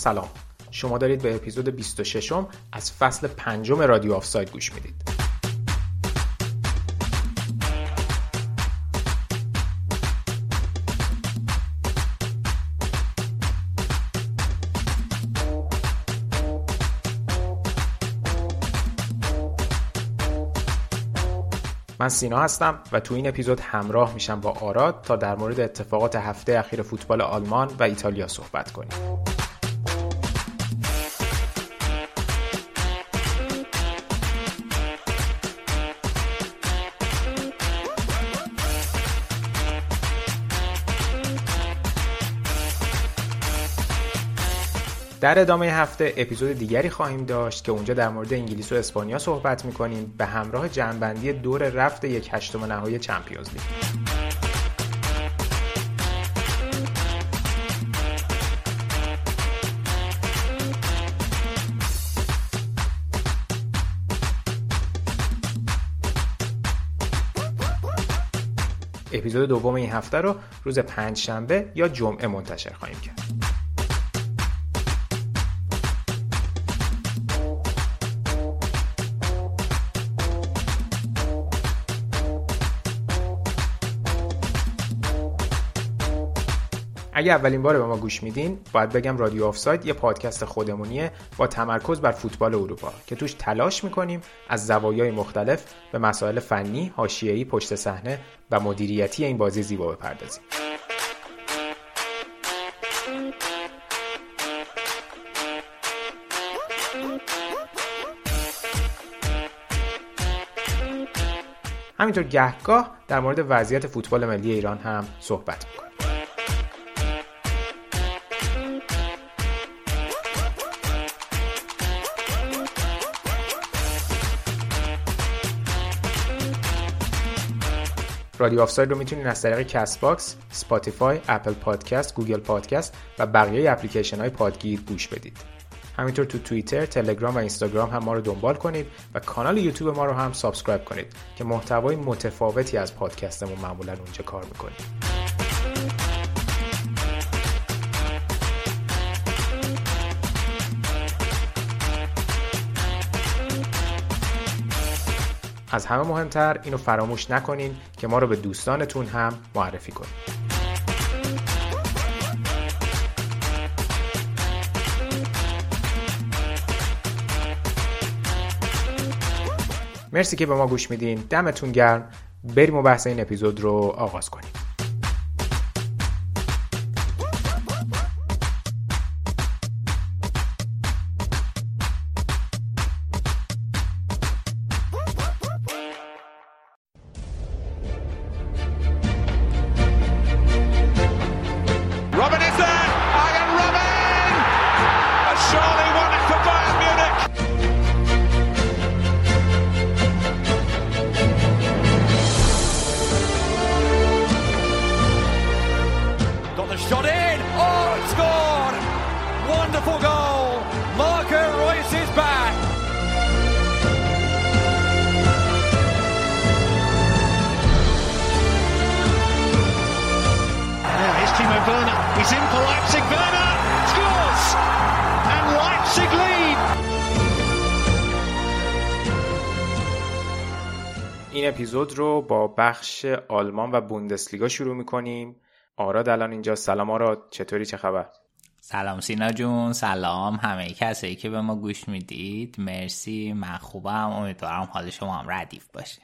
سلام شما دارید به اپیزود 26 م از فصل پنجم رادیو آفساید گوش می‌دید من سینا هستم و تو این اپیزود همراه میشم با آراد تا در مورد اتفاقات هفته اخیر فوتبال آلمان و ایتالیا صحبت کنیم. در ادامه هفته اپیزود دیگری خواهیم داشت که اونجا در مورد انگلیس و اسپانیا صحبت می‌کنیم به همراه جنبندی دور رفت یک هشتم نهایی چمپیونز لیگ. اپیزود دوم این هفته رو روز پنج شنبه یا جمعه منتشر خواهیم کرد. اگه اولین بار به ما گوش میدین باید بگم رادیو آفساید یه پادکست خودمونیه با تمرکز بر فوتبال اروپا که توش تلاش می‌کنیم از زوایای مختلف به مسائل فنی، حاشیه‌ای، پشت صحنه و مدیریتی این بازی زیبا بپردازیم. همینطور گهگاه در مورد وضعیت فوتبال ملی ایران هم صحبت می‌کنیم. رادیو آفساید رو می‌تونید از طریق Castbox، Spotify، Apple Podcast، Google Podcast و بقیه اپلیکیشن های پادگیر گوش بدید. همینطور تو توییتر، تلگرام و اینستاگرام هم ما رو دنبال کنید و کانال یوتیوب ما رو هم subscribe کنید که محتوای متفاوتی از پادکستمون معمولا اونجا کار می‌کنیم. از همه مهمتر اینو فراموش نکنین که ما رو به دوستانتون هم معرفی کنید مرسی که به ما گوش میدین. دمتون گرم. بریم و بحث این اپیزود رو آغاز کنیم. بخش آلمان و بوندسلیگا شروع می‌کنیم. آراد الان اینجا. سلام آراد. چطوری؟ چه خبر؟ سلام سینا جون. سلام همه کسایی که به ما گوش می‌دید. مرسی. من خوبم. امیدوارم حال شما هم ردیف باشه.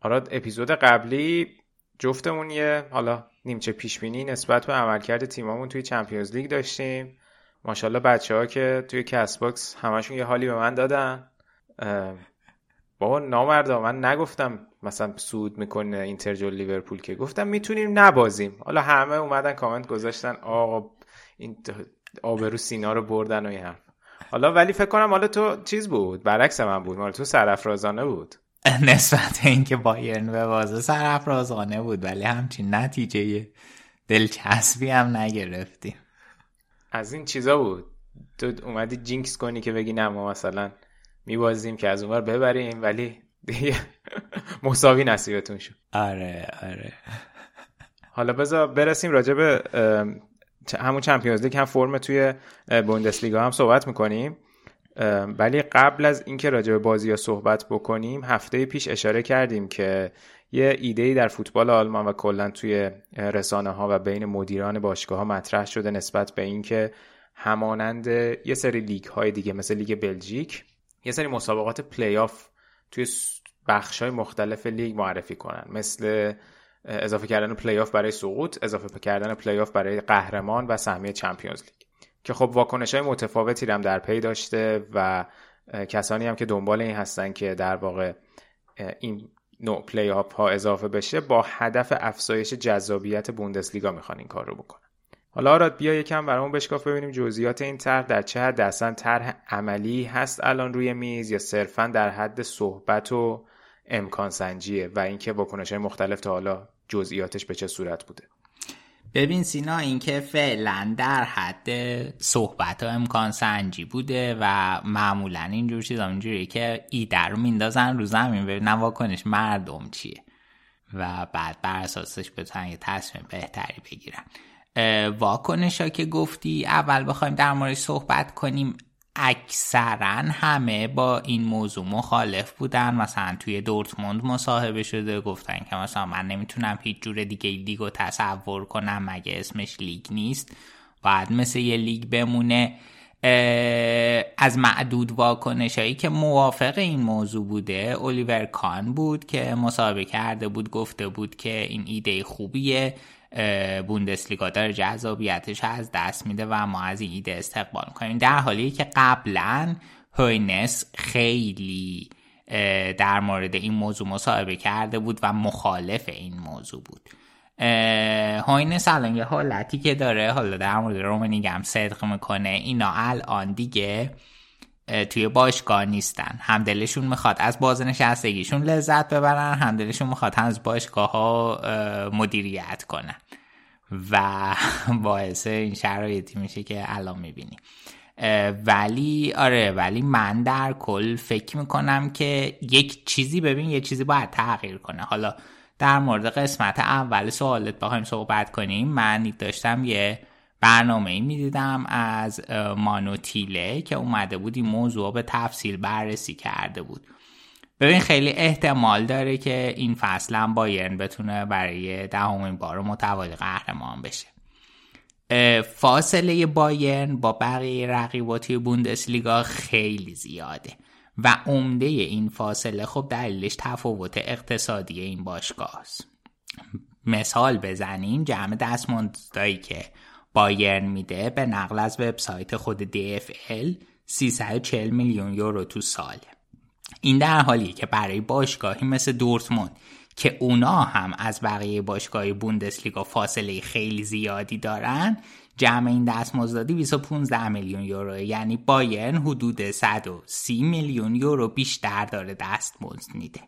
آراد اپیزود قبلی جفتمون یه حالا نیمچه پیشبینی نسبت به عملکرد تیمامون توی چمپیونز لیگ داشتیم. ماشاءالله بچه ها که توی Castbox همشون یه حالی به من دادن. بابا نامردا من نگفتم مثلا سود می‌کنه اینتر جلو لیورپول که گفتم می‌تونیم نبازیم. حالا همه اومدن کامنت گذاشتن آقا این آبرو سینا رو بردن و این حرف. حالا ولی فکر کنم حالا تو چیز بود؟ برعکس من بود. مال تو سرافرازانه بود. نسبت اینکه بایرن به بازه سرافرازانه بود ولی همچین نتیجه دلچسبی هم نگرفتیم. از این چیزا بود. تو اومدی جینکس کنی که بگی نه ما مثلا میبازیم که از اونور ببریم ولی دیگه مساوی نصیبتون شد. آره آره. حالا بذار برسیم راجع به همون چمپیونز لیگ هم فرم توی بوندسلیگا هم صحبت می‌کنیم. ولی قبل از اینکه راجع به بازی ها صحبت بکنیم هفته پیش اشاره کردیم که یه ایده در فوتبال آلمان و کلا توی رسانه ها و بین مدیران باشگاه ها مطرح شده نسبت به اینکه همانند یه سری لیگ های دیگه مثل لیگ بلژیک یه سری مسابقات پلی آف توی بخش های مختلف لیگ معرفی کنن. مثل اضافه کردن پلی آف برای سقوط اضافه کردن پلی آف برای قهرمان و سهمیه چمپیونز لیگ. که خب واکنش های متفاوتی هم در پی داشته و کسانی هم که دنبال این هستن که در واقع این نوع پلی آف ها اضافه بشه با هدف افزایش جذابیت بوندسلیگا می‌خوان این کار رو بکنن حالا آراد بیا یکم برامون بشکاف ببینیم جزئیات این طرح در چه حد اصلا طرح عملی هست الان روی میز یا صرفا در حد صحبت و امکان سنجیه و اینکه واکنش های مختلف تا حالا جزئیاتش به چه صورت بوده؟ ببین سینا اینکه فعلا در حد صحبت و امکان سنجی بوده و معمولا اینجور چیزا اینجوری که ایده رو میندازن رو زمین ببینن واکنش مردم چیه و بعد بر اساسش بتونن یه تصمیم بهتری بگیرن. واکنش که گفتی اول بخوایم در مورد صحبت کنیم. اکثرا همه با این موضوع مخالف بودن. مثلا توی دورتموند مصاحبه شده گفتن که مثلا من نمی‌تونم هیچ جور دیگه لیگ رو تصور کنم مگه اسمش لیگ نیست. باید مثل یه لیگ بمونه. از معدود واکنش هایی که موافق این موضوع بوده الیور کان بود که مصاحبه کرده بود گفته بود که این ایده خوبیه. بوندسلیگا داره جذابیتش از دست میده و ما از این ایده استقبال کنیم در حالی که قبلا هوینس خیلی در مورد این موضوع مصاحبه کرده بود و مخالف این موضوع بود. هوینس الان یه حالتی که داره حالا در مورد رومنیگه هم صدق می‌کنه. اینا الان دیگه توی باشگاه نیستن. هم دلشون می‌خواد از بازنشستگیشون لذت ببرن هم دلشون می‌خواد از باشگاه ها مدیریت کنن. و باعث این شرایطی میشه که الان می‌بینیم ولی آره ولی من در کل فکر می‌کنم که یک چیزی ببین یه چیزی باید تغییر کنه. حالا در مورد قسمت اول سوالت بخوایم صحبت کنیم. من داشتم یه برنامه ای می‌دیدم از مانوتیله که اومده بود این موضوع به تفصیل بررسی کرده بود. ببین خیلی احتمال داره که این فصل هم بایرن بتونه برای دهمین بار متوالی قهرمان بشه. فاصله بایرن با بقیه رقیباتی بوندسلیگا خیلی زیاده و عمده این فاصله خب دلیلش تفاوت اقتصادی این باشگاه است. مثال بزنیم جمع دستمزدایی که بایرن میده به نقل از وبسایت خود DFL 340 میلیون یورو تو ساله این در حالیه که برای باشگاهی مثل دورتموند که اونا هم از بقیه باشگاه بوندسلیگا فاصله خیلی زیادی دارن جمع این دستمزدی 215 میلیون یورو یعنی بایرن حدود 130 میلیون یورو بیشتر داره دستمزد میده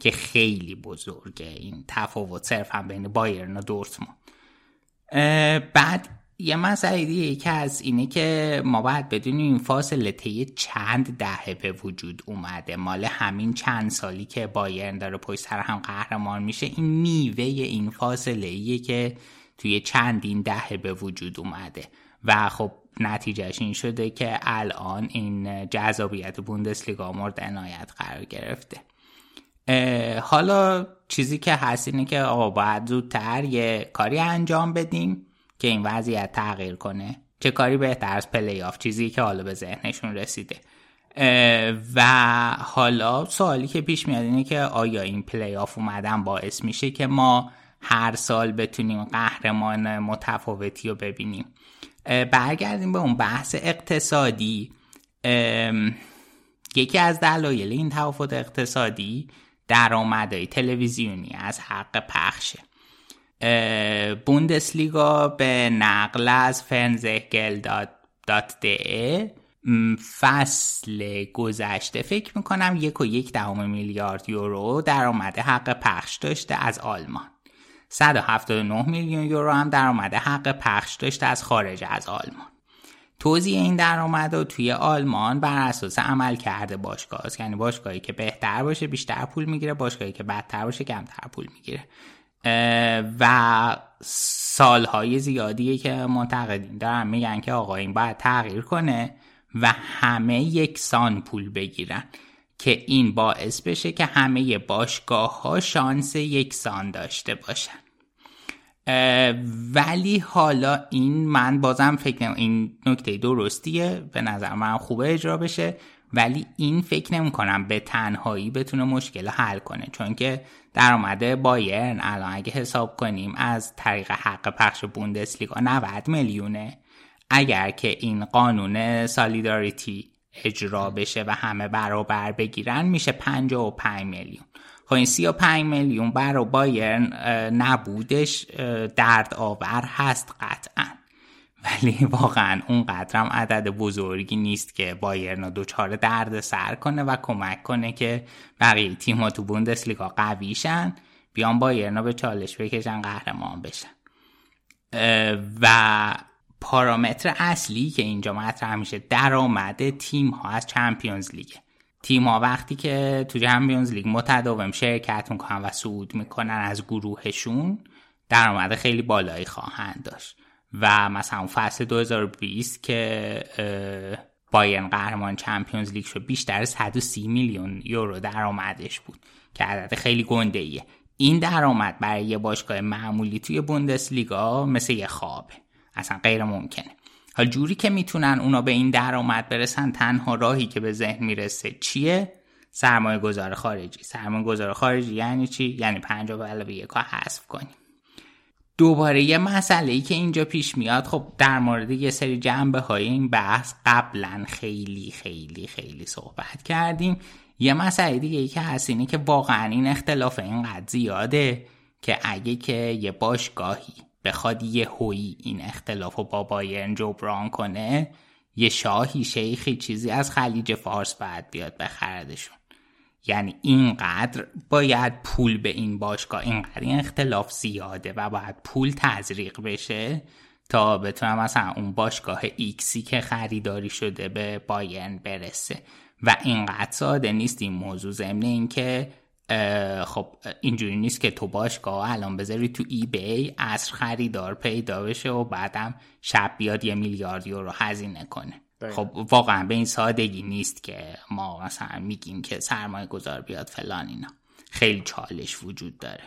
که خیلی بزرگه این تفاوت صرف هم بین بایرن و دورتموند. بعد یه مسئله دیگه که از اینه که ما باید بدونیم این فاصله طی چند دهه به وجود اومده. مال همین چند سالی که بایرن داره پشت سر هم قهرمان میشه. این میوه این فاصله ایه که توی چندین دهه به وجود اومده. و خب نتیجهش این شده که الان این جذابیت بوندسلیگا مورد عنایت قرار گرفته. حالا چیزی که هست اینه که آقا باید زودتر یه کاری انجام بدیم. که این وضعیت تغییر کنه چه کاری بهتر از پلی آف چیزی که حالا به ذهنشون رسیده. و حالا سوالی که پیش میاد اینه که آیا این پلی آف اومدن باعث میشه که ما هر سال بتونیم قهرمان متفاوتی رو ببینیم؟ برگردیم به اون بحث اقتصادی. یکی از دلایل این تفاوت اقتصادی درآمدهای تلویزیونی از حق پخشه. بوندسلیگا به نقل از فرنزهگل دات فصل گذشته فکر می‌کنم یک و یک دهم میلیارد یورو درآمد حق پخش داشته از آلمان. 179 میلیون یورو هم درآمد حق پخش داشته از خارج از آلمان. توضیح این درآمد رو توی آلمان بر اساس عمل کرده باشگاه یعنی باشگاهی که بهتر باشه بیشتر پول می‌گیره باشگاهی که بدتر باشه کمتر پول می‌گیره. و سالهای زیادیه که منتقدین دارن میگن که آقا این باید تغییر کنه و همه یکسان پول بگیرن که این باعث بشه که همه باشگاه ها شانس یکسان داشته باشن. ولی حالا این من بازم فکر این نکته درستیه. به نظر من خوبه اجرا بشه. ولی این فکر نمی کنم به تنهایی بتونه مشکل حل کنه چون که درآمد بایرن الان اگه حساب کنیم از طریق حق پخش بوندسلیگا 90 میلیونه. اگر که این قانون سالیداریتی اجرا بشه و همه برابر بگیرن میشه 55 میلیون. خب این 35 میلیون برای بایرن نبودش درد آور هست قطعا. ولی واقعا اون قدرم عدد بزرگی نیست که بایرن دوچار درد سر کنه و کمک کنه که بقیه تیم تو بوندسلیگا قویشن بیان بایرن به چالش بکشن قهرمان بشن. و پارامتر اصلی که اینجا مطرح میشه درآمد تیم ها از چمپیونز لیگ. تیم ها وقتی که تو چمپیونز لیگ متداوم شرکت می‌کنن و صعود می‌کنن از گروهشون درآمد خیلی بالایی خواهند داشت. و مثلا فصل 2020 که بایرن قهرمان چمپیونز لیگ شد بیشتر 130 میلیون یورو درآمدش بود که عدد خیلی گنده ایه این درآمد برای یه باشگاه معمولی توی بوندسلیگا مثل یه خوابه. اصلا غیر ممکنه. حال جوری که می‌تونن اونا به این درآمد برسن تنها راهی که به ذهن می‌رسه چیه؟ سرمایه گذار خارجی. سرمایه گذار خارجی یعنی چی؟ یعنی 50 به علاوه یک حذف کنیم. دوباره یه مسئله ای که اینجا پیش میاد خب در مورد یه سری جنبه های این بحث قبلا خیلی خیلی خیلی صحبت کردیم. یه مسئله دیگه ای که هست اینه که واقعا این اختلاف اینقدر زیاده که اگه که یه باشگاهی بخواد یه هویی این اختلاف رو با بایرن جبران کنه یه شاهی شیخی چیزی از خلیج فارس باید بیاد بخردشون یعنی اینقدر باید پول به این باشگاه اینقدر این اختلاف زیاده و باید پول تزریق بشه تا بتونه مثلا اون باشگاه ایکسی که خریداری شده به بایرن برسه. و اینقدر ساده نیست این موضوع ضمن اینکه خب اینجوری نیست که تو باشگاه الان بذاری تو eBay عصر خریدار پیدا بشه و بعدم شب بیاد یه میلیارد یورو هزینه کنه. خب واقعا به این سادگی نیست که ما مثلا میگیم که سرمایه گذار بیاد فلان اینا. خیلی چالش وجود داره.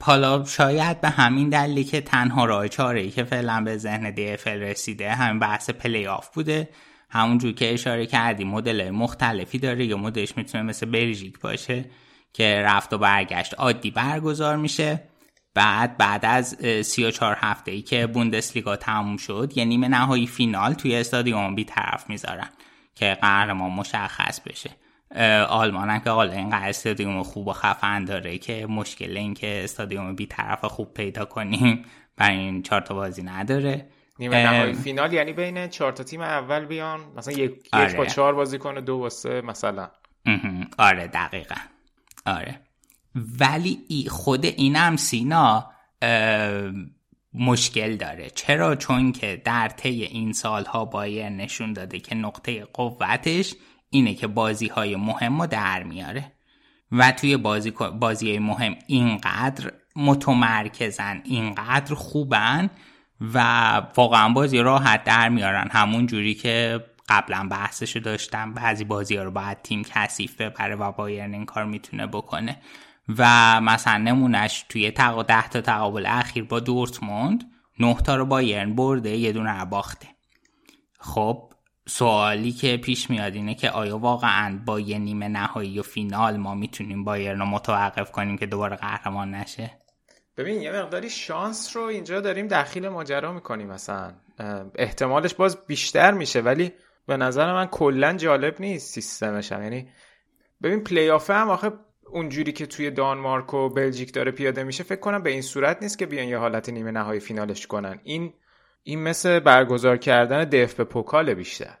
حالا شاید به همین دلیلی که تنها راه چاره ای که فعلا به ذهن DFL رسیده همین بحث پلی آف بوده. همونجور که اشاره کردیم مدل مختلفی داره. یا مدلش می‌تونه مثل بلژیک باشه که رفت و برگشت عادی برگزار میشه. بعد بعد از 34 هفته ای که بوندسلیگا تموم شد یه نیمه نهایی فینال توی استادیوم بی طرف می‌ذارن که قهرمان مشخص بشه. آلمان هم که حالا اینقدر استادیوم خوب و خفن داره که مشکل این که استادیوم بی طرف خوب پیدا کنیم برای این چهار تا بازی نداره. نیمه نهایی فینال یعنی بین چهار تا تیم اول بیان مثلا یک, آره. یک با چهار بازی کنه دو واسه مثلا. آره دقیقا. آره. ولی خود اینم سینا مشکل داره. چرا؟ چون که در طی این سالها بایر نشون داده که نقطه قوتش اینه که بازی های مهم رو در میاره. و توی بازی, بازی مهم اینقدر متمرکزن اینقدر خوبن و واقعا بازی راحت در میارن. همون جوری که قبلا بحثشو داشتم. بعضی بازی ها رو باید تیم کثیف ببره و بایرن این کار می‌تونه بکنه. و مثلا نمونش توی تق... ده تا تقابل اخیر با دورتموند نه تا رو بایرن برده یه دونه باخته. خب سوالی که پیش میاد اینه که آیا واقعا با یه نیمه نهایی و فینال ما می‌تونیم بایرن رو متوقف کنیم که دوباره قهرمان نشه؟ ببین یه مقداری شانس رو اینجا داریم دخیل ماجرا می‌کنیم مثلا. احتمالش باز بیشتر میشه ولی به نظر من کلا جالب نیست سیستمش هم. یعنی ببین پلی آف هم آخه اونجوری که توی دانمارک و بلژیک داره پیاده میشه فکر کنم به این صورت نیست که بیان یه حالت نیمه نهایی فینالش کنن. این این مثل برگزار کردن DFB Pokal بیشتر.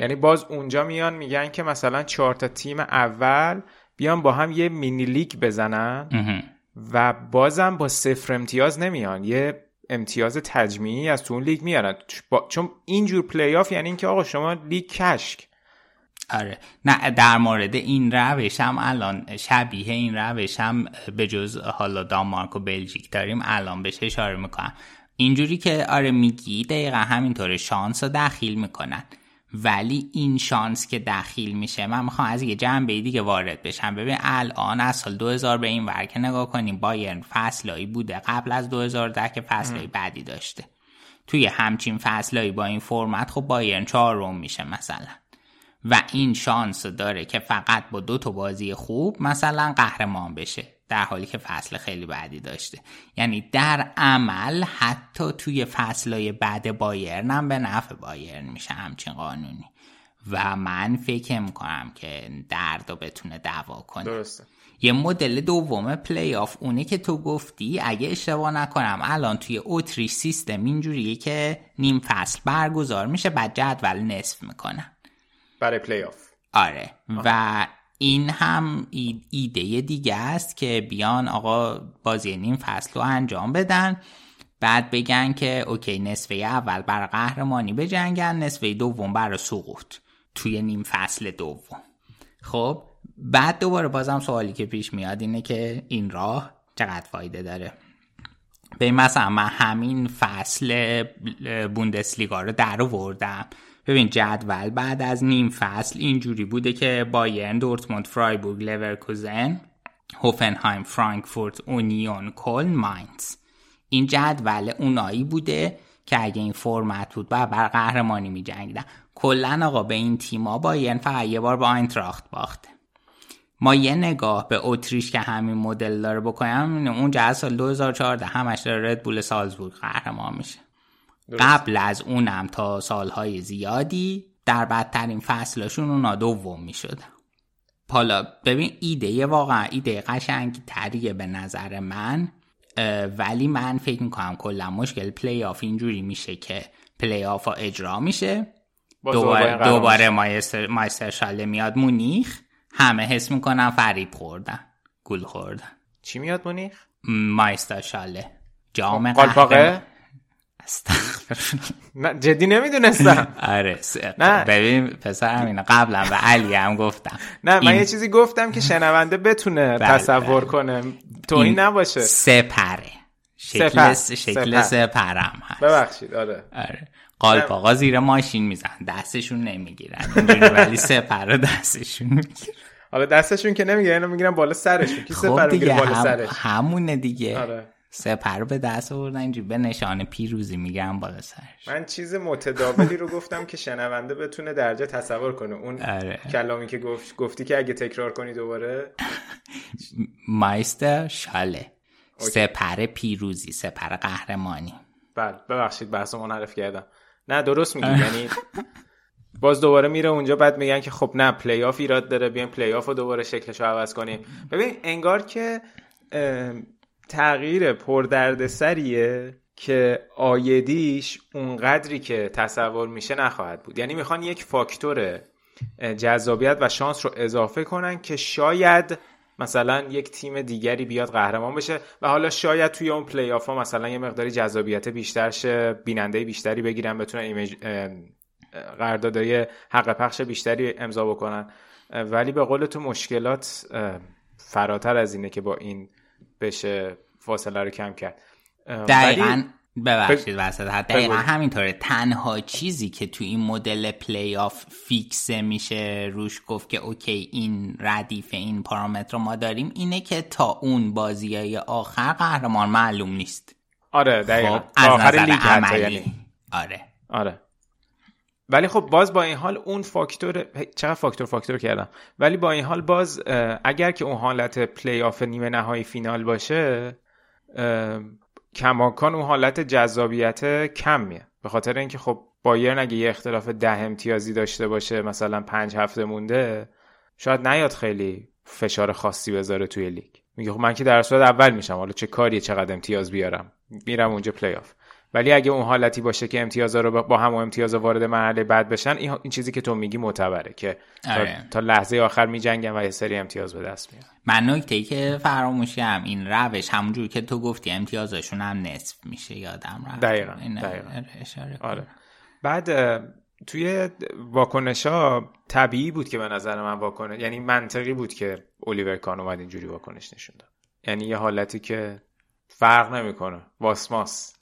یعنی باز اونجا میان میگن که مثلا چهار تا تیم اول بیان با هم یه mini league بزنن و بازم با صفر امتیاز نمیان. یه امتیاز تجمیعی از تو اون لیگ میارن. چون اینجور پلی آف یعنی اینکه آقا شما لیگ کشک. آره. نه در مورد این روش هم الان شبیه این روش هم به جز حالا دانمارک و بلژیک داریم الان بهش اشاره می‌کنم اینجوری که آره میگی دقیقا همینطوره شانس رو دخیل می‌کنن. ولی این شانس که دخیل میشه من می‌خوام از یه جنبه دیگه وارد بشم. ببین الان از سال 2000 به این ورکه نگاه کنیم بایرن فصلایی بوده. قبل از 2010 که فصلایی بعدی داشته. توی همچین فصلایی با این فرمت خب بایرن چهارم میشه مثلا. و این شانس داره که فقط با دو تا بازی خوب مثلا قهرمان بشه در حالی که فصل خیلی بعدی داشته. یعنی در عمل حتی توی فصلهای بعد بایرن هم به نفع بایرن میشه همچین قانونی. و من فکر می‌کنم که درد رو بتونه دعوا کنه. درسته. یه مدل دوم پلی آف اونه که تو گفتی اگه اشتباه نکنم الان توی اتریش سیستم اینجوریه که نیم فصل برگزار میشه بعد جدول نصف می‌کنن برای پلی آف آره و این هم ایده دیگه است که بیان آقا بازی نیم فصل رو انجام بدن. بعد بگن که اوکی نصفه اول بر قهرمانی بجنگن نصفه دوم بر سقوط توی نیم فصل دوم. خب بعد دوباره بازم سوالی که پیش میاد اینه که این راه چقدر فایده داره؟ به مثلا من همین فصل بوندسلیگا رو در آوردم. ببین جدول بعد از نیم فصل اینجوری بوده که بایرن دورتموند فرایبورگ لورکوزن هوفنهایم فرانکفورت اونیون کل ماینز. این جدول اونایی بوده که اگه این فرمت بود و بر قهرمانی می جنگیدن کلا آقا به این تیما بایرن فقط یه بار با آینتراخت باخته. ما یه نگاه به اتریش که همین مدل داره بکنیم اون از سال 2014 همش داره رد بول سالزبورگ قهرمان میشه. قبل از اونم تا سالهای زیادی در بدترین فصلشون اونا دوم می‌شد حالا ببین ایده واقعا ایده قشنگ تریه به نظر من ولی من فکر می‌کنم کلا مشکل پلی آف اینجوری میشه که پلی آف ها اجرا میشه. دوباره, دوباره Meisterschale میاد مونیخ. همه حس می‌کنن فریب خوردن گل خوردن. چی میاد مونیخ؟ Meisterschale. جام قالپاقه نه جدی نمی‌دونستم. آره نه. ببین پسر همینه قبلا به علی هم گفتم. نه من یه چیزی گفتم که شنونده بتونه بله، تصور بله. کنه. توهین نباشه. سپره. شکل شکل سپرم هست. ببخشید آره. آره. قالپاقا زیر ماشین میزن. دستشون نمی‌گیرن. ولی سپر دستشون می‌گیرن. حالا دستشون که نمی‌گیرن اینو می‌گیرن بالا سرشون. کی خب سپر می‌گیره بالا سرش؟ همونه دیگه. آره. سپر به دست آوردن اینجوری به نشان پیروزی میگم بالا سرش. من چیز متداولی رو گفتم که شنونده بتونه درجه تصور کنه. اون آره. کلامی که گفت گفتی که اگه تکرار کنی دوباره؟ Meisterschale. سپر پیروزی سپر قهرمانی. بله ببخشید بحث منحرف کردم. نه درست میگی. یعنی باز دوباره میره اونجا بعد میگن که خب نه پلی آف ایراد داره بیایم پلی آف رو دوباره شکلش رو عوض کنیم. ببین انگار که تغییر پردردسریه که عایدیش اونقدری که تصور میشه نخواهد بود. یعنی می‌خوان یک فاکتور جذابیت و شانس رو اضافه کنن که شاید مثلا یک تیم دیگری بیاد قهرمان بشه و حالا شاید توی اون پلی آف ها مثلا یه مقداری جذابیت بیشتر شه بیننده بیشتری بگیرن بتونن image قراردادهای حق پخش بیشتری امضا بکنن. ولی به قول تو مشکلات فراتر از اینه که با این بشه فاصله رو کم کرد. دقیقا ببخشید وسط دقیقا همینطوره. تنها چیزی که تو این مدل playoff fix ه میشه روش گفت که اوکی این ردیف این پارامتر ما داریم اینه که تا اون بازی های آخر قهرمان معلوم نیست. آره دقیقا. خب از آخر نظر لیگ عملی. یعنی. آره. آره. ولی خب باز با این حال اون فاکتور چقدر فاکتور فاکتور کردم. ولی با این حال باز اگر که اون حالت پلی آف نیمه نهایی فینال باشه کماکان اون حالت جذابیت کمیه. به خاطر اینکه خب بایرن اگه یه اختلاف ده امتیازی داشته باشه مثلا پنج هفته مونده شاید نیاد خیلی فشار خاصی بذاره توی لیگ. میگه خب من که در صورت اول میشم حالا چه کاریه چقدر امتیاز بیارم؟ میرم اونجا پلی آف ولی اگه اون حالتی باشه که امتیازا رو با- هم و امتیاز وارد مرحله بعد بشن این, چیزی که تو میگی معتبره که تا, آره. تا لحظه آخر میجنگن و یه سری امتیاز به دست میارن من نکته ای که فراموشم این روش همونجور که تو گفتی امتیازشون هم نصف میشه یادم رفت. دقیقاً، دقیقاً. اشاره کنم. آره. بعد توی واکنش ها طبیعی بود که به نظر من واکنش یعنی منطقی بود که الیور کان اومد اینجوری واکنش نشون داد. یعنی یه حالتی که فرق نمی‌کنه. واسماس.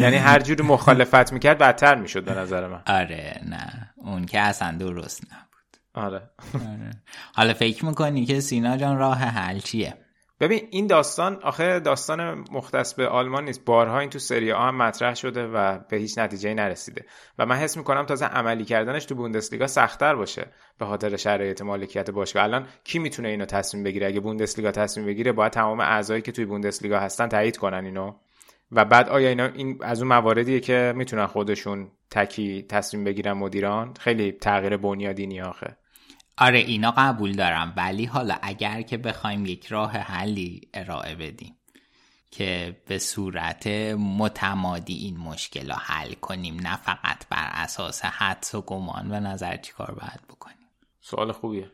یعنی هر جوری مخالفت می‌کرد بدتر می‌شد به نظر من. آره نه. اون که اصلا درست نبود. آره. آره. حالا فکر می‌کنی که سینا جان راه حل چیه؟ ببین این داستان آخه داستان مختص به آلمان نیست. بارها این تو سری آ هم مطرح شده و به هیچ نتیجه نرسیده. و من حس می‌کنم تازه عملی کردنش تو بوندسلیگا سختتر باشه به خاطر شرایط مالکیت باشگاه. الان کی می‌تونه اینو تصمیم بگیره؟ اگه بوندسلیگا تصمیم بگیره باید تمام اعضایی که توی بوندسلیگا هستن تایید کنن اینو. و بعد آیا اینا این از اون مواردیه که می‌تونن خودشون تکی تصمیم بگیرن مدیران؟ خیلی تغییر بنیادینی آخه. آره اینا قبول دارم ولی حالا اگر که بخوایم یک راه حلی ارائه بدیم که به صورت متمادی این مشکل رو حل کنیم نه فقط بر اساس حدس و گمان به نظر چیکار باید بکنیم؟ سوال خوبیه.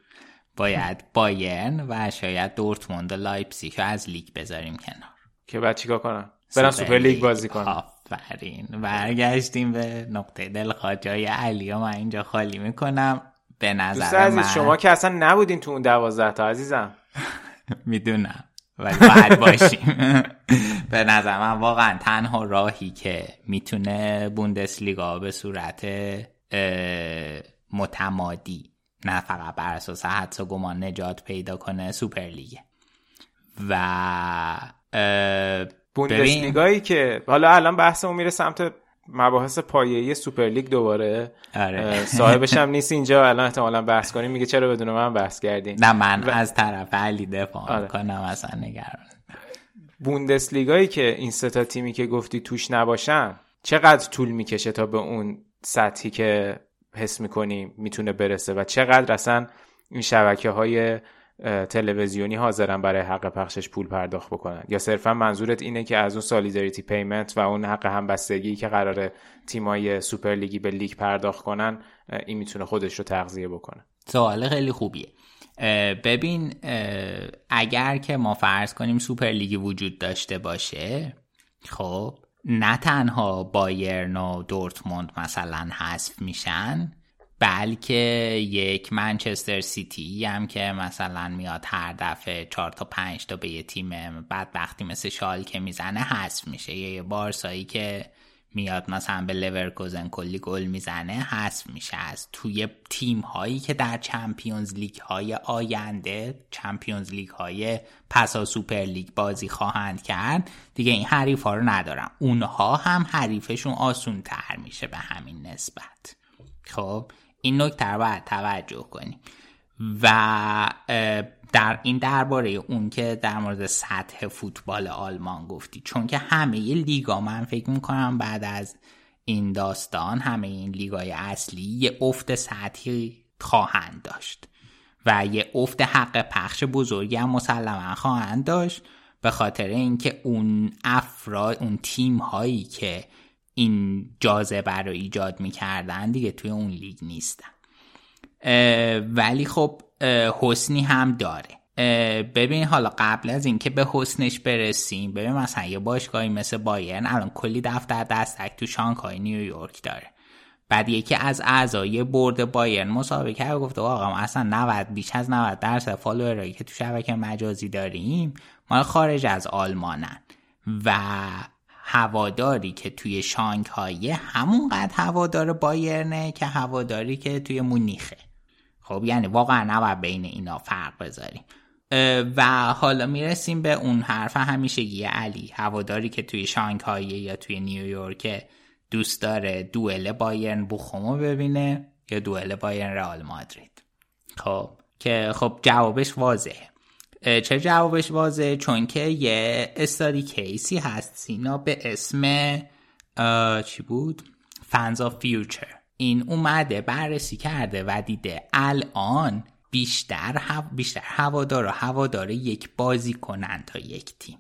باید بایرن و شاید دورتموند و لایپزیگ رو از لیگ بذاریم کنار. که بعد چیکار کنن؟ برن super league بازی کنن. آفرین. برگشتیم به نقطه دلخواه جای علی و من اینجا خالی می‌کنم. به دوست نظر عزیز من. شما که اصلا نبودین تو اون دوازده تا عزیزم. می‌دونم ولی باید باشیم. به نظر من واقعا تنها راهی که می‌تونه بوندسلیگا به صورت متمادی نه فقط بر اساس حدس و گمان نجات پیدا کنه سوپر لیگه و بوندسلیگایی که حالا الان بحثمون میره سمت مباحث پایه‌ای super league دوباره آره. صاحبش هم نیست اینجا الان احتمالا بحث کنیم میگه چرا بدون من بحث کردین نه من از طرف علی دفاع آره. کنم اصلا نگران بوندسلیگایی که این سه تا تیمی که گفتی توش نباشن چقدر طول می‌کشه تا به اون سطحی که حس می‌کنی می‌تونه برسه و چقدر اصلا این شبکه های تلویزیونی حاضرن برای حق پخشش پول پرداخت بکنن. یا صرفا منظورت اینه که از اون solidarity payment و اون حق همبستگی که قرار تیمای super league ی به لیگ پرداخت کنن این می‌تونه خودش رو تغذیه بکنه. سوال خیلی خوبیه. ببین اگر که ما فرض کنیم super league ی وجود داشته باشه خب نه تنها بایرن و دورتموند مثلا حذف میشن بلکه یک منچستر سیتی هم که مثلا میاد هر دفعه چهار تا پنج تا به یه تیم بعد وقتی مثل شالکه می‌زنه حذف میشه. یه بارسایی که میاد مثلا به لورکوزن کلی گل می‌زنه حذف میشه. از توی تیم هایی که در Champions League های آینده Champions League های پسا سوپر لیگ بازی خواهند کرد. دیگه این حریف ها رو ندارم. اونها هم حریفشون آسون تر میشه به همین نسبت. خب؟ این نکته رو باید توجه کنیم. و در این درباره اون که در مورد سطح فوتبال آلمان گفتی. چون که همه لیگا من فکر می‌کنم بعد از این داستان همه این لیگای اصلی یه افت سطحی خواهند داشت و یه افت حق پخش بزرگی هم مسلما خواهند داشت. به خاطر اینکه اون افراد اون تیم هایی که این جاذبه رو ایجاد می‌کردن دیگه توی اون لیگ نیستن. ولی خب حسنی هم داره. ببین حالا قبل از اینکه به حسنش برسیم ببین مثلا یه باشگاهی مثل بایرن الان کلی دفتر دستک تو شانگهای نیویورک داره. بعد یکی از اعضای برد بایرن مسابقه کرد گفته آقا ما اصلا 90 بیش از 90 درصد فالوورایی که تو شبکه مجازی داریم مال خارج از آلمانن. و هواداری که توی شانگهای همونقدر هوادار بایرنه که هواداری که توی مونیخه. خب یعنی واقعا نباید بین اینا فرق بذاریم و حالا می‌رسیم به اون حرف همیشگی علی. هواداری که توی شانگهای یا توی نیویورک دوست داره دوئل بایرن بوخومو ببینه یا دوئل بایرن رئال مادرید. خب که خب جوابش واضحه. چه جوابش واضحه چون که یه استادی کیسی هست. سینا به اسم چی بود؟ فنز آف فیوچر این اومده بررسی کرده و دیده. الان بیشتر هو... بیشتر هوادار و هوادار یک بازی کنن تا یک تیم.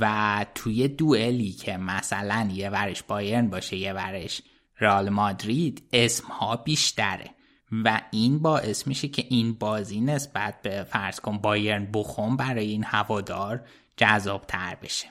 و توی دوئلی که مثلا یه ورش بایرن باشه یه ورش رال مادرید اسم ها بیشتره. و این باعث میشه که این بازی نسبت به فرض کن بایرن بخون برای این هوادار جذاب تر بشه.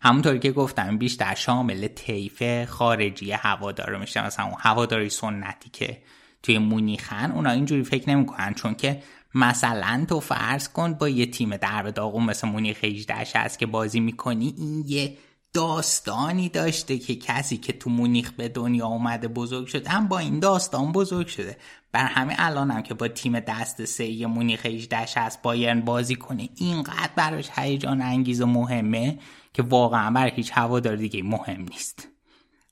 همونطوری که گفتم بیشتر شامل طیف خارجی هوادار میشه. مثلا اون هواداری سنتی که توی مونیخن اونا اینجوری فکر نمی‌کنن. چون که مثلا تو فرض کن با یه تیم در داغون مثل مونیخ 18 هست که بازی می‌کنی این یه داستانی داشته که کسی که تو مونیخ به دنیا اومده بزرگ شده هم با این داستان بزرگ شده. بر همه الان هم که با تیم دست سه مونیخ 18 هست بایرن بازی کنه اینقدر براش هیجان انگیز و مهمه که واقعا برای هیچ هوادار دیگه مهم نیست.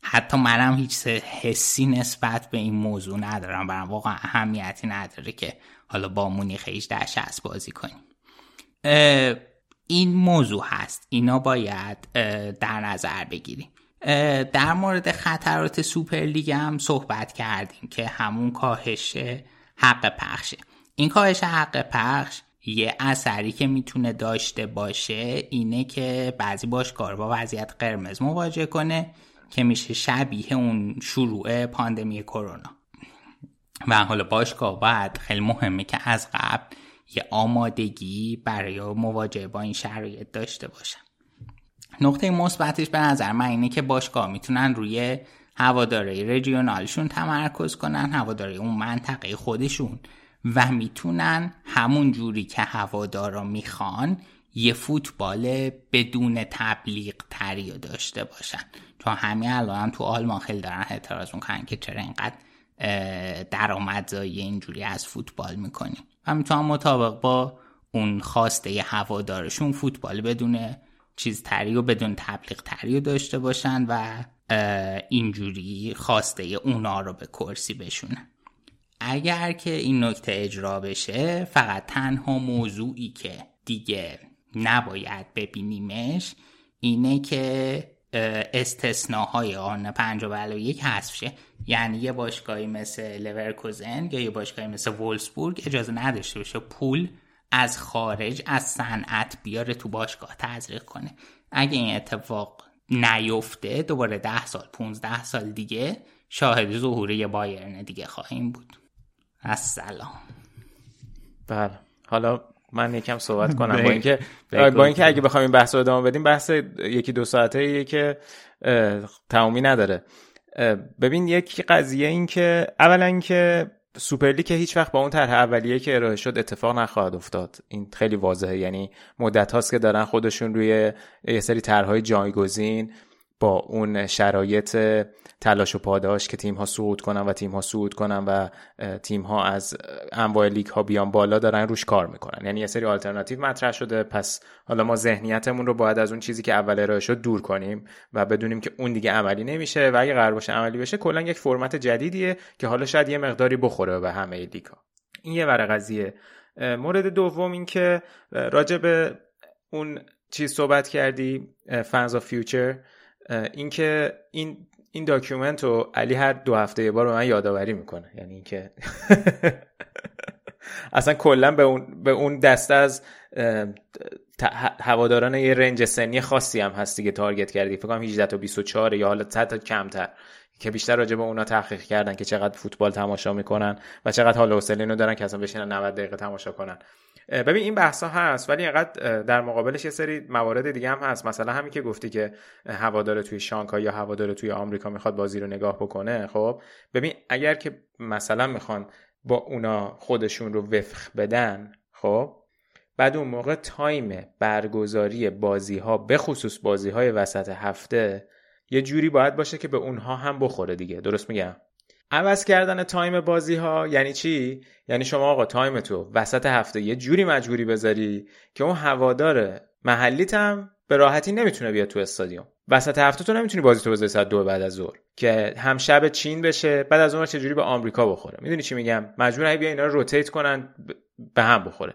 حتی منم هیچ حسی نسبت به این موضوع ندارم. برام واقعا اهمیتی نداره که حالا با مونیخ 1860 هست بازی کنیم. این موضوع هست. اینا باید در نظر بگیریم. در مورد خطرات سوپرلیگ هم صحبت کردیم که همون کاهش حق پخشه این کاهش حق پخش یه اثری که می‌تونه داشته باشه اینه که بعضی باشگاه با وضعیت قرمز مواجه کنه که میشه شبیه اون شروع پاندمی کرونا. و حالا باشگاه باید خیلی مهمه که از قبل یه آمادگی برای مواجهه با این شرایط داشته باشن نقطه مثبتش به نظر من اینه که باشگاه می‌تونن روی هواداره رژیونالشون تمرکز کنن هواداره اون منطقه خودشون و می‌تونن همون جوری که هوادارا می‌خوان یه فوتبال بدون تبلیغ تری داشته باشن. چون همین الان هم تو آلمان خیلی دارن اعتراض می‌کنن که چرا اینقدر درآمدزایی اینجوری از فوتبال می‌کنیم. می‌تونن مطابق با اون خواسته هوادارشون فوتبال بدون چیز تری و بدون تبلیغ تری داشته باشن و اینجوری خواسته اونا رو به کرسی بشونن. اگر که این نکته اجرا بشه فقط تنها موضوعی که دیگه نباید ببینیمش اینه که استثناهای و یک حذف شه. یعنی یه باشگاهی مثل لورکوزن یا یه باشگاهی مثل وولسبورگ اجازه نداشته باشه پول از خارج از صنعت بیاره تو باشگاه تزریق کنه. اگه این اتفاق نیفته دوباره ده سال 15 سال دیگه شاهد ظهور یه بایرن دیگه خواهیم بود. السلام. بله. حالا من یکم صحبت کنم. با اینکه با اینکه اگه بخوایم این بحث رو ادامه بدیم بحث یکی دو ساعته که تمامی نداره. ببین یک قضیه این که اولا که سوپرلی که هیچ وقت با اون طرح اولیه که ارائه شد اتفاق نخواهد افتاد. این خیلی واضحه. یعنی مدت هاست که دارن خودشون روی یه سری طرحهای جایگزین با اون شرایط تلاش و پاداش که تیم ها صعود کنن و تیم ها صعود کنن و تیم ها از انواع لیگ ها بیان بالا دارن روش کار می‌کنن. یعنی یه سری آلترناتیو مطرح شده. پس حالا ما ذهنیتمون رو باید از اون چیزی که اول ارائه شد دور کنیم و بدونیم که اون دیگه عملی نمیشه و اگه قرار باشه عملی بشه کلا یک فرمت جدیدیه که حالا شاید یه مقداری بخوره به همه لیگ ها این یه ور قضیه. مورد دوم این که راجع به اون چیز صحبت کردی fans future اینکه این این document رو علی هر دو هفته یه بار به من یادآوری می‌کنه. یعنی اینکه اصلا کلا به اون به اون دسته از هواداران یه range سنی خاصی هم هستی که target کردی. فکر کنم 18 تا 24 یا حالا تا کمتر که بیشتر راجع به اونا تحقیق کردن که چقدر فوتبال تماشا می‌کنن و چقدر حال حوصله اینو دارن که اصلا بشینن 90 دقیقه تماشا کنن. ببین این بحث ها هست ولی اینقدر در مقابلش یه سری موارد دیگه هم هست. مثلا همین که گفتی که هوادار توی شانگهای یا هوادار توی آمریکا می‌خواد بازی رو نگاه بکنه خب؟ ببین اگر که مثلا می‌خوان با اونا خودشون رو وفق بدن خب؟ بعد اون موقع time برگزاری بازی ها به خصوص بازی های وسط هفته یه جوری باید باشه که به اونها هم بخوره دیگه. درست میگم؟ عوض کردن time بازی ها یعنی چی؟ یعنی شما آقا time تو وسط هفته یه جوری مجبوری بذاری که اون هوادار محلیت هم به راحتی نمی‌تونه بیاد تو استادیوم. وسط هفته تو نمی‌تونی بازی تو بذاری ساعت دو بعد از ظهر که هم شب چین بشه بعد از اون جوری به آمریکا بخوره. می‌دونی چی میگم؟ مجبور بیا اینا رو روتیت کنن به هم بخوره.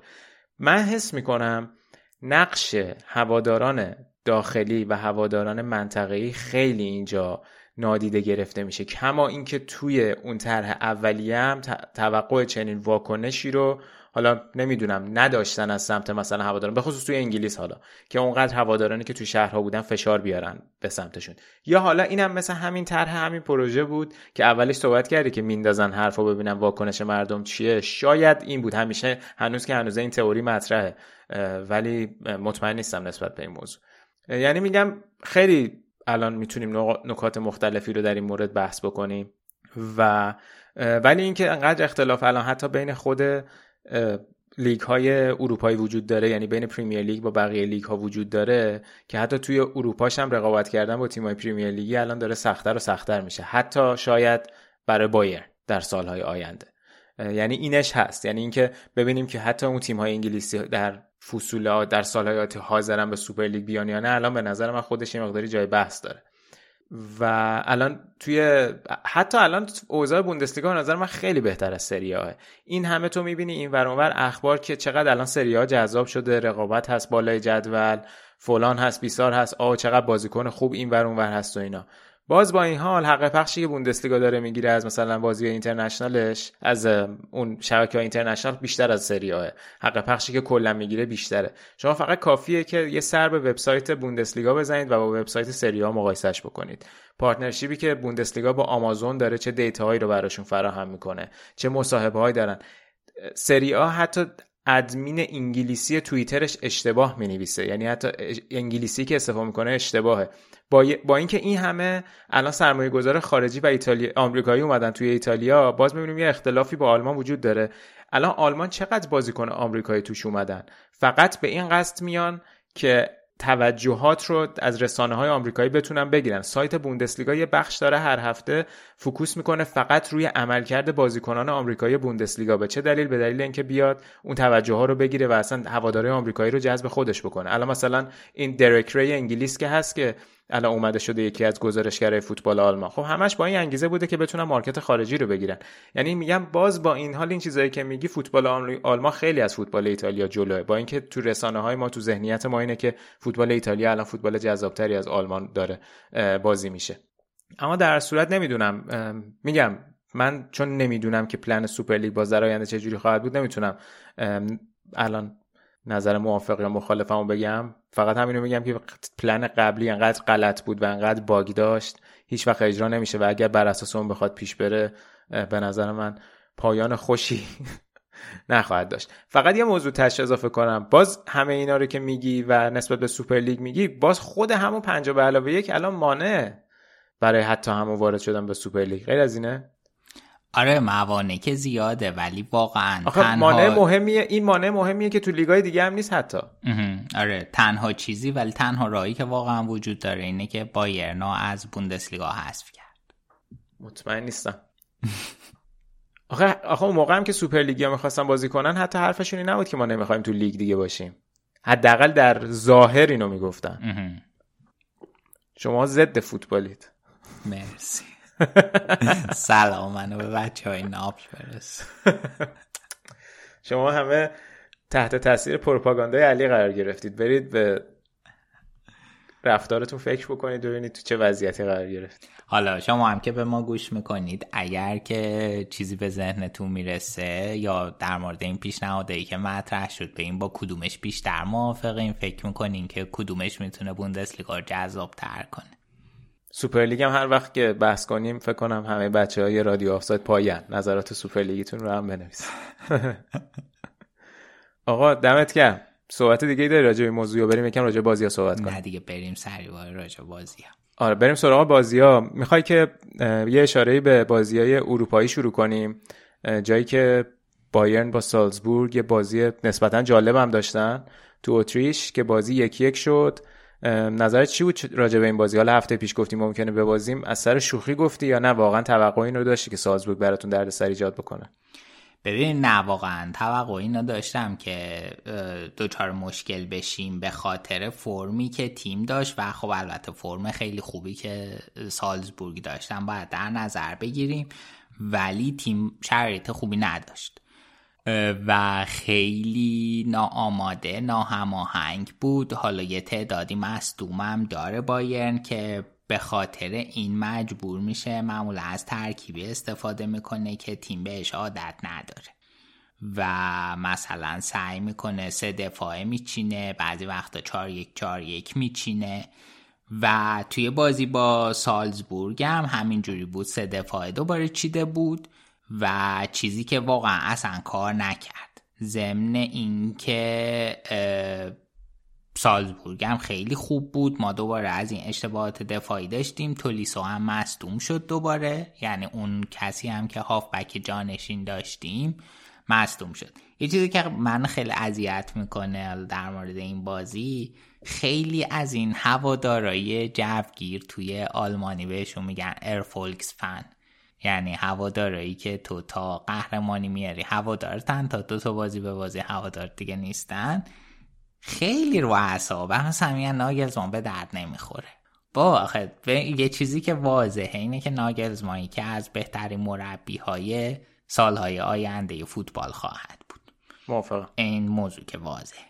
من حس می‌کنم نقش هواداران داخلی و هواداران منطقه‌ای خیلی اینجا نادیده گرفته میشه. کما اینکه توی اون طرح اولیه هم توقع چنین واکنشی رو حالا نمی‌دونم نداشتن از سمت مثلا هواداران به خصوص توی انگلیس حالا که اونقدر هوادارانی که توی شهرها بودن فشار بیارن به سمتشون. یا حالا اینم مثل همین طرح همین پروژه بود که اولش صحبت کردی که میندازن حرفا ببینن واکنش مردم چیه. شاید این بود. همیشه هنوز که هنوز این تئوری مطرحه. ولی مطمئن نیستم نسبت به این موضوع. یعنی میگم خیلی الان می‌تونیم نکات مختلفی رو در این مورد بحث بکنیم. و ولی اینکه انقدر اختلاف الان حتی بین خود لیگ های اروپایی وجود داره یعنی بین پریمیر لیگ با بقیه لیگ ها وجود داره که حتی توی اروپاش هم رقابت کردن با تیم های پریمیر لیگی الان داره سختتر و سختتر میشه. حتی شاید برای بایرن در سالهای آینده. یعنی اینش هست. یعنی اینکه ببینیم که حتی اون تیم های انگلیسی در فصول در سالهای حاضرن به سوپر لیگ بیان یا نه الان به نظر من خودش یه مقداری جای بحث داره. و الان توی حتی الان اوضاع بوندسلیگا به نظر من خیلی بهتر از سری این همه تو می‌بینی این ور اخبار که چقدر الان سری ها جذاب شده رقابت هست بالای جدول فلان هست بیسار هست آ چقدر بازیکن خوب این ور ور هست و اینا. باز با این حال حق پخشی که بوندسلیگا داره می‌گیره از مثلا بازی اینترنشنالش از اون شبکه های اینترنشنال بیشتر از سری ها حق پخشی که کلا می‌گیره بیشتره. شما فقط کافیه که یه سر به وبسایت بوندسلیگا بزنید و با وبسایت سری ها مقایسش بکنید. partnership ی که بوندسلیگا با آمازون داره چه data هایی رو براشون فراهم می‌کنه چه مصاحبه دارن. سری ها حتی ادمین انگلیسی توییترش اشتباه می نویسه یعنی حتی انگلیسی که استفاده می‌کنه اشتباهه. با, با اینکه این همه الان سرمایه گذار خارجی و ایتالیا آمریکایی اومدن توی ایتالیا باز می‌بینیم یه اختلافی با آلمان وجود داره. الان آلمان چقدر بازیکن آمریکایی توش اومدن؟ فقط به این قصد میان که توجهات رو از رسانه های آمریکایی بتونن بگیرن. سایت بوندسلیگا یه بخش داره هر هفته focus می‌کنه فقط روی عملکرد بازیکنان آمریکایی بوندسلیگا. به چه دلیل؟ به دلیل اینکه بیاد اون توجه ها رو بگیره و اصلا هواداره آمریکایی رو جذب خودش بکنه. الان مثلا این درک ری انگلیس که هست که الان اومده شده یکی از گزارشگرای فوتبال آلمان. خب همش با این انگیزه بوده که بتونن market خارجی رو بگیرن. یعنی میگم باز با این حال این چیزایی که میگی فوتبال آلمان خیلی از فوتبال ایتالیا جلوه. با اینکه تو رسانه های ما تو ذهنیت ما اینه که فوتبال ایتالیا الان فوتبال جذابتری از آلمان داره بازی میشه. اما در صورت نمی‌دونم میگم من چون نمی‌دونم که پلن سوپر لیگ باز در آینده چه خواهد بود نمی‌تونم الان نظر موافق یا مخالفمو بگم. فقط همینو میگم که پلن قبلی انقدر غلط بود و انقدر bug داشت. هیچ وقت اجرا نمیشه و اگر بر اساس اون بخواد پیش بره به نظر من پایان خوشی نخواهد داشت. فقط یه موضوع تهش اضافه کنم. باز همه اینا رو که میگی و نسبت به سوپر لیگ میگی باز خود همون پنجا به علاوه یک الان مانع برای حتی همون وارد شدن به سوپر لیگ. غیر از اینه؟ آره موانع که زیاده ولی واقعا آخه تنها... مانع مهمیه این مانع مهمیه که تو لیگای دیگه هم نیست حتی. آره تنها چیزی ولی تنها راهی که واقعا وجود داره اینه که بایرنا از بوندسلیگا حذف کرد. مطمئن نیستم. آخه آخه اون موقع هم که سوپر لیگ می‌خواستن بازی کنن حتی حرفشون این نبود که ما نمی‌خوایم تو لیگ دیگه باشیم. حداقل در ظاهر اینو می‌گفتن. شما ضد فوتبالید. مرسی. سلام منو به بچه های ناپل برس شما همه تحت تاثیر پروپاگاندای علی قرار گرفتید. برید به رفتارتون فکر بکنید ببینید تو چه وضعیتی قرار گرفتید. حالا شما هم که به ما گوش می‌کنید اگر که چیزی به ذهنتون می‌رسه یا در مورد این پیشنهاده ای که مطرح شد به این با کدومش بیشتر موافقین فکر می‌کنین که کدومش می‌تونه بوندسلیگا جذاب تر کنه. سوپر لیگ هم هر وقت که بحث کنیم فکر کنم همه بچه های رادیو آفساید پایان. نظرات سوپر لیگتون رو هم بنویسید. آقا دمت گرم. صحبت دیگه داری راجع به موضوع بریم یکم راجع بازی ها صحبت کنیم؟ نه دیگه بریم سریع راجع بازی ها. آره بریم سراغ بازی ها. می‌خوای که یه اشاره به بازی های اروپایی شروع کنیم. جایی که بایرن با سالزبورگ یه بازی نسبتا جالب هم داشتن تو اتریش که بازی یکی یک شد. نظرت چی بود راجع به این بازی؟ حالا هفته پیش گفتیم ممکنه ببازیم. از سر شوخی گفتی یا نه؟ واقعا توقع این رو داشتی که سالزبورگ براتون دردسر ایجاد بکنه؟ ببین نه واقعا توقع اینو داشتم که دوچار مشکل بشیم به خاطر فرمی که تیم داشت و خب البته فرم خیلی خوبی که سالزبورگ داشتن باید در نظر بگیریم. ولی تیم شرایط خوبی نداشت. و خیلی ناآماده ناهماهنگ بود. حالا یه تعدادی مصدومم داره بایرن که به خاطر این مجبور میشه معمولا از ترکیبی استفاده می‌کنه که تیم بهش عادت نداره. و مثلا سعی می‌کنه سه دفاعه میچینه بعضی وقتا چار یک چار یک میچینه. و توی بازی با سالزبورگ هم همینجوری بود. سه دفاعه دوباره چیده بود. و چیزی که واقعا اصلا کار نکرد. ضمن اینکه سالزبورگ هم خیلی خوب بود. ما دوباره از این اشتباهات دفاعی داشتیم. تولیسو هم مصدوم شد دوباره. یعنی اون کسی هم که هافبک جانشین داشتیم مصدوم شد. یه چیزی که من خیلی اذیت می‌کنه در مورد این بازی خیلی از این هوادارایی جوگیر توی آلمانی بهشون میگن ارفولکس فن یعنی هوادارایی که تو تا قهرمانی میاری هوادارتن تا دو تا بازی به بازی هوادار دیگه نیستن خیلی رو اعصاب مثلا میگن ناگلزمان به درد نمی‌خوره. با آخه یه چیزی که واضحه اینه که ناگلزمانی که از بهترین مربی های سالهای آینده فوتبال خواهد بود. موافقم. این موضوع که واضحه.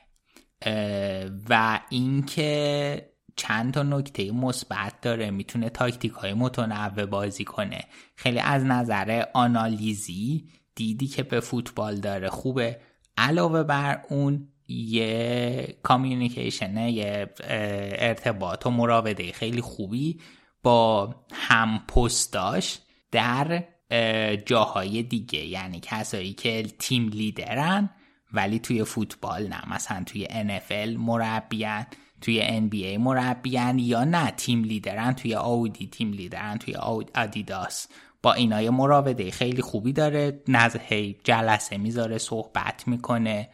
و اینکه چند تا نکته مثبت داره می‌تونه تاکتیک های متنوع بازی کنه. خیلی از نظر آنالیزی دیدی که به فوتبال داره خوبه. علاوه بر اون یه کامیونیکیشن یه ارتباط و مراوده خیلی خوبی با هم پستاش در جاهای دیگه. یعنی کسایی که تیم لیدرن ولی توی فوتبال نه. مثلا توی NFL مربیان. توی NBA مربیان یا نه تیم لیدرن توی آودی تیم لیدرن توی آدیداس با اینا یه مراوده خیلی خوبی داره نزه جلسه می‌ذاره صحبت می‌کنه.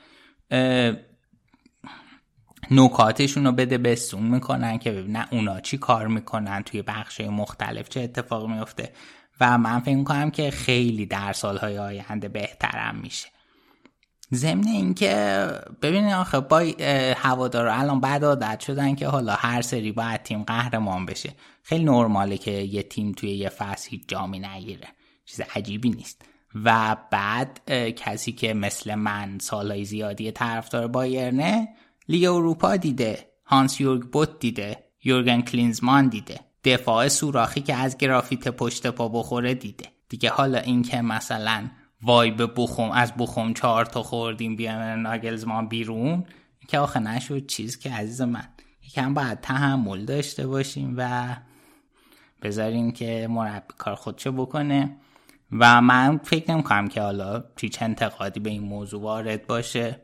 نکاتشون رو بده بستون می‌کنن که ببینن اونا چی کار می‌کنن توی بخش مختلف چه اتفاق میفته و من فکر می‌کنم که خیلی در سالهای آینده بهترم میشه. ضمن اینکه ببینید آخه با هوادارا الان بعد عادت شدن که حالا هر سری باید تیم قهرمان بشه. خیلی نرماله که یه تیم توی یه فصل هیچ جامی نگیره. چیز عجیبی نیست. و بعد کسی که مثل من سالهای زیادی طرفدار بایرنه لیگ اروپا دیده. هانس یورگ بوت دیده. یورگن کلینزمان دیده. دفاع سوراخی که از گرافیت پشت پا بخوره دیده. دیگه حالا این که مثلا وای به بخوم از بخوم چهار تا خوردیم بیان ناگلزمان بیرون. که آخه نشد چیز که عزیز من. یکم باید تحمل داشته باشیم و بذاریم که مربی کار خودشو بکنه. و من فکر نمی کنم که حالا هیچ انتقادی به این موضوع وارد باشه.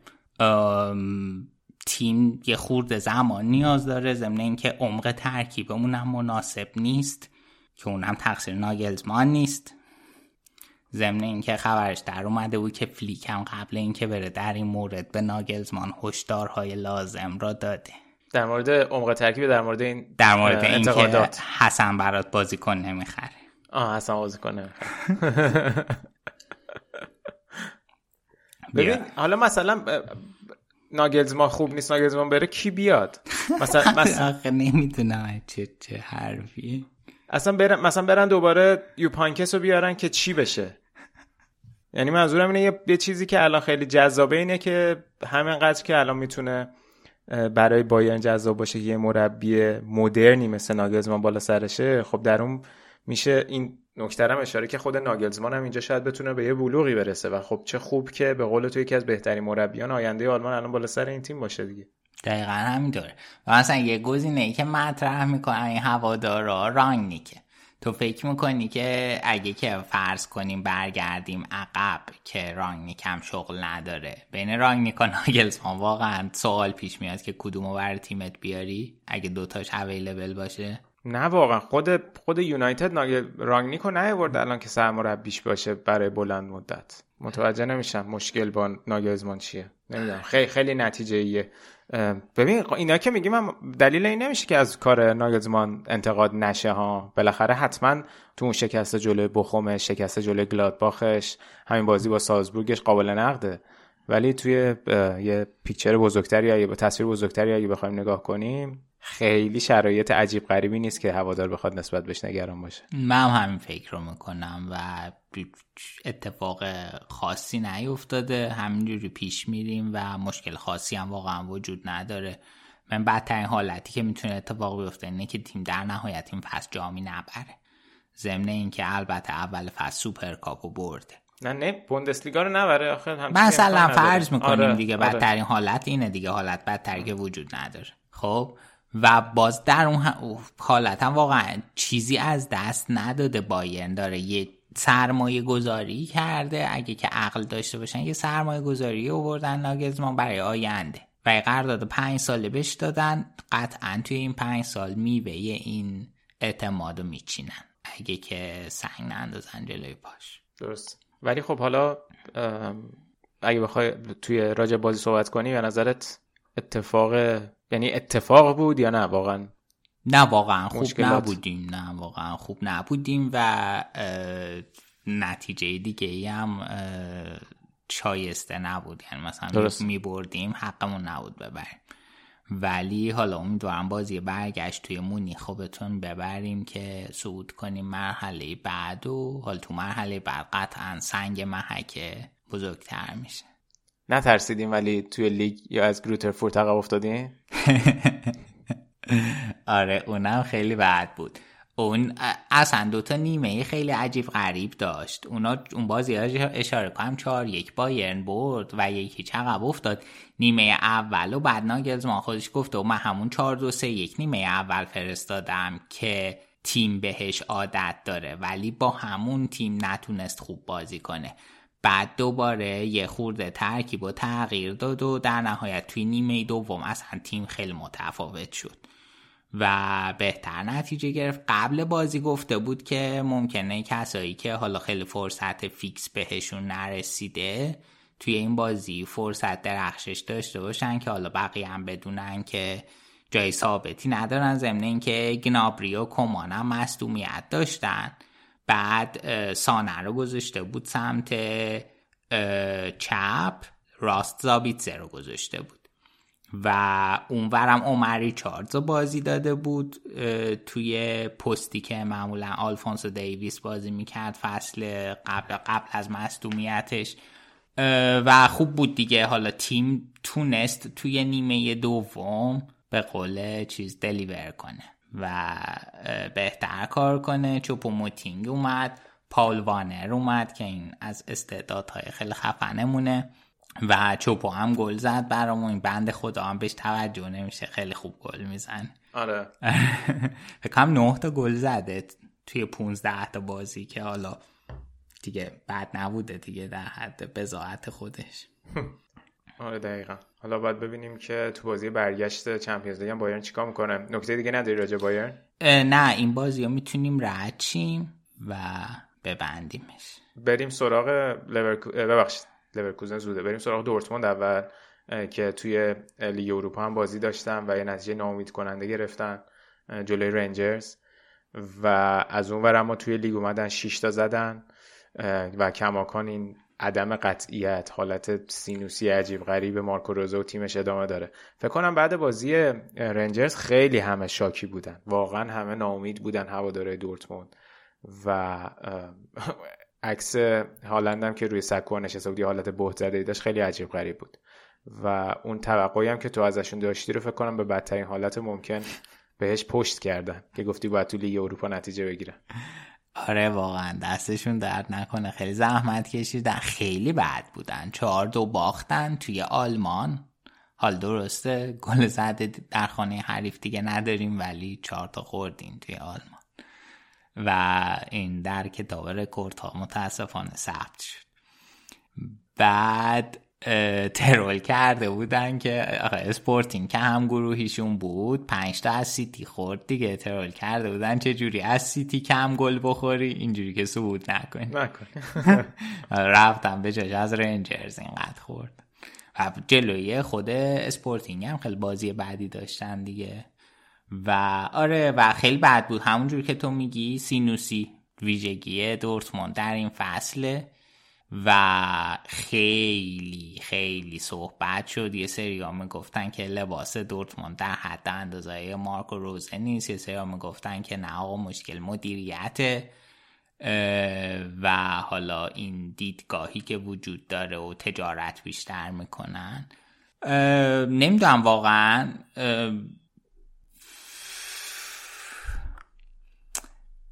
تیم یه خورد زمان نیاز داره. ضمن اینکه عمق ترکیبمون هم مناسب نیست. که اونم تقصیر ناگلزمان نیست. ضمن اینکه خبرش در اومده بود که فلیک هم قبل اینکه بره در این مورد به ناگلزمان هشدارهای لازم را داده. در مورد عمق ترکیب در مورد این در مورد اینکه حسن برات بازیکن نمی‌خره. آه حسن بازیکن نمی‌خره. ببین حالا مثلا ناگلزمان خوب نیست ناگلزمان بره کی بیاد؟ مثلا مثلا نمی‌دونم چه چه حرفی. اصلا برن مثلا برن دوباره یوپانکس رو بیارن که چی بشه؟ یعنی منظورم اینه یه،, چیزی که الان خیلی جذابه اینه که همینقدر که الان می‌تونه برای بایرن جذاب باشه یه مربی مدرنی مثل ناگلزمان بالا سرشه خب در اون میشه این نکته هم اشاره که خود ناگلزمان هم اینجا شاید بتونه به یه بلوغی برسه و خب چه خوب که به قول تو یکی از بهترین مربیان آینده آلمان الان بالا سر این تیم باشه دیگه. دقیقا همینطوره. و مثلا یه گزینه ای که مطرح می‌کنن این هوادارا رانگنیکه. تو فکر می‌کنی که اگه که فرض کنیم برگردیم عقب که رانگنیک شغل نداره بین رانگنیک و ناگلزمان واقعا سوال پیش میاد که کدومو بر تیمت بیاری؟ اگه دوتاش اویلیبل باشه؟ نه واقعا خود خود یونایتد ناگل رانگنیکو نیاورد الان که سرمربیش باشه برای بلند مدت. متوجه نمیشم مشکل با ناگلزمان چیه. نمی‌دونم. خیلی خیلی نتیجه ایه ببین اینا که میگیم هم دلیل این نمیشه که از کار ناگلزمان انتقاد نشه ها. بالاخره حتما تو اون شکست جلوی بخومش شکست جلوی گلادباخش همین بازی با سازبورگش قابل نقده. ولی توی یه پیکچر بزرگتری یا با تصویر بزرگتری اگه بخوایم نگاه کنیم خیلی شرایط عجیب غریبی نیست که هوادار بخواد نسبت بهش نگران باشه. من هم همین فکر رو می‌کنم و اتفاق خاصی نیفتاده. همینجوری پیش میریم و مشکل خاصی هم واقعا وجود نداره. من بدترین حالتی که می‌تونه اتفاق بیفته اینه که تیم در نهایت این فصل جامی نبره. ضمن اینکه البته اول فصل سوپر کاپو برده. نه نه بوندسلیگا رو نبره. آخه مثلا فرض می‌کنیم آره، دیگه آره. بدترین حالت اینه دیگه. حالت بدتری که وجود نداره. خب؟ و باز در اون حالت هم واقعا چیزی از دست نداده. بایرن داره یه سرمایه گذاری کرده. اگه که عقل داشته باشن یه سرمایه گذاری آوردن ناگزمان برای آینده. و قرارداد پنج ساله بهش دادن. قطعا توی این پنج سال میوه این اعتماد رو میچینن. اگه که سنگ نندازن جلوی پاش. درست. ولی خب حالا اگه بخوای توی راجع بازی صحبت کنی به نظرت اتفاق یعنی اتفاق بود یا نه؟ واقعا نه واقعا خوب نبودیم. نه واقعا خوب نبودیم و نتیجه دیگه ای هم شایسته نبود. یعنی مثلا می بردیم حقمون نبود ببریم. ولی حالا امیدوارم بازی برگشت توی مونی خوبتون ببریم که صعود کنیم مرحله بعد و حال تو مرحله بعد قطعا سنگ محک بزرگتر میشه. نترسیدیم ولی توی لیگ یا از گروترفورد عقب افتادیم آره اونم خیلی بد بود. اون اصلا دوتا نیمه خیلی عجیب غریب داشت. اونا اون بازی اشاره کنم چهار یک بایرن برد و یکی عقب افتاد. نیمه اول و بعد ناگلزمان خودش گفته و من همون چهار دو سه یک نیمه اول فرستادم که تیم بهش عادت داره ولی با همون تیم نتونست خوب بازی کنه. بعد دوباره یه خورده ترکیب و تغییر داد و در نهایت توی نیمه دوم اصلا تیم خیلی متفاوت شد. و بهتر نتیجه گرفت. قبل بازی گفته بود که ممکنه کسایی که حالا خیلی فرصت فیکس بهشون نرسیده توی این بازی فرصت درخشش داشته باشن که حالا بقیه هم بدونن که جای ثابتی ندارن. ضمن اینکه گنابری و کمان هم مصدومیت داشتن. بعد سانه رو گذاشته بود سمت چپ. راست زابیتزه رو گذاشته بود. و اونورم عمری چارز بازی داده بود توی پستی که معمولا آلفونسو دیویس بازی می‌کرد فصل قبل قبل از مصدومیتش. و خوب بود دیگه. حالا تیم تونست توی نیمه دوم به قول چیز دلیور کنه. و بهتر کار کنه. چوپو موتینگ اومد پاول وانر اومد که این از استعدادهای خیلی خفنمونه. و چوپو هم گل زد برامون. این بند خدا هم بهش توجه نمیشه. خیلی خوب گل میزن آره. فکرم نه تا گل زده توی 15 تا بازی که حالا دیگه بد نبوده دیگه در حد بضاعت خودش. آره دقیقا. حالا باید ببینیم که تو بازی برگشت چمپیونز لیگ بایرن چیکار می‌کنه. نکته دیگه نداری راجع بایرن؟ نه این بازی ها می‌تونیم رد چیم و ببندیمش. بریم سراغ لورکو... ببخشید لورکوزن زوده. بریم سراغ دورتموند اول که توی لیگ اروپا هم بازی داشتن و یه نتیجه ناامید کننده گرفتن جلوی رنجرز و از اون ور اما توی لیگ اومدن 6 تا زدن و کماکان این عدم قطعیت حالت سینوسی عجیب غریب مارکو روزو و تیمش ادامه داره. فکر کنم بعد بازی رنجرز خیلی همه شاکی بودن. واقعا همه ناامید بودن هواداره دورتموند. و عکس هالندم که روی سکو نشسته بود حالت بهت زده داشت خیلی عجیب غریب بود. و اون توقعی هم که تو ازشون داشتی رو فکر کنم به بدترین حالت ممکن بهش پشت کردن. که گفتی باید تو لیگ اروپا نتیجه بگیرن. آره واقعا دستشون درد نکنه. خیلی زحمت کشیدن. خیلی بد بودن. چهار دو باختن توی آلمان. حال درسته گل زده در خانه حریف دیگه نداریم ولی چهار تا خوردیم توی آلمان. و این در کتاب رکورد ها متاسفانه ثبت شد. بعد troll کرده بودن که اسپورتینگ که هم گروهیشون بود پنج تا از سیتی خورد دیگه troll کرده بودن. چه جوری؟ از سیتی کم گل بخوری؟ اینجوری که صعود نکنی. نکن رفتن به جاش از رنجرز اینقدر خورد. و جلوی خود اسپورتینگ هم خیلی بازی بعدی داشتن دیگه. و آره و خیلی بد بود. همونجور که تو میگی سینوسی ویژگی دورتموند در این فصله. و خیلی خیلی صحبت شد. یه سری ها می‌گفتن که لباس دورتموند در حد اندازه مارکو روزه نیست. یه سری ها می‌گفتن که نه آقا مشکل مدیریته و حالا این دیدگاهی که وجود داره و تجارت بیشتر می‌کنن. نمی‌دونم واقعا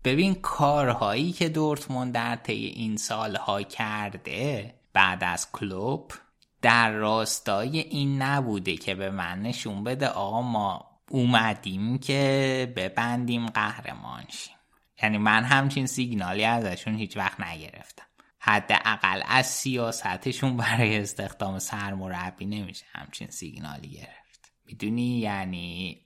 ببین کارهایی که دورتموند در طی این سالها کرده بعد از کلوب در راستای این نبوده که به من نشون بده آقا ما اومدیم که ببندیم قهرمان شیم یعنی من همچین سیگنالی ازشون هیچ وقت نگرفتم. حداقل از سیاستشون برای استخدام سرمربی نمیشه همچین سیگنالی گرفت. می‌دونی؟ یعنی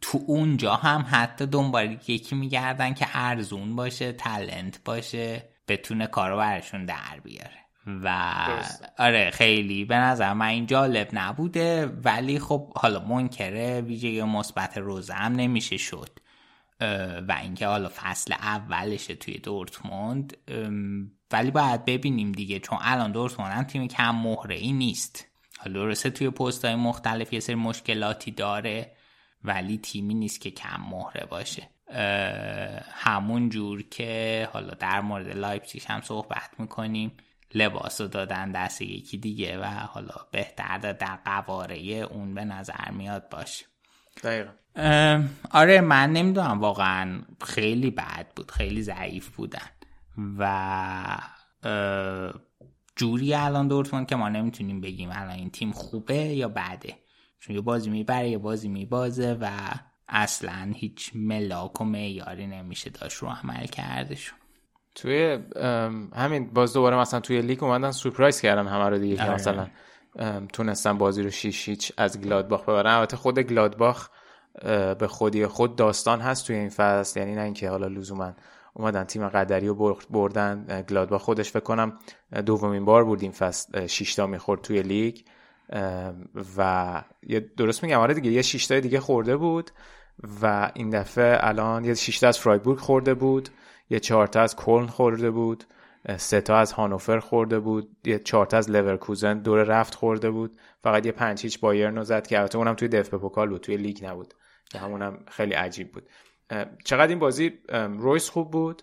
تو اونجا هم حتی دنبال یکی میگردن که ارزون باشه تلنت باشه بتونه کارو برشون در بیاره. و آره خیلی. به نظر من این جالب نبوده. ولی خب حالا منکره ویژه مثبت روزه هم نمیشه شد. و اینکه حالا فصل اولشه توی دورتموند ولی باید ببینیم دیگه. چون الان دورتموند هم تیم کم مهره ای نیست. حالا درسته توی پست های مختلف یه سری مشکلاتی داره. ولی تیمی نیست که کم مهره باشه. همون جور که حالا در مورد لایپزیگ هم صحبت می‌کنیم. لباس رو دادن دست یکی دیگه و حالا بهتر در قواره اون به نظر میاد باشه. دقیقا. آره من نمی‌دونم واقعا خیلی بد بود خیلی ضعیف بودن. و جوری الان دورتموند که ما نمی‌تونیم بگیم الان این تیم خوبه یا بده. چون یه بازی می‌بره یه بازی میبازه و اصلا هیچ ملاک و معیاری نمیشه داشت رو عمل کردشون. توی همین باز دوباره مثلا توی لیگ اومدن سورپرایز کردن همه رو دیگه که آره. مثلا تونستن بازی رو شیش هیچ از گلادباخ ببرن. البته خود گلادباخ به خودی خود داستان هست توی این فصل. یعنی نه اینکه حالا لزوما اومدن تیم قدری رو بردن. گلادباخ خودش فکر کنم دومین بار بود این فصل شیشتا می‌خورد توی لیگ. و یه درست میگم آره دیگه یه شیشتا دیگه خورده بود و این دفعه الان یه شیشتا از فرایبورگ خورده بود یه چهارتا از کلن خورده بود سه تا از هانوفر خورده بود یه چهارتا از لورکوزن دور رفت خورده بود فقط یه پنج هیچ بایرن زد که البته اونم توی DFB پوکال بود توی لیگ نبود که همونم خیلی عجیب بود. چقدر این بازی رویس خوب بود؟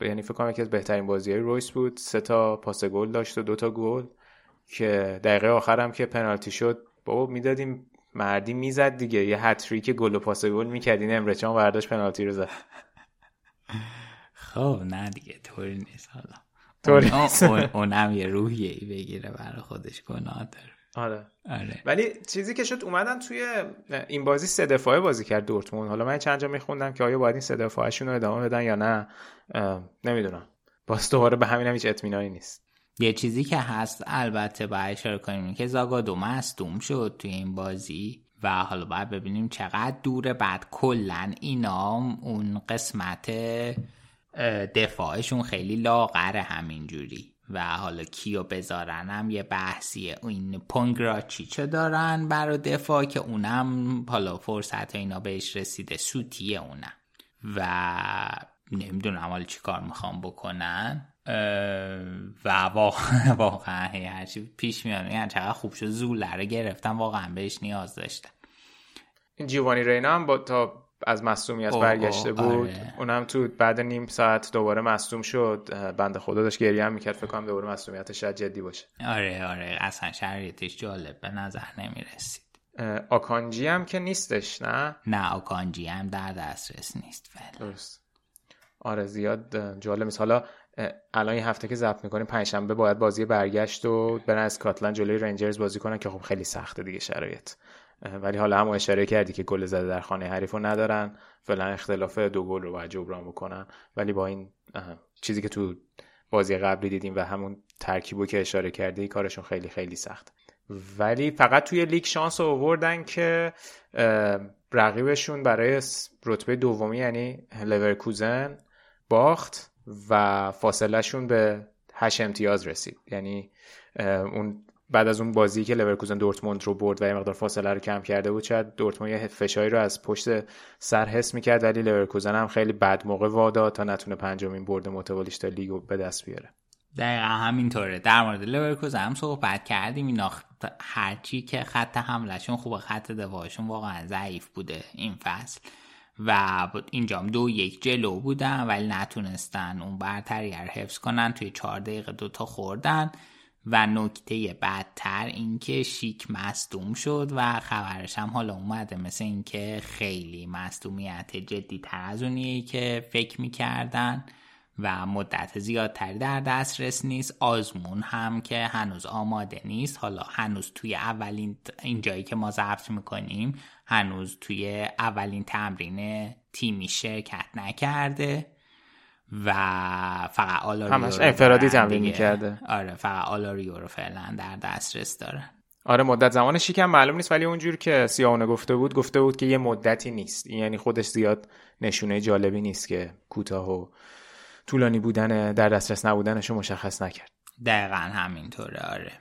یعنی فکر کنم یکی از بهترین بازی رویس بود. سه تا پاس گل داشت و دو تا گل. که دقیقه آخرم که پنالتی شد بابا می‌دادیم مردی می‌زد دیگه. یه هتریک گل و پاس گل می‌کرد این امره جان برداشت پنالتی رو زد. خب نه دیگه طوری نیست حالا. طوری اون- اونم یه روحیه ای بگیره برای خودش گناه داره. آره. آره. ولی چیزی که شد اومدن توی این بازی سه دفاعه بازی کرد دورتموند. حالا من چند جا میخوندم که آیا باید این سه دفاعشون رو ادامه بدن یا نه نمی‌دونم. باز دوباره به همین هم هیچ اطمینانی نیست. یه چیزی که هست البته باید اشاره کنیم که زاگادو مصدوم شد توی این بازی و حالا باید ببینیم چقدر دوره. بعد کلا اینا اون قسمت دفاعشون خیلی لاغره همینجوری و حالا کیو بذارن هم یه بحثیه این پونگراچیچو دارن برای دفاع که اونم حالا فرصت اینا بهش رسیده سوتیه اونم. و نمی‌دونم حالا چی کار می‌خوام بکنن. و واقعا واقعا هرچی پیش میاد یعنی چقدر خوب شد. زوله رو گرفتم واقعا بهش نیاز داشتن این جیوانی رینا هم با تا از مصومیت برگشته اوه، بود آره. اونم تو بعد نیم ساعت دوباره مصدوم شد. بنده خدا داشت گریه هم می‌کرد فکر کنم دوباره مصومیتش شاید جدی باشه. آره آره. اصلا شرایطش جالب به نظر نمی‌رسید. آکانجی هم که نیستش نه؟ نه آکانجی هم در دسترس نیست فعلا درست. آره زیاد جالب نیست. حالا الان این هفته که ضبط می‌کنیم پنجشنبه باید بازی برگشت و برن اسکاتلند جلوی رنجرز بازی کنن که خب خیلی سخته دیگه شرایط. ولی حالا هم اشاره کردی که گل زده در خانه حریفو ندارن. فعلا اختلاف دو گل رو باید جبران بکنن. ولی با این چیزی که تو بازی قبلی دیدیم و همون ترکیبو که اشاره کرده کارشون خیلی خیلی سخت. ولی فقط توی لیگ شانس آوردن که رقیبشون برای رتبه دومی یعنی لورکوزن باخت. و فاصلهشون به هشت امتیاز رسید. یعنی اون بعد از اون بازی که لورکوزن دورتموند رو برد و یه مقدار فاصله رو کم کرده بود شاید دورتموند یه فشاری رو از پشت سر حس می‌کرد ولی لورکوزن هم خیلی بد موقع وا داد تا نتونه پنجمین برد متوالیش تو لیگو به دست بیاره. دقیقا همینطوره. در مورد لورکوزن هم صحبت کردیم. اینا هرچی که خط حملشون خوبه خط دفاعشون واقعا ضعیف بوده این فصل. و اینجام دو یک جلو بودن ولی نتونستن اون برتری رو حفظ کنن توی چهار دقیقه دوتا خوردن. و نکته بدتر اینکه شیک مصدوم شد و خبرش هم حالا اومده مثل اینکه خیلی مصدومیت جدی تر از اونیه که فکر می‌کردن. و مدت زیادتری در دسترس نیست. آزمون هم که هنوز آماده نیست. حالا هنوز توی اولین اینجایی که ما ضبط می‌کنیم هنوز توی اولین تمرین تیمی شرکت نکرده و فقط آلاریو همش انفرادی تمرین می‌کرده. آره فقط آلاریو رو فعلا در دسترس داره. آره مدت زمانش یکم معلوم نیست ولی اونجور که سیاونه گفته بود گفته بود که یه مدتی نیست. یعنی خودش زیاد نشونه جالبی نیست که کوتاه و طولانی بودن در دسترس نبودنش رو مشخص نکرد. دقیقا همینطوره آره.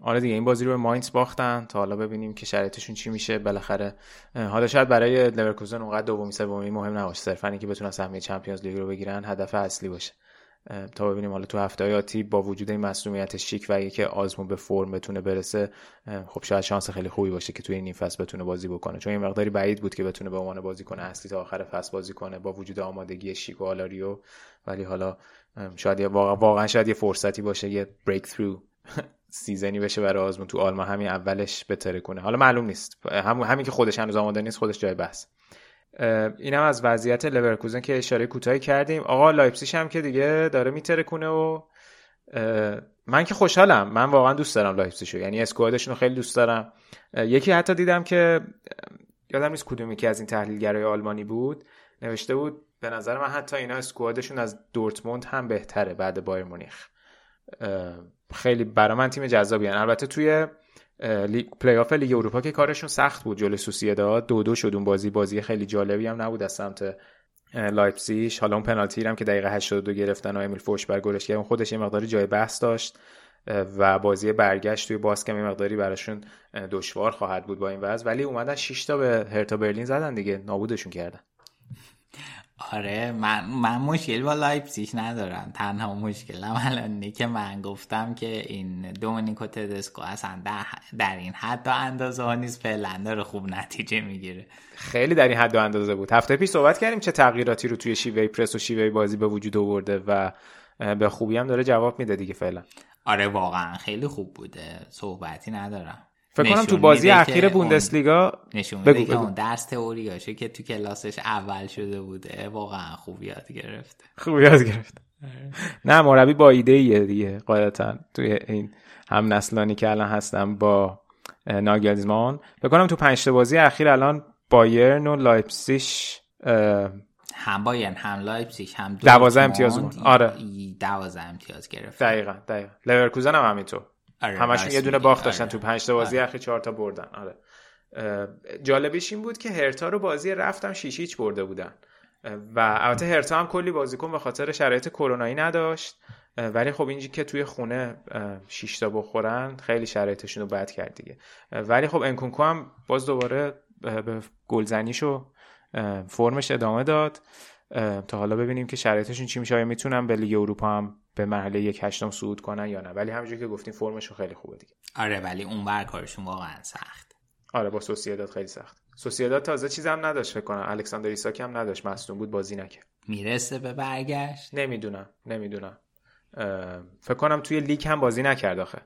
آره دیگه این بازی رو به ماینز باختن تا حالا ببینیم که شرایطشون چی میشه. بالاخره حالا شاید برای لورکوزن اونقدر دومی سومی مهم نباشه. صرفا اینکه بتونن سهمیه Champions League رو بگیرن هدف اصلی باشه. تا ببینیم حالا تو هفته آتی با وجود این مصدومیت شیک و که آزمون به فرم بتونه برسه خب شاید شانس خیلی خوبی باشه که توی این فصل بتونه بازی بکنه. چون این مقداری بعید بود که بتونه به عنوان بازیکن اصلی تا آخر فصل بازی کنه با وجود آمادگی شیک و آلاریو. ولی حالا شاید واقعا شاید یه فرصتی باشه یه breakthrough season ی بشه برای آزمون تو آلمان همین اولش بترکونه. حالا معلوم نیست. همین که خودش هنوز آماده نیست خودش جای بحث. اینم از وضعیت لورکوزن که اشاره کوتاهی کردیم. آقا لایپسیش هم که دیگه داره می‌ترکونه و من که خوشحالم. من واقعا دوست دارم لایپسیشو یعنی squad شون رو خیلی دوست دارم. یکی حتی دیدم که یادم نیست کدومی که از این تحلیلگرای آلمانی بود نوشته بود به نظر من حتی اینا squad شون از دورتموند هم بهتره بعد بایر مونیخ. خیلی برای من تیم جذابی. البته توی پلی آف لیگ اروپا که کارشون سخت بود جلوی سوسیداد دو دو شد اون بازی. بازی خیلی جالبی هم نبود. از سمت لایپزیگ. حالا اون پنالتی هم که دقیقه 82 گرفتن و امیل فورسبرگ گلش کرد خودش یه مقداری جای بحث داشت و بازی برگشت توی باسکم یه مقداری براشون دشوار خواهد بود با این وضع. ولی اومدن 6 تا به هرتا برلین زدن دیگه. نابودشون کردن. آره من من مشکل با لایپزیگ ندارم. تنها مشکلم الان اینه که من گفتم که این دومینیکو تدسکو اصلا در, در این حد و اندازه ها نیست. فعلا داره خوب نتیجه می‌گیره. خیلی در این حد و اندازه بود. هفته پیش صحبت کردیم چه تغییراتی رو توی شیوه پرس و شیوه بازی به وجود آورده و به خوبی هم داره جواب میده دیگه فعلا. آره واقعا خیلی خوب بوده. صحبتی ندارم. فکر کنم تو بازی اخیر بوندسلیگا نشون میده که اون درس تئوریاشه که تو کلاسش اول شده بوده واقعا خوب یاد گرفت خوب یاد گرفت نه مربی با ایده ایه دیگه قاعدتا توی این هم نسلانی که الان هستم با ناگلزمان. بکنم تو پنج بازی اخیر الان بایرن و لایپسیش هم بایرن هم لایپسیش هم دوازه امتیاز بود. آره. دوازه امتیاز گرفت دقیقا دقیقا. لورکوزن هم همینطور. آره همشون یه دونه باخت داشتن آره. تو پنج تا بازی آره. اخیر چهار تا بردن. آره. جالبیش این بود که هرتا رو بازی رفتم شیش هیچ برده بودن. و البته هرتا هم کلی بازیکن به خاطر شرایط کرونایی نداشت. ولی خب اینجی که توی خونه 6 تا بخورن خیلی شرایطشون رو بد کرد دیگه. ولی خب انکونکو هم باز دوباره به گلزنیشو فرمش ادامه داد. تا حالا ببینیم که شرایطشون چی میشه. آیا می‌تونن به لیگ اروپا هم به مرحله یک هشتم صعود کنن یا نه. ولی همونجوری که گفتیم فرمشون خیلی خوبه دیگه. آره ولی اون بر کارشون واقعا سخت. آره با سوسییداد خیلی سخت. سوسییداد تازه چیزم نداشت فکر کنم. الکساندر ایساک هم نداشت. مصدوم بود بازی نکرد. می‌رسه به برگشت؟ نمی‌دونم. نمی‌دونم. فکر کنم توی لیگ هم بازی نکرد آخه.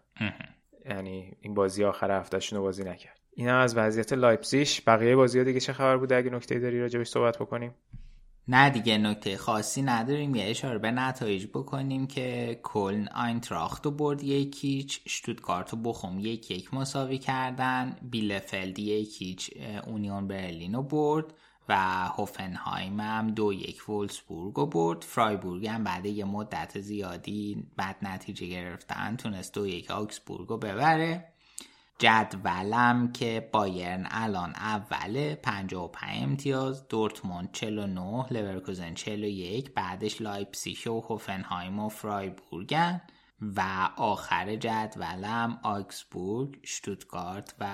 یعنی این بازی آخر هفتهشون رو بازی نکرد. اینا از وضعیت لایپزیگ بقیه بازی ها دیگه چه خبر بوده؟ اگه نکته داری راجبش صحبت بکنیم. نه دیگه نکته خاصی نداریم. یه اشاره به نتایج بکنیم که کلن آینتراخت رو برد یک هیچ شتوتگارت و بوخوم یک یک مساوی کردن بیلفلد یک هیچ اونیون برلین رو برد و هوفنهایم هم دو یک وولسبورگ رو برد. فرایبورگ هم بعد یه مدت زیادی بعد نتیجه گرفتن تونست دو یک آگسبورگ رو ببره. جدولم که بایرن الان اوله 55 امتیاز دورتموند 49 لورکوزن 41 بعدش لایپسیش و هوفنهایم و فرایبورگن و آخر جدولم آگسبورگ شتوتگارت و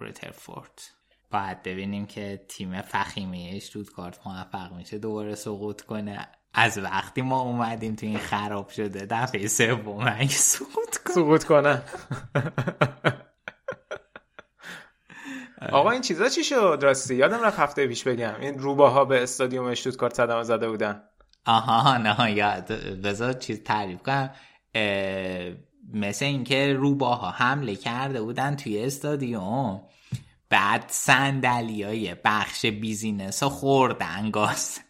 گرویتر فورت. باید ببینیم که تیم فخیمه شتوتگارت موفق میشه دوباره سقوط کنه. از وقتی ما اومدیم تو این خراب شده دفعه سوم سقوط کنه. سقوط کنه. آقا این چیزا چی شد؟ راستی یادم رفت هفته پیش بگم. این روباها به استادیوم اشتوتگارت صدمه زده بودن. آها نه یاد. بذار چیز تعریف کنم. مثل اینکه روباها حمله کرده بودن توی استادیوم. بعد سندلی های بخش بیزینس ها خوردن گاز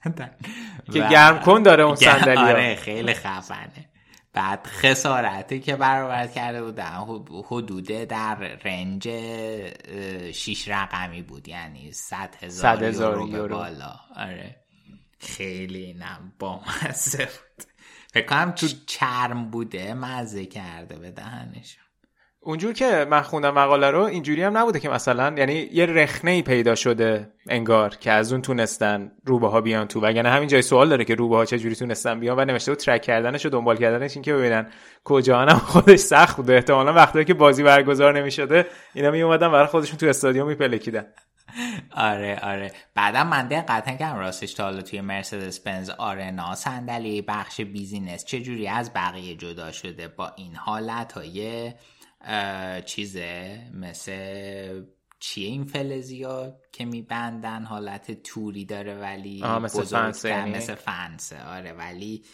که گرم کن داره اون سندلی آره خیلی خفنه. بعد خسارتی که برآورد کرده بودن حدود در رنج شیش رقمی بود. یعنی صد هزار, یورو, یورو. بالا. آره. خیلی نم با مزه بود. فکر کنم تو چرم بوده مزه کرده به دهنشون اونجور که من خوندم مقاله رو اینجوری هم نبوده که مثلا یعنی یه رخنه ای پیدا شده انگار که از اون تونستن روبه ها بیان تو. وگرنه همین جای سوال داره که روبه ها جوری تونستن بیان و نوشته بود ترک کردنش و دنبال کردنش این که ببینن کجا. هم خودش سخت بوده. احتمالا وقتی که بازی برگزار نمی‌شده اینا می اومدن برای خودشون تو استادیوم میپلکیدن. آره آره. بعدا من دقت کردم راستش تا حالا توی مرسدس بنز آرنا صندلی بخش بیزینس چه جوری از بقیه جدا شده با این حالت های چیزه مثل چیه این فلزیا که میبندن؟ حالت توری داره ولی مثل فنسه یعنی؟ مثل فنسه. آره ولی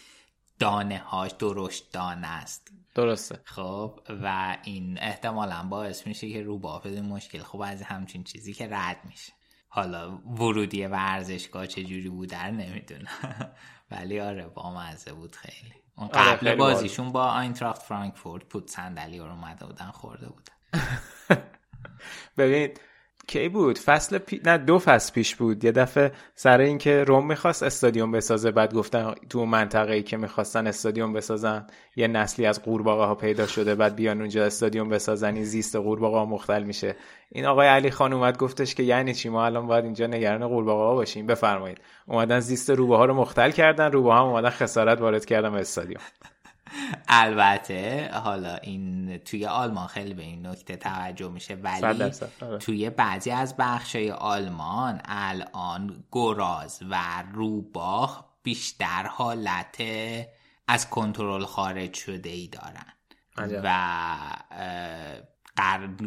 دانه هاش درشت دانه است. درسته. خب و این احتمالا باعث میشه که رو بافز مشکل. خب از همچین چیزی که رد میشه. حالا ورودی ورزشگاه چجوری بوده نمی‌دونم. ولی آره با مزه بود خیلی. قبل بازیشون با آینتراخت فرانکفورت پود صندلی رو اومده بودن خورده بودن. ببینید کی بود؟ فصل پی... نه دو فصل پیش بود. یه دفعه سر اینکه روم می‌خواست استادیوم بسازه بعد گفتن تو منطقه ای که می‌خواستن استادیوم بسازن یه نسلی از قورباغه ها پیدا شده بعد بیان اونجا استادیوم بسازن این زیست قورباغه ها مختل میشه. این آقای علی خان اومد گفتش که یعنی چی؟ ما الان باید اینجا نگران قورباغه ها باشیم. بفرمایید. اومدن زیست روبه ها رو مختل کردن روبه ها اومدن خسارت وارد کردن به استادیوم. البته حالا این توی آلمان خیلی به این نکته توجه میشه ولی آره. توی بعضی از بخشای آلمان الان گراز و روباه بیشتر حالت از کنترل خارج شده ای دارن و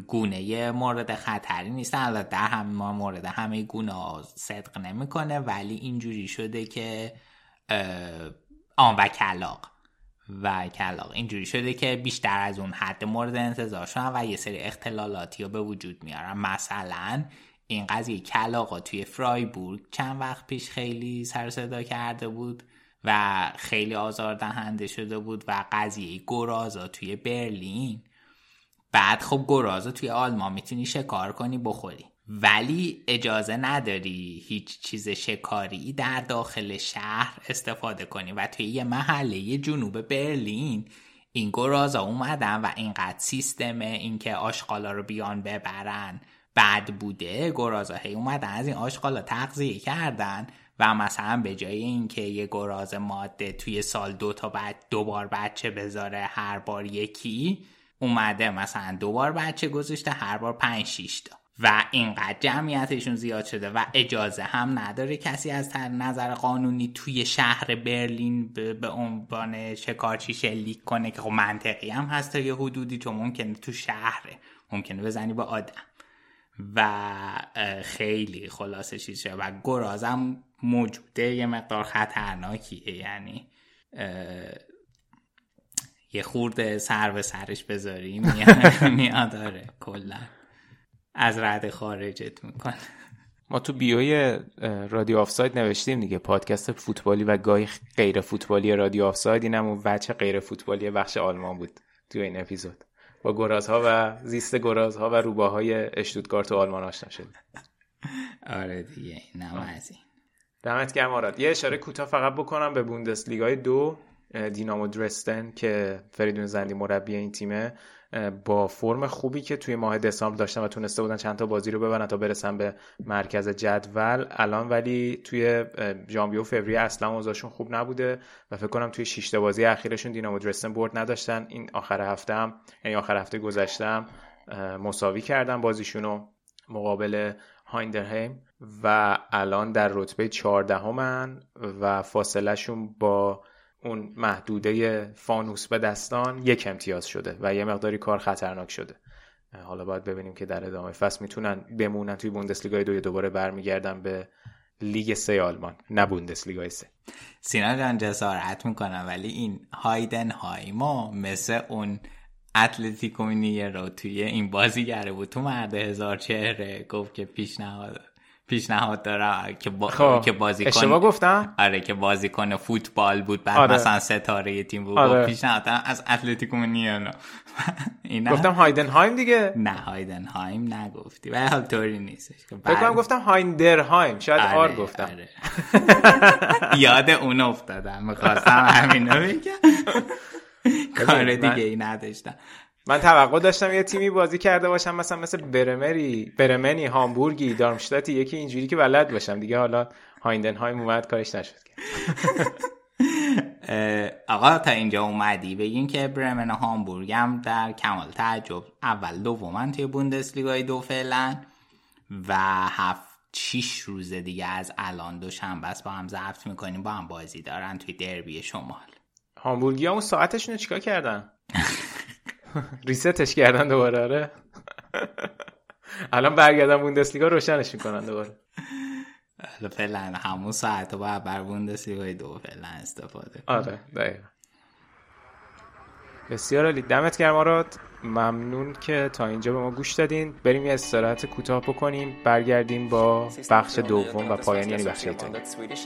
گونه مورد خطری نیستن. البته در همه مورد همه گونه صدق نمی‌کنه ولی اینجوری شده که آن و کلاق و کلاق اینجوری شده که بیشتر از اون حد مورد انتظار شدن و یه سری اختلالاتی رو به وجود میارن. مثلا این قضیه کلاقا توی فرایبورگ چند وقت پیش خیلی سر صدا کرده بود و خیلی آزار دهنده شده بود و قضیه گرازا توی برلین. بعد خب گرازا توی آلمان می‌تونی شکار کنی بخوری. ولی اجازه نداری هیچ چیز شکاری در داخل شهر استفاده کنی و توی یه محله جنوب برلین این گرازا اومدن و اینقدر سیستم اینکه آشغالا رو بیان ببرن. بد بوده گرازا هی اومدن از این آشغالا تغذیه کردن و مثلا به جای اینکه یه گراز ماده توی سال دو تا بعد دوبار بچه بذاره هر بار یکی اومده مثلا دوبار بچه گذاشته هر بار پنج شیش تا. و اینقدر جمعیتشون زیاد شده و اجازه هم نداره کسی از نظر قانونی توی شهر برلین به عنوان شکارچی شلیک کنه که خب منطقی هم هست تا یه حدودی تو ممکنه تو شهره ممکنه بزنی به آدم. و خیلی خلاصه چیز شده و گرازم موجوده یه مقدار خطرناکیه. یعنی یه خورده سر به سرش بذاریم. میاد داره کلا. از رد خارجت می‌کنه. ما تو بیوی رادیو آفساید نوشتیم دیگه پادکست فوتبالی و گاهی غیر فوتبالی رادیو آفساید. اینم اون وجه غیر فوتبالی بخش آلمان بود تو این اپیزود. با گرازها و زیست گرازها و روباهای اشتوتگارت و آلمان آشنا شد آره دیگه اینم از این. دمت گرم آراد. یه اشاره کوتاه فقط بکنم به بوندسلیگای دو. دینامو درستن که فریدون زندی مربی این تیمه با فرم خوبی که توی ماه دسامبر داشتن و تونسته بودن چند تا بازی رو ببرن تا برسن به مرکز جدول. الان ولی توی ژانویه و فوریه اصلا اوضاعشون خوب نبوده و فکر کنم توی شش بازی اخیرشون دینامو درستن برد نداشتن. این آخر هفته هم یعنی آخر هفته گذشتم مساوی کردن بازیشونو مقابل هایندرهیم و الان در رتبه 14 همن و فاصلهشون با اون محدوده فانوس به دستان یک امتیاز شده و یه مقداری کار خطرناک شده. حالا باید ببینیم که در ادامه فصل می‌تونن بمونن. توی بوندسلیگای دوی دوباره برمیگردن به لیگ سه آلمان نه بوندسلیگای سه. سینا جان جسارت می‌کنم ولی این هایدن هایما مثل اون اتلتیکو رو توی این بازی گره بود. تو مرد هزار چهره گفت که پیشنهاد پیشنهاد دارم که با... خب. که بازی اشتباه گفتم؟ آره که بازیکن فوتبال بود بعد آره. مثلا ستاره تیم بود. آره. پیشنهاد از اتلتیکو مینیانو اینا گفتم هایدنهایم دیگه. نه هایدنهایم نگفتی. ولی حال طوری نیستش. که فکر کنم گفتم هایندرهایم. شاید آره، آر گفتم. آره. یاد اون افتادم. می‌خواستم همینو بگم. کار دیگه ای نداشتم. من توقع داشتم یه تیمی بازی کرده باشم مثلا مثل برمری برمنی هامبورگی دارمشتاتی یکی اینجوری که بلد باشم. دیگه حالا هایندنهایم اومد کارش نشد آقا تا اینجا اومدی؟ بگین که برمن و هامبورگ هم در کمال تعجب اول دومن توی بوندسلیگای دو فعلا و هفت شیش روز دیگه از الان دوشنبه است با هم ضبط می‌کنیم با هم بازی دارن توی دربی شمال. هامبورگی اون ساعتشون رو چیکار کردن؟ ریستش کردن دوباره آره. الان برگردن بوندسلیگا روشنش می‌کنن دوباره. حالا فعلا همون ساعت رو باید بر بوندسلیگای دو فعلا استفاده. آره دقیقا. بسیار عالی. دمت گرم آراد. ممنون که تا اینجا به ما گوش دادین. بریم یه استراحت کوتاه بکنیم. برگردیم با بخش دوم و pågående یعنی بخش Swedish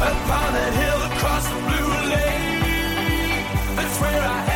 Upon that hill across the blue lake, that's where I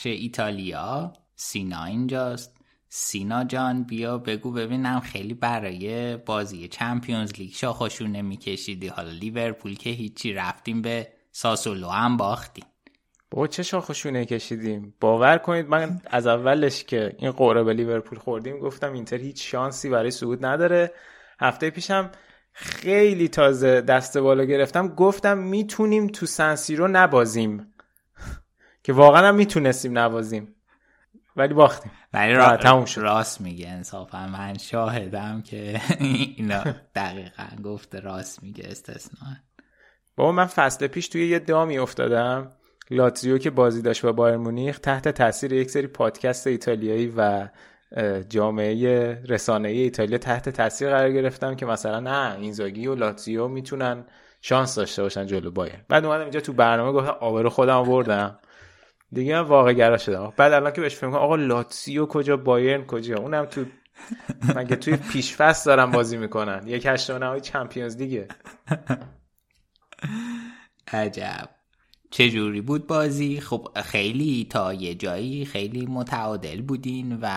بخش ایتالیا. سینا اینجاست. سینا جان بیا بگو ببینم خیلی برای بازی چمپیونز لیگ شاخشون نمیکشیدی حالا لیورپول که هیچی رفتیم به ساسولو هم باختیم. با چه شاخشونه کشیدیم؟ باور کنید من از اولش که این قرعه به لیورپول خوردیم گفتم اینتر هیچ شانسی برای صعود نداره. هفته پیشم خیلی تازه دست بالا گرفتم. گفتم می‌تونیم تو سنسیرو نبازیم. که واقعا هم می‌تونستیم نبازیم ولی باختیم. ولی را... تموم شد. راست میگه انصافا. من شاهدم که اینا دقیقا گفته راست میگه استثنا بابا من فصل پیش توی یه دامی افتادم. لاتزیو که بازی داشت با بایر مونیخ تحت تاثیر یک سری پادکست ایتالیایی و جامعه رسانه ایتالیا تحت تاثیر قرار گرفتم که مثلا نه اینزاگی و لاتزیو می‌تونن شانس داشته باشن جلو بایر. بعد اومدم اینجا تو برنامه گفتم آبرو خودم بردم. دیگه من واقع گرا شدم. بعد الان که بهش فکر آقا لاتزیو کجا بایرن کجا؟ اونم تو مگه توی پیشفست دارم بازی می‌کنن؟ یک هشتم نهایی چمپیونز دیگه عجب. چه جوری بود بازی؟ خب خیلی تا یه جایی خیلی متعادل بودین و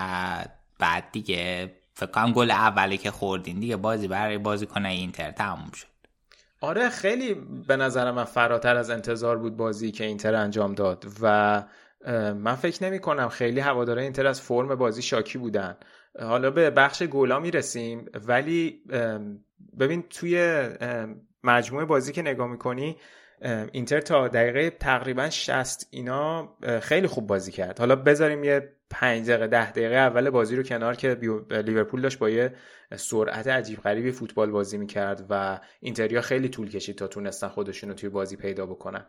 بعد دیگه فکر کنم گل اولی که خوردین دیگه بازی برای بازی کنه اینتر تموم شد. آره خیلی به نظر من فراتر از انتظار بود بازی که اینتر انجام داد و من فکر نمی کنم خیلی هواداره اینتر از فرم بازی شاکی بودن. حالا به بخش گولا می‌رسیم ولی ببین توی مجموعه بازی که نگاه می‌کنی اینتر تا دقیقه تقریبا 60 اینا خیلی خوب بازی کرد. حالا بذاریم یه 5 دقیقه 10 دقیقه اول بازی رو کنار که لیورپول داشت با یه سرعت عجیب غریبی فوتبال بازی می‌کرد و اینتریا خیلی طول کشید تا تونستن خودشون رو توی بازی پیدا بکنن.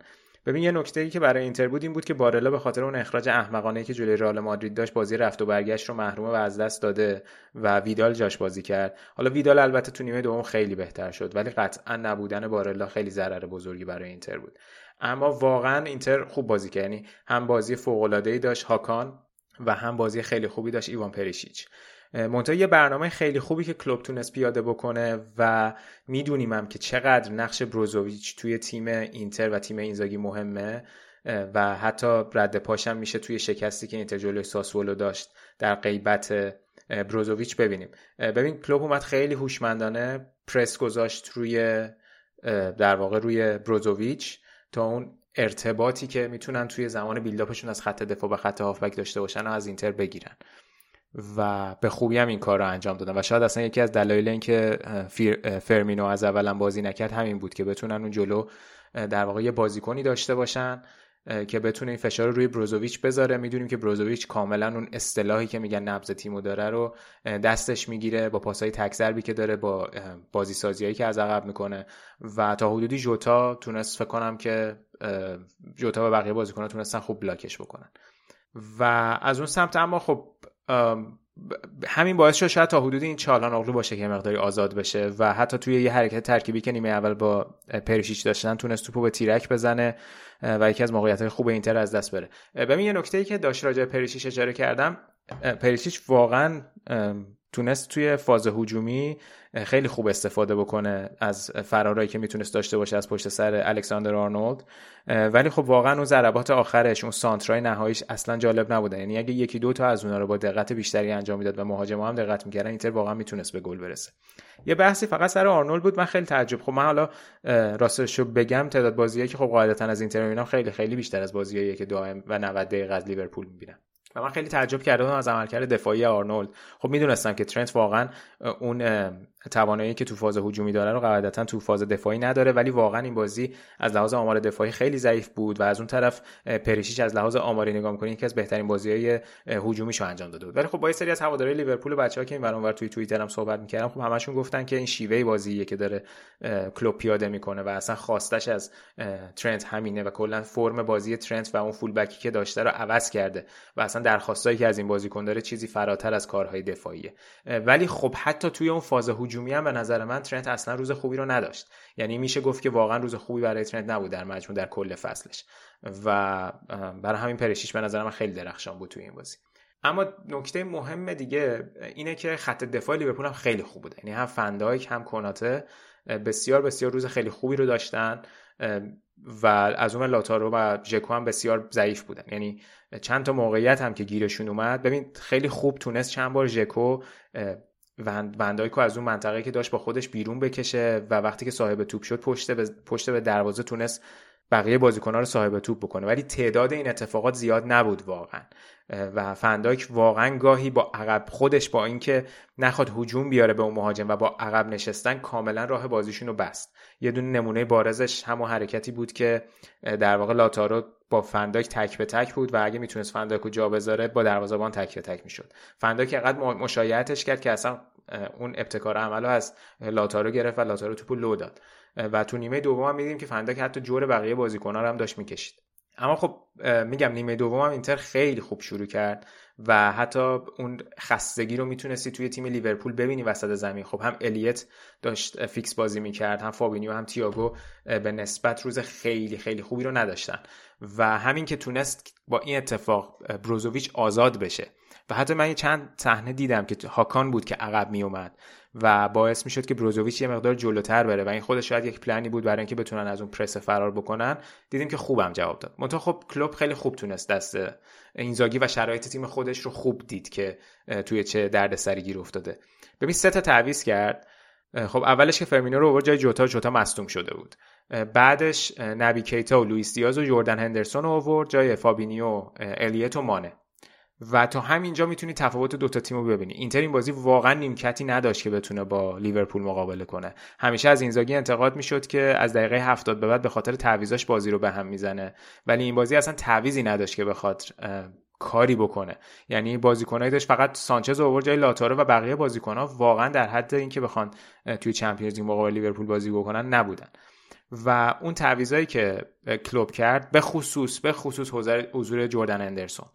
ببین یه نکته ای که برای اینتر بود این بود که بارلا به خاطر اون اخراج احمقانه که جلوی رئال مادرید داشت بازی رفت و برگشت رو محروم و از دست داده و ویدال جاش بازی کرد. حالا ویدال البته تو نیمه دوم خیلی بهتر شد ولی قطعا نبودن بارلا خیلی ضرر بزرگی برای اینتر بود. اما واقعا اینتر خوب بازی کرد یعنی هم بازی فوق داشت. هاکان و هم بازی خیلی خوبی داشت ایوان پریشیچ. منتها یه برنامه خیلی خوبی که کلوب تونست پیاده بکنه و می‌دونیم که چقدر نقش بروزوویچ توی تیم اینتر و تیم اینزاگی مهمه و حتی رد پاشم میشه توی شکستی که اینتر جلوی ساسولو داشت در غیبت بروزوویچ ببینیم. ببین کلوب اومد خیلی هوشمندانه پرس گذاشت روی در واقع روی بروزوویچ تا اون ارتباطی که می‌تونن توی زمان بیلداپشون از خط دفاع به خط هافبک داشته باشن و از اینتر بگیرن. و به خوبی هم این کار رو انجام دادن. و شاید اصلا یکی از دلایل اینکه فرمینو از اولا بازی نکرد همین بود که بتونن اون جلو در واقع یه بازیکنی داشته باشن که بتونه این فشار رو روی بروزوویچ بذاره. می‌دونیم که بروزوویچ کاملا اون اصطلاحی که میگن نبض تیمو داره رو دستش می‌گیره با پاسهای تک که داره با بازی سازیایی که از عقب می‌کنه. و تا حدودی جوتا تونست فکر کنم که جوتا و بقیه بازیکن‌ها تونستن خوب بلاکش بکنن. و از اون سمت اما خب همین باعث شد شاید تا حدود این چالان اغلو باشه که مقداری آزاد بشه. و حتی توی یه حرکت ترکیبی که نیمه اول با پریشیچ داشتن تونست توپو به تیرک بزنه. و یکی از موقعیت های خوب اینتر از دست بره. ببین یه نکته ای که داشت راجع پریشیچ اشاره کردم. پریشیچ واقعا تونست توی فاز هجومی خیلی خوب استفاده بکنه از فرارایی که می‌تونست داشته باشه از پشت سر الکساندر آرنولد. ولی خب واقعا اون ضربات آخرش اون سانترای نهاییش اصلا جالب نبودن یعنی اگه یکی دو تا از اونها رو با دقت بیشتری انجام می‌داد و مهاجما هم دقت می‌کردن اینتر واقعا می‌تونست به گل برسه. یه بحثی فقط سر آرنولد بود من خیلی تعجب خب من حالا راستش رو بگم تعداد بازیایی که خب قاعدتا از اینتر می‌بینم خیلی خیلی بیشتر از بازیایی که دائم و 90 دقیقه از لیورپول می‌بینم. و من خیلی تعجب کردم از عملکرد دفاعی آرنولد. خب می‌دونستم که ترنت واقعا اون توانایی که تو فاز هجومی داره رو قاعدتا تو فاز دفاعی نداره ولی واقعا این بازی از لحاظ آمار دفاعی خیلی ضعیف بود و از اون طرف پریشیچ از لحاظ آماری نگاه می‌کنی یکی از بهترین بازی‌های هجومیشو انجام داده بود. ولی خب با سری از هوادارهای لیورپول بچه‌ها که این ور توی توییتر هم صحبت می‌کردم خب همشون گفتن که این شیوه بازیه که داره کلوب پیاده می‌کنه و اصلا خواستش از ترنت همینه و کلا فرم بازی ترنت و اون فول بکی که داشته رو عوض کرده و اصلا درخواستایی که از این بازیکن داره چیزی فراتر از کارهای دفاعیه. ولی خب حتی توی اون فاز هجومی هم به نظر من ترنت اصلا روز خوبی رو نداشت. یعنی میشه گفت که واقعا روز خوبی برای ترنت نبود در مجموع در کل فصلش. و برای همین پرشیش به نظر من خیلی درخشان بود توی این بازی. اما نکته مهم دیگه اینه که خط دفاع لیورپول هم خیلی خوب بوده. یعنی هم فندایک هم کناته بسیار بسیار روز خیلی خوبی رو داشتن و از اون لاتارو و ژکو هم بسیار ضعیف بودن. یعنی چند تا موقعیت هم که گیرشون اومد. ببین خیلی خوب تونست چند بار ژکو وندایکو از اون منطقه که داشت با خودش بیرون بکشه و وقتی که صاحب توپ شد پشت به, پشت به دروازه تونست بقیه بازیکنها رو صاحب توپ بکنه. ولی تعداد این اتفاقات زیاد نبود واقعا. و فنداک واقعا گاهی با عقب خودش با اینکه نخواد هجوم بیاره به اون مهاجم و با عقب نشستن کاملا راه بازیشون رو بست. یه دونه نمونه بارزش همون حرکتی بود که در واقع لاتارو با فن‌دایک تک به تک بود و اگه می‌تونست فن‌دایک رو جا بذاره با دروازه‌بان تک به تک می‌شد. فن‌دایک اینقدر مشایعتش کرد که اصلا اون ابتکار عملو از لاتارو گرفت و لاتارو توپو لو داد. و تو نیمه دوم هم میدیم که فن‌دایک حتی جور بقیه بازیکن‌ها رو هم داشت می‌کشید. اما خب میگم نیمه دوم هم اینتر خیلی خوب شروع کرد و حتی اون خستگی رو می‌تونستی توی تیم لیورپول ببینی وسط زمین. خب هم الیت داشت فیکس بازی می‌کرد هم فابینیو هم تییاگو به نسبت روز خیلی خیلی خوبی رو نداشتن. و همین که تونست با این اتفاق بروزوویچ آزاد بشه. و حتی من چند صحنه دیدم که هاکان بود که عقب می اومد و باعث می‌شد که بروزوویچ یه مقدار جلوتر بره و این خودش شاید یک پلنی بود برای اینکه بتونن از اون پرس فرار بکنن. دیدیم که خوبم جواب داد. منتها خب کلوپ خیلی خوب تونست دست اینزاگی و شرایط تیم خودش رو خوب دید که توی چه دردسری گیر افتاده. ببین سه تا تعویض کرد. خب اولش که فیرمینو رو آورد جای جوتا. جوتا مصدوم شده بود. بعدش نبی کیتا و لوئیس دیاز و جردن هندرسون رو آورد جای فابینیو الیت و مانه. و تا همینجا می‌تونی تفاوت دوتا تیم رو ببینی. اینتر این بازی واقعا نیمکتی نداشت که بتونه با لیورپول مقابله کنه. همیشه از اینزاگی انتقاد می‌شد که از دقیقه 70 به بعد به خاطر تعویضاش بازی رو به هم می‌زنه. ولی این بازی اصلا تعویزی نداشت که بخاطر کاری بکنه. یعنی بازیکنایی داشت فقط سانچز آورد جای لاتارو و بقیه بازیکنها واقعا در حد اینکه بخوان توی چمپیونز لیگ مقابل لیورپول بازی بکنن نبودن. و اون تعویضایی که کلوب کرد به خصوص به خصوص حضور جردن اندرسون.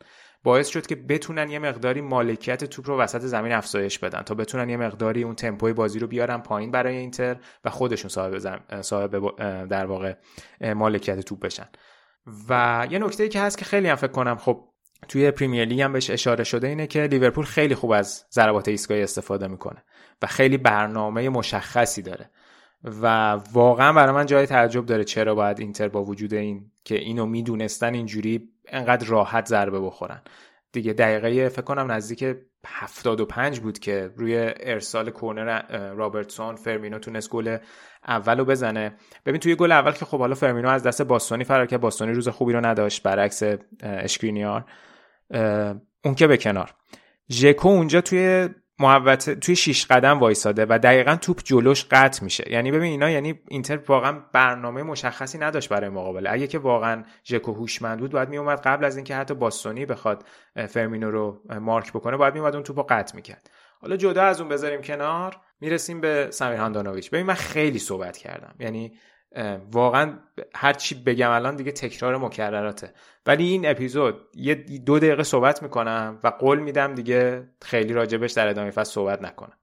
باعث شد که بتونن یه مقداری مالکیت توپ رو وسط زمین افزایش بدن تا بتونن یه مقداری اون تمپوی بازی رو بیارن پایین برای اینتر و خودشون صاحب, زم... صاحب در واقع مالکیت توپ بشن. و یه نکته که هست که خیلی هم فکر کنم خب توی پریمیر لیگ هم بهش اشاره شده اینه که لیورپول خیلی خوب از ضربات ایستگاهی استفاده می‌کنه و خیلی برنامه مشخصی داره. و واقعا برای من جای تعجب داره چرا باید اینتر با وجود این که اینو می‌دونستن اینجوری انقدر راحت ضربه بخورن. دیگه دقیقه فکر کنم نزدیک 75 بود که روی ارسال کورنر رابرتسون فرمینو تونست گل اولو بزنه. ببین توی گل اول که خب حالا فرمینو از دست باستونی فرار کرد. باستونی روز خوبی رو نداشت برعکس اشکرینیار اون که به کنار. ژکو اونجا توی محوطه توی شیش قدم وایساده و دقیقا توپ جلوش قطع میشه. یعنی ببین اینا یعنی اینتر واقعا برنامه مشخصی نداشت برای مقابله. اگه که واقعا ژکو هوشمند بود باید میومد قبل از اینکه حتی باستونی بخواد فرمینو رو مارک بکنه باید میومد اون توپو قطع می‌کرد. حالا جدا از اون بذاریم کنار می‌رسیم به سمیر هاندانویچ. ببین من خیلی صحبت کردم. یعنی واقعا هر چی بگم الان دیگه تکرار مکرراته. ولی این اپیزود یه دو دقیقه صحبت می‌کنم و قول میدم دیگه خیلی راجبش در ادامه فصل صحبت نکنم.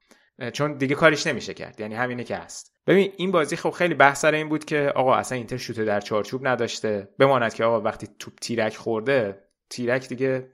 چون دیگه کاریش نمیشه کرد یعنی همینه که هست. ببین این بازی خب خیلی بحث سر این بود که آقا اصلا اینتر شوت در چارچوب نداشته. بماند که آقا وقتی توپ تیرک خورده تیرک دیگه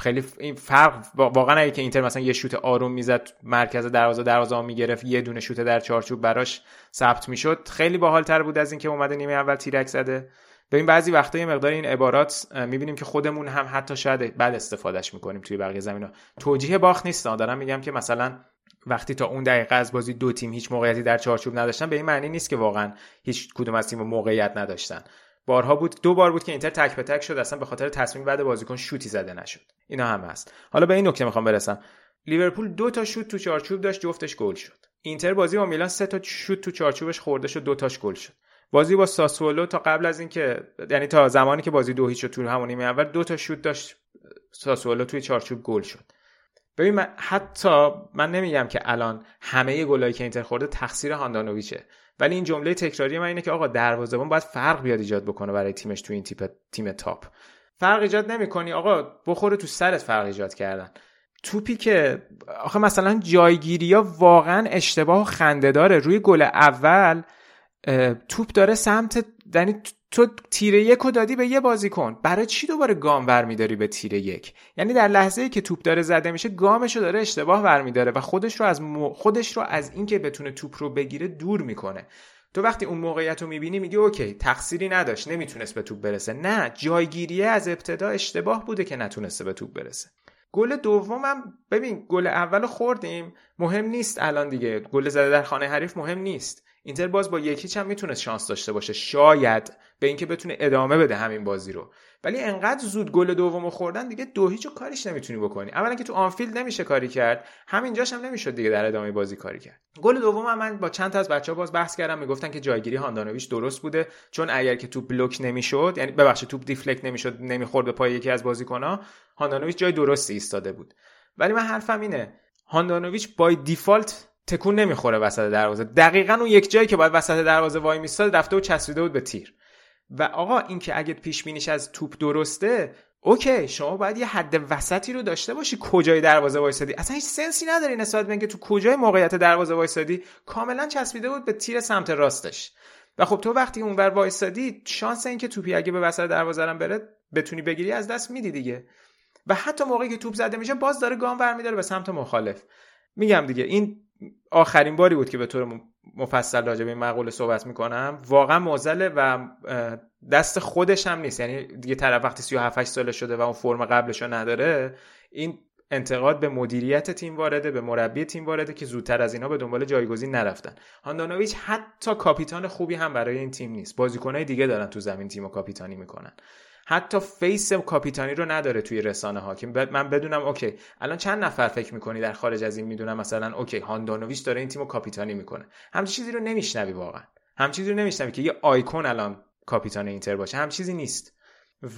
خیلی فرق واقعا اگه که اینتر مثلا یه شوت آروم می‌زد مرکز دروازه دروازه می‌گرفت یه دونه شوت در چارچوب براش ثبت می‌شد. خیلی باحال تر بود از اینکه اومده نیمه اول تیرک زده. ببین بعضی وقتا یه مقدار این عبارات می‌بینیم که خودمون هم حتی شاید بعد استفادهش می‌کنیم توی بقیه زمینا توجیه باخت نیست. دارم میگم که مثلا وقتی تا اون دقیقه از بازی دو تیم هیچ موقعیتی در چارچوب نداشتن به این معنی نیست که واقعا هیچ کدوم از تیم موقعیت نداشتن. بارها بود دو بار بود که اینتر تک به تک شد اصلا به خاطر تصمیم بعد بازیکن شوتی زده نشد. اینا هم هست. حالا به این نکته می‌خوام برسم. لیورپول دو تا شوت تو چارچوب داشت جفتش گل شد. اینتر بازی با میلان سه تا شوت تو چارچوبش خورده شد دو تاش گل شد. بازی با ساسولو تا قبل از اینکه یعنی تا زمانی که بازی دو هیچ تو همون نیمه اول دو تا شوت داشت ساسولو توی چارچوب گل شد. ببین من حتی من نمیگم که الان همه گلایی که اینتر خورده تقصیر هاندانویچه. ولی این جمله تکراری من اینه که آقا دروازه‌بان باید فرق بیاد ایجاد بکنه برای تیمش تو این تیپ تیم تاپ. فرق ایجاد نمی‌کنی. آقا بخوره تو سرت فرق ایجاد کردن. توپی که آخه مثلا جایگیری ها واقعا اشتباه و خنده داره. روی گل اول توپ داره سمت یعنی تو تیره یک رو دادی به یه بازیکن برای چی دوباره گام برمیداری به تیره یک؟ یعنی در لحظه ای که توپ داره زده میشه گامش رو داره اشتباه برمیداره و خودش رو از خودش رو از اینکه بتونه توپ رو بگیره دور می‌کنه. تو وقتی اون موقعیت رو می‌بینی میگی okay تقصیری نداشت نمی‌تونست به توپ برسه. نه جایگیریه از ابتدا اشتباه بوده که نتونسته به توپ برسه. گل دومم ببین گل اول خوردیم مهم نیست الان دیگه. گل زده در خانه حریف مهم نیست. اینتر باز با یک هیچ هم می‌تونست شانس داشته باشه. شاید به اینکه بتونه ادامه بده همین بازی رو. ولی انقدر زود گل دومو خوردن دیگه دو هیچو کاریش نمی‌تونی بکنی. اولا که تو آنفیلد نمیشه کاری کرد. همینجاش هم نمی‌شد دیگه در ادامه بازی کاری کرد. گل دوم هم من با چند تا از بچه‌ها باز بحث کردم. می‌گفتن که جایگیری هاندانویچ درست بوده. چون اگر که توپ block نمی‌شد یعنی ببخشید توپ deflect نمی‌شد نمی‌خورد به پای یکی از بازیکن‌ها هاندانویچ جای درستی ایستاده بود. ولی من حرفم اینه. هاندانویچ by default تکون نمی‌خوره وسط دروازه. دقیقا اون یک جایی که باید وسط دروازه وای میستاد رفته و چسبیده بود به تیر. و آقا اینکه اگه پیش بینیش از توپ درسته okay شما باید یه حد وسطی رو داشته باشی کجای دروازه وایسادی اصلا هیچ sense ی نداری نسبت به اینکه تو کجای موقعیت دروازه وایسادی کاملا چسبیده بود به تیر سمت راستش. و خب تو وقتی اونور وایسادی شانس اینکه توپی اگه به وسط دروازه هم بره بتونی بگیری از دست میدی دیگه. و حتی موقعی که توپ زده میشه باز داره گام برمیداره به سمت مخالف. میگم دیگه این آخرین باری بود که به طور مفصل راجع به این مقوله صحبت می‌کنم. واقعا موزله و دست خودش هم نیست. یعنی دیگه طرف وقتی 37 8 ساله شده و اون فرم قبلش رو نداره این انتقاد به مدیریت تیم وارده به مربی تیم وارده که زودتر از اینا به دنبال جایگزین نرفتن. هاندانویچ حتی کاپیتان خوبی هم برای این تیم نیست. بازیکنای دیگه دارن تو زمین تیم و کاپیتانی می‌کنن. حتی face کاپیتانی رو نداره توی رسانه ها که من بدونم okay. الان چند نفر فکر می‌کنی در خارج از این می‌دونم مثلا okay هاندانویچ داره این تیم رو کاپیتانی می‌کنه. همچین چیزی رو نمیشنوی واقعا. هم چیزی رو نمیشنوی که یه آیکون الان کاپیتان اینتر باشه. هم چیزی نیست.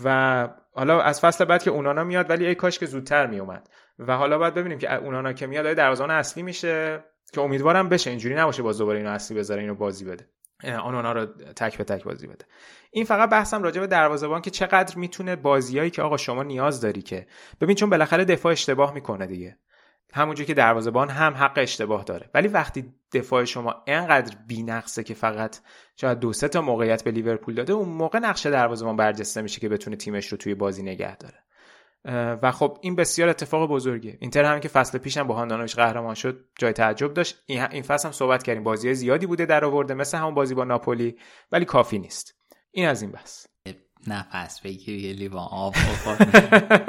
و حالا از فصل بعد که اونانا میاد ولی ای کاش که زودتر میومد و حالا باید ببینیم که اونانا که میاد دروازه‌بان اصلی میشه که امیدوارم بشه. اینجوری نباشه باز دوباره اینو اصلی بذاره اینو بازی بده. اونانا رو تک به تک بازی بده. این فقط بحثم راجع به دروازه‌بان که چقدر می‌تونه بازیایی که آقا شما نیاز داری که ببین چون بالاخره دفاع اشتباه می‌کنه دیگه. همونجور که دروازه‌بان هم حق اشتباه داره. ولی وقتی دفاع شما انقدر بی‌نقصه که فقط شاید دو سه تا موقعیت به لیورپول داده اون موقع نقشه دروازه‌بان برجسته میشه که بتونه تیمش رو توی بازی نگه داره. و خب این بسیار اتفاق بزرگه اینتر هم که فصل پیشم با هاندانویچ قهرمان شد جای تعجب داشت. این فصل هم صحبت کردیم. بازی زیادی بوده در آورده مثل همون بازی با ناپولی ولی کافی نیست. این از این بس نفس بگیر یه لیوان آب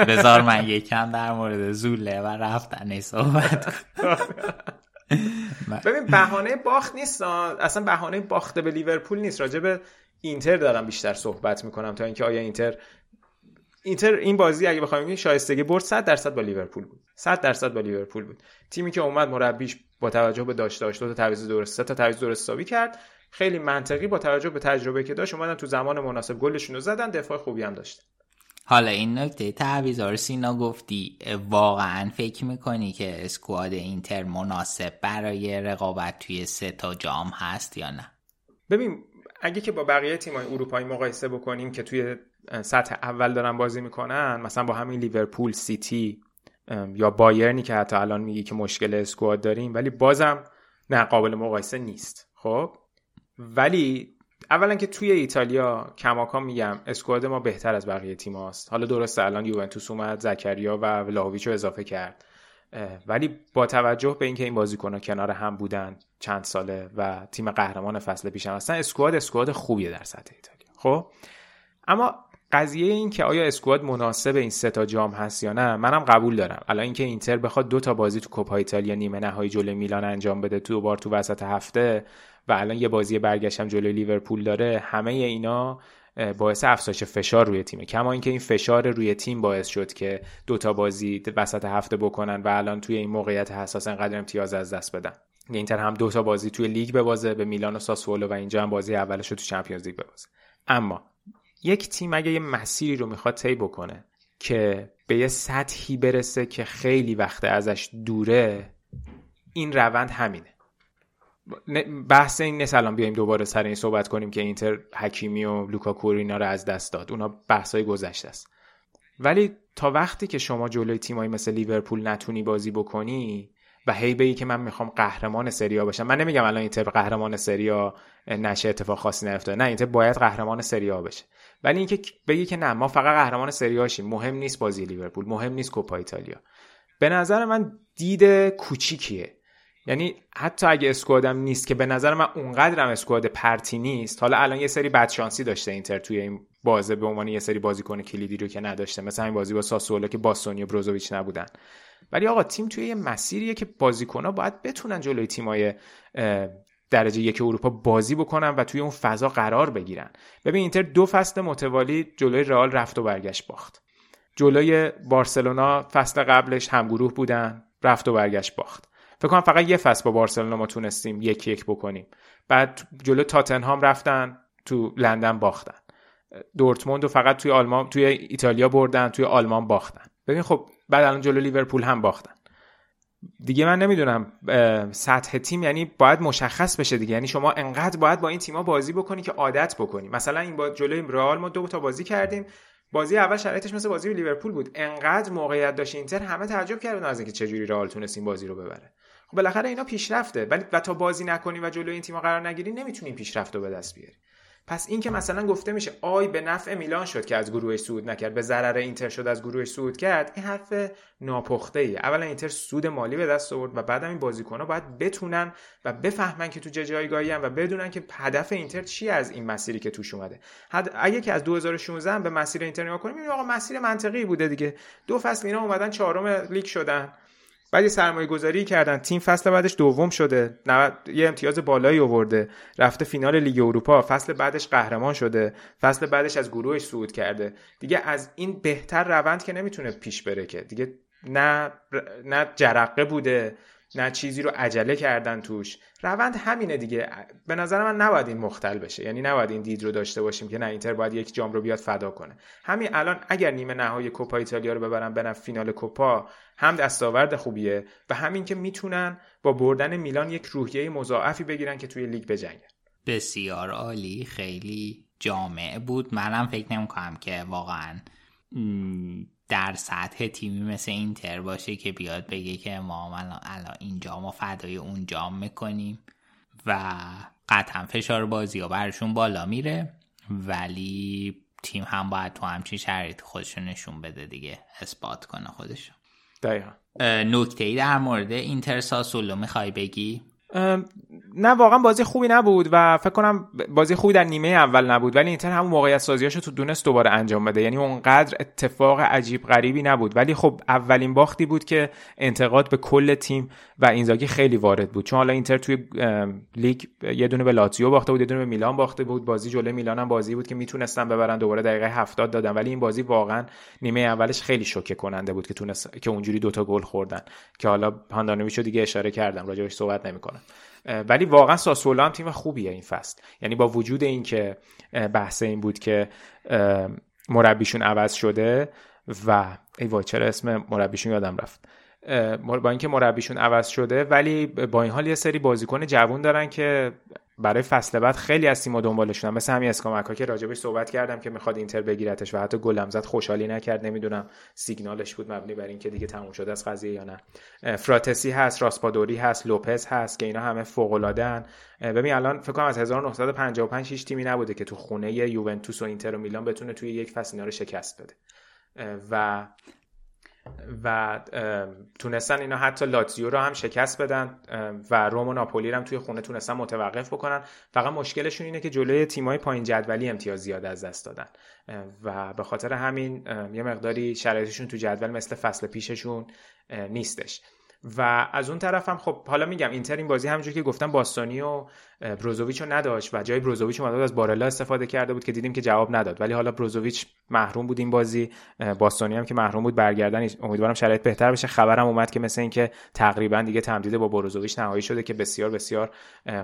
بذار من یکم در مورد زوله و رفتن صحبت ببین بهانه باخت نیست. اصلا بهانه باخته به لیورپول نیست. راجع به اینتر دارم بیشتر صحبت می‌کنم تا اینکه آیا اینتر اینتر این بازی اگه بخوایم بگیم شایستگی برد 100 درصد با لیورپول بود. 100 درصد با لیورپول بود. تیمی که اومد مربیش با توجه به داشته داشت دو تا تعویض درست تا تعویض درست حسابی کرد. خیلی منطقی با توجه به تجربه که داشت اومدن تو زمان مناسب گلشون رو زدن دفاع خوبی هم داشت حالا این نکته تعویضا رو سینا گفتی واقعا فکر می‌کنی که اسکواد اینتر مناسب برای رقابت توی سه تا جام هست یا نه؟ ببین اگه که با بقیه تیم‌های اروپایی مقایسه بکنیم که توی سطح اول دارن بازی می‌کنن مثلا با همین لیورپول سیتی یا بایرنی که حتی الان میگی که مشکل اسکواد داریم ولی بازم نه قابل مقایسه نیست. خب؟ ولی اولا که توی ایتالیا کماکان میگم اسکواد ما بهتر از بقیه تیم هاست. حالا درسته الان یوونتوس اومد زکریا و لاویچ رو اضافه کرد. ولی با توجه به اینکه این بازیکن‌ها کنار هم بودن چند ساله و تیم قهرمان فصل پیش هستن اسکواد اسکواد خوبیه در سطح ایتالیا. خب؟ اما قضیه این که آیا اسکواد مناسب این سه تا جام هست یا نه منم قبول دارم. الان اینکه اینتر بخواد دو تا بازی تو کوپا ایتالیا نیمه نهایی جلوی میلان انجام بده تو بار تو وسط هفته و الان یه بازی برگشتم جلوی لیورپول داره همه اینا باعث افزایش فشار روی تیمه. کما اینکه این فشار روی تیم باعث شد که دوتا بازی وسط هفته بکنن و الان توی این موقعیت حساس انقدر امتیاز از دست بدن. اینتر هم دوتا بازی توی لیگ ببازه به میلان و ساسولو و اینجا هم بازی اولش رو تو چمپیونز لیگ ببازه. اما یک تیم اگه یه مسیری رو می‌خواد طی بکنه که به یه سطحی برسه که خیلی وقت ازش دوره این روند همینه. بحث این نیست الان بیایم دوباره سر این صحبت کنیم که اینتر حکیمی و لوکاکو اینا رو از دست داد. اونا بحثای گذشته است. ولی تا وقتی که شما جلوی تیمایی مثل لیورپول نتونی بازی بکنی و هی بگی که من می‌خوام قهرمان سریا باشم من نمیگم الان اینتر قهرمان سریا نشه اتفاق خاصی نیفتاده. نه اینتر باید قهرمان سریا بشه. ولی اینکه بگی که نه ما فقط قهرمان سریا شیم مهم نیست بازی لیورپول مهم نیست کوپا ایتالیا. به نظر من دید کوچیکیه. یعنی حتی اگه اسکوادم نیست که به نظر من اونقدرم اسکواد پرتی نیست حالا الان یه سری بدشانسی داشته اینتر توی این بازه به عنوان یه سری بازیکن کلیدی رو که نداشته. مثلا این بازی با ساسولو که باستونی و بروزوویچ نبودن. ولی آقا تیم توی یه مسیریه که بازیکن‌ها باید بتونن جلوی تیمای درجه یک اروپا بازی بکنن و توی اون فضا قرار بگیرن. ببین اینتر دو فصل متوالی جلوی رئال رفت و برگشت باخت. جلوی بارسلونا فصل قبلش همگروه بودن رفت و برگشت باخت. فکر کنم فقط یه فصل با بارسلونا ما تونستیم یک یک بکنیم. بعد جلو تاتنهام رفتن تو لندن باختن. دورتموند و فقط توی آلمان توی ایتالیا بردن توی آلمان باختن. ببین خب بعد الان جلو لیورپول هم باختن. دیگه من نمی‌دونم سطح تیم یعنی باید مشخص بشه دیگه. یعنی شما انقدر باید با این تیما بازی بکنی که عادت بکنی. مثلا این با جلوی رئال ما دو تا بازی کردیم. بازی اول شرایطش مثل بازی لیورپول بود. انقدر موقعیت داشت اینتر همه تعجب کردن از اینکه چجوری رئال تونست این بازی رو ببره. خب بالاخره اینا پیشرفته. ولی و تا بازی نکنی و جلوی این تیم‌ها قرار نگیری نمی‌تونی پیشرفت رو به دست بیاری. پس این که مثلا گفته میشه آی به نفع میلان شد که از گروهش صعود نکرد به ضرر اینتر شد از گروهش صعود کرد این حرف ناپخته ای اولا اینتر سود مالی به دست آورد و بعدم این بازیکن‌ها باید بتونن و بفهمن که تو چه جایگاهی و بدونن که هدف اینتر چی از این مسیری که توش اومده. حد اگه که از 2016 به مسیر اینتر نگاه کنیم آقا مسیر منطقی بوده دیگه. دو فصل اینا اومدن چهارم لیگ شدن. بعد یه سرمایه گذاری کردن. تیم فصل بعدش دوم شده. یه امتیاز بالایی آورده. رفته فینال لیگ اروپا. فصل بعدش قهرمان شده. فصل بعدش از گروهش صعود کرده. دیگه از این بهتر روند که نمی‌تونه پیش بره که. دیگه نه نه جرقه بوده. نه چیزی رو عجله کردن توش. روند همینه دیگه. به نظر من نباید این مختل بشه. یعنی نباید این دید رو داشته باشیم که نه اینتر باید یک جام رو بیاد فدا کنه. همین الان اگر نیمه نهایی کوپا ایتالیا رو ببرن برن فینال کوپا هم دستاورد خوبیه و همین که می‌تونن با بردن میلان یک روحیه مضاعفی بگیرن که توی لیگ بجنگن. بسیار عالی. خیلی جامع بود. منم فکر نمی‌کنم که واقعا در سطح تیمی مثل اینتر باشه که بیاد بگه که ما الان اینجا ما فدای اون جام می‌کنیم و قطعا فشار بازی ها برشون بالا میره. ولی تیم هم باید تو همچین شرایط خودشون نشون بده دیگه اثبات کنه خودشون دقیقا. نکته ای در مورد اینتر ساسولو می‌خوای بگی؟ نه واقعا بازی خوبی نبود و فکر کنم بازی خوبی در نیمه اول نبود ولی اینتر همون موقعیت سازیاشو تو دونست دوباره انجام بده. یعنی اونقدر اتفاق عجیب غریبی نبود. ولی خب اولین باختی بود که انتقاد به کل تیم و اینزاگی خیلی وارد بود. چون حالا اینتر توی لیگ یه دونه به لاتزیو باخته بود یه دونه به میلان باخته بود. بازی جلوی میلان هم بازی بود که می‌تونستن ببرن دوباره دقیقه 70 دادن. ولی این بازی واقعا نیمه اولش خیلی شوکه کننده بود که تونست که اونجوری دوتا گل خوردن. که حالا پاندانویچو دیگه اشاره کردم راجعش صحبت نمی‌کنم. ولی واقعا ساسولو هم تیم خوبیه این فصل. یعنی با وجود اینکه بحث این بود که مربیشون عوض شده و ای وای چرا اسم مربیشون یادم رفت. با اینکه مربیشون عوض شده ولی با این حال یه سری بازیکن جوون دارن که برای فصل بعد خیلی از تیم‌ها دنبالشون مثل همین اسکاماکا که راجبش صحبت کردم که می‌خواد اینتر بگیرتش و حتی گلم زد خوشحالی نکرد. نمی‌دونم سیگنالش بود مبنی بر اینکه دیگه تموم شده از قضیه یا نه. فراتسی هست راسپادوری هست لوپز هست که اینا همه فوق العاده ببین الان فکر کنم از 1955 هیچ تیمی نبوده که تو خونه یوونتوس و اینتر و میلان بتونه توی یک فصل اینا رو شکست بده. و و تونستن اینا حتی لاتزیو رو هم شکست بدن و روم و ناپولی رو هم توی خونه تونستن متوقف بکنن. فقط مشکلشون اینه که جلوی تیمای پایین جدولی امتیاز زیاد از دست دادن. و به خاطر همین یه مقداری شرایطشون تو جدول مثل فصل پیششون نیستش. و از اون طرف هم خب حالا میگم اینتر این بازی همونجوری که گفتم باستانی و بروزوویچ رو نداشت و جای بروزوویچ اومد از بارلا استفاده کرده بود که دیدیم که جواب نداد. ولی حالا بروزوویچ محروم بود این بازی باستانی هم که محروم بود برگردن امیدوارم شرایط بهتر بشه. خبرم اومد که مثل اینکه تقریبا دیگه تمدید با بروزوویچ نهایی شده که بسیار بسیار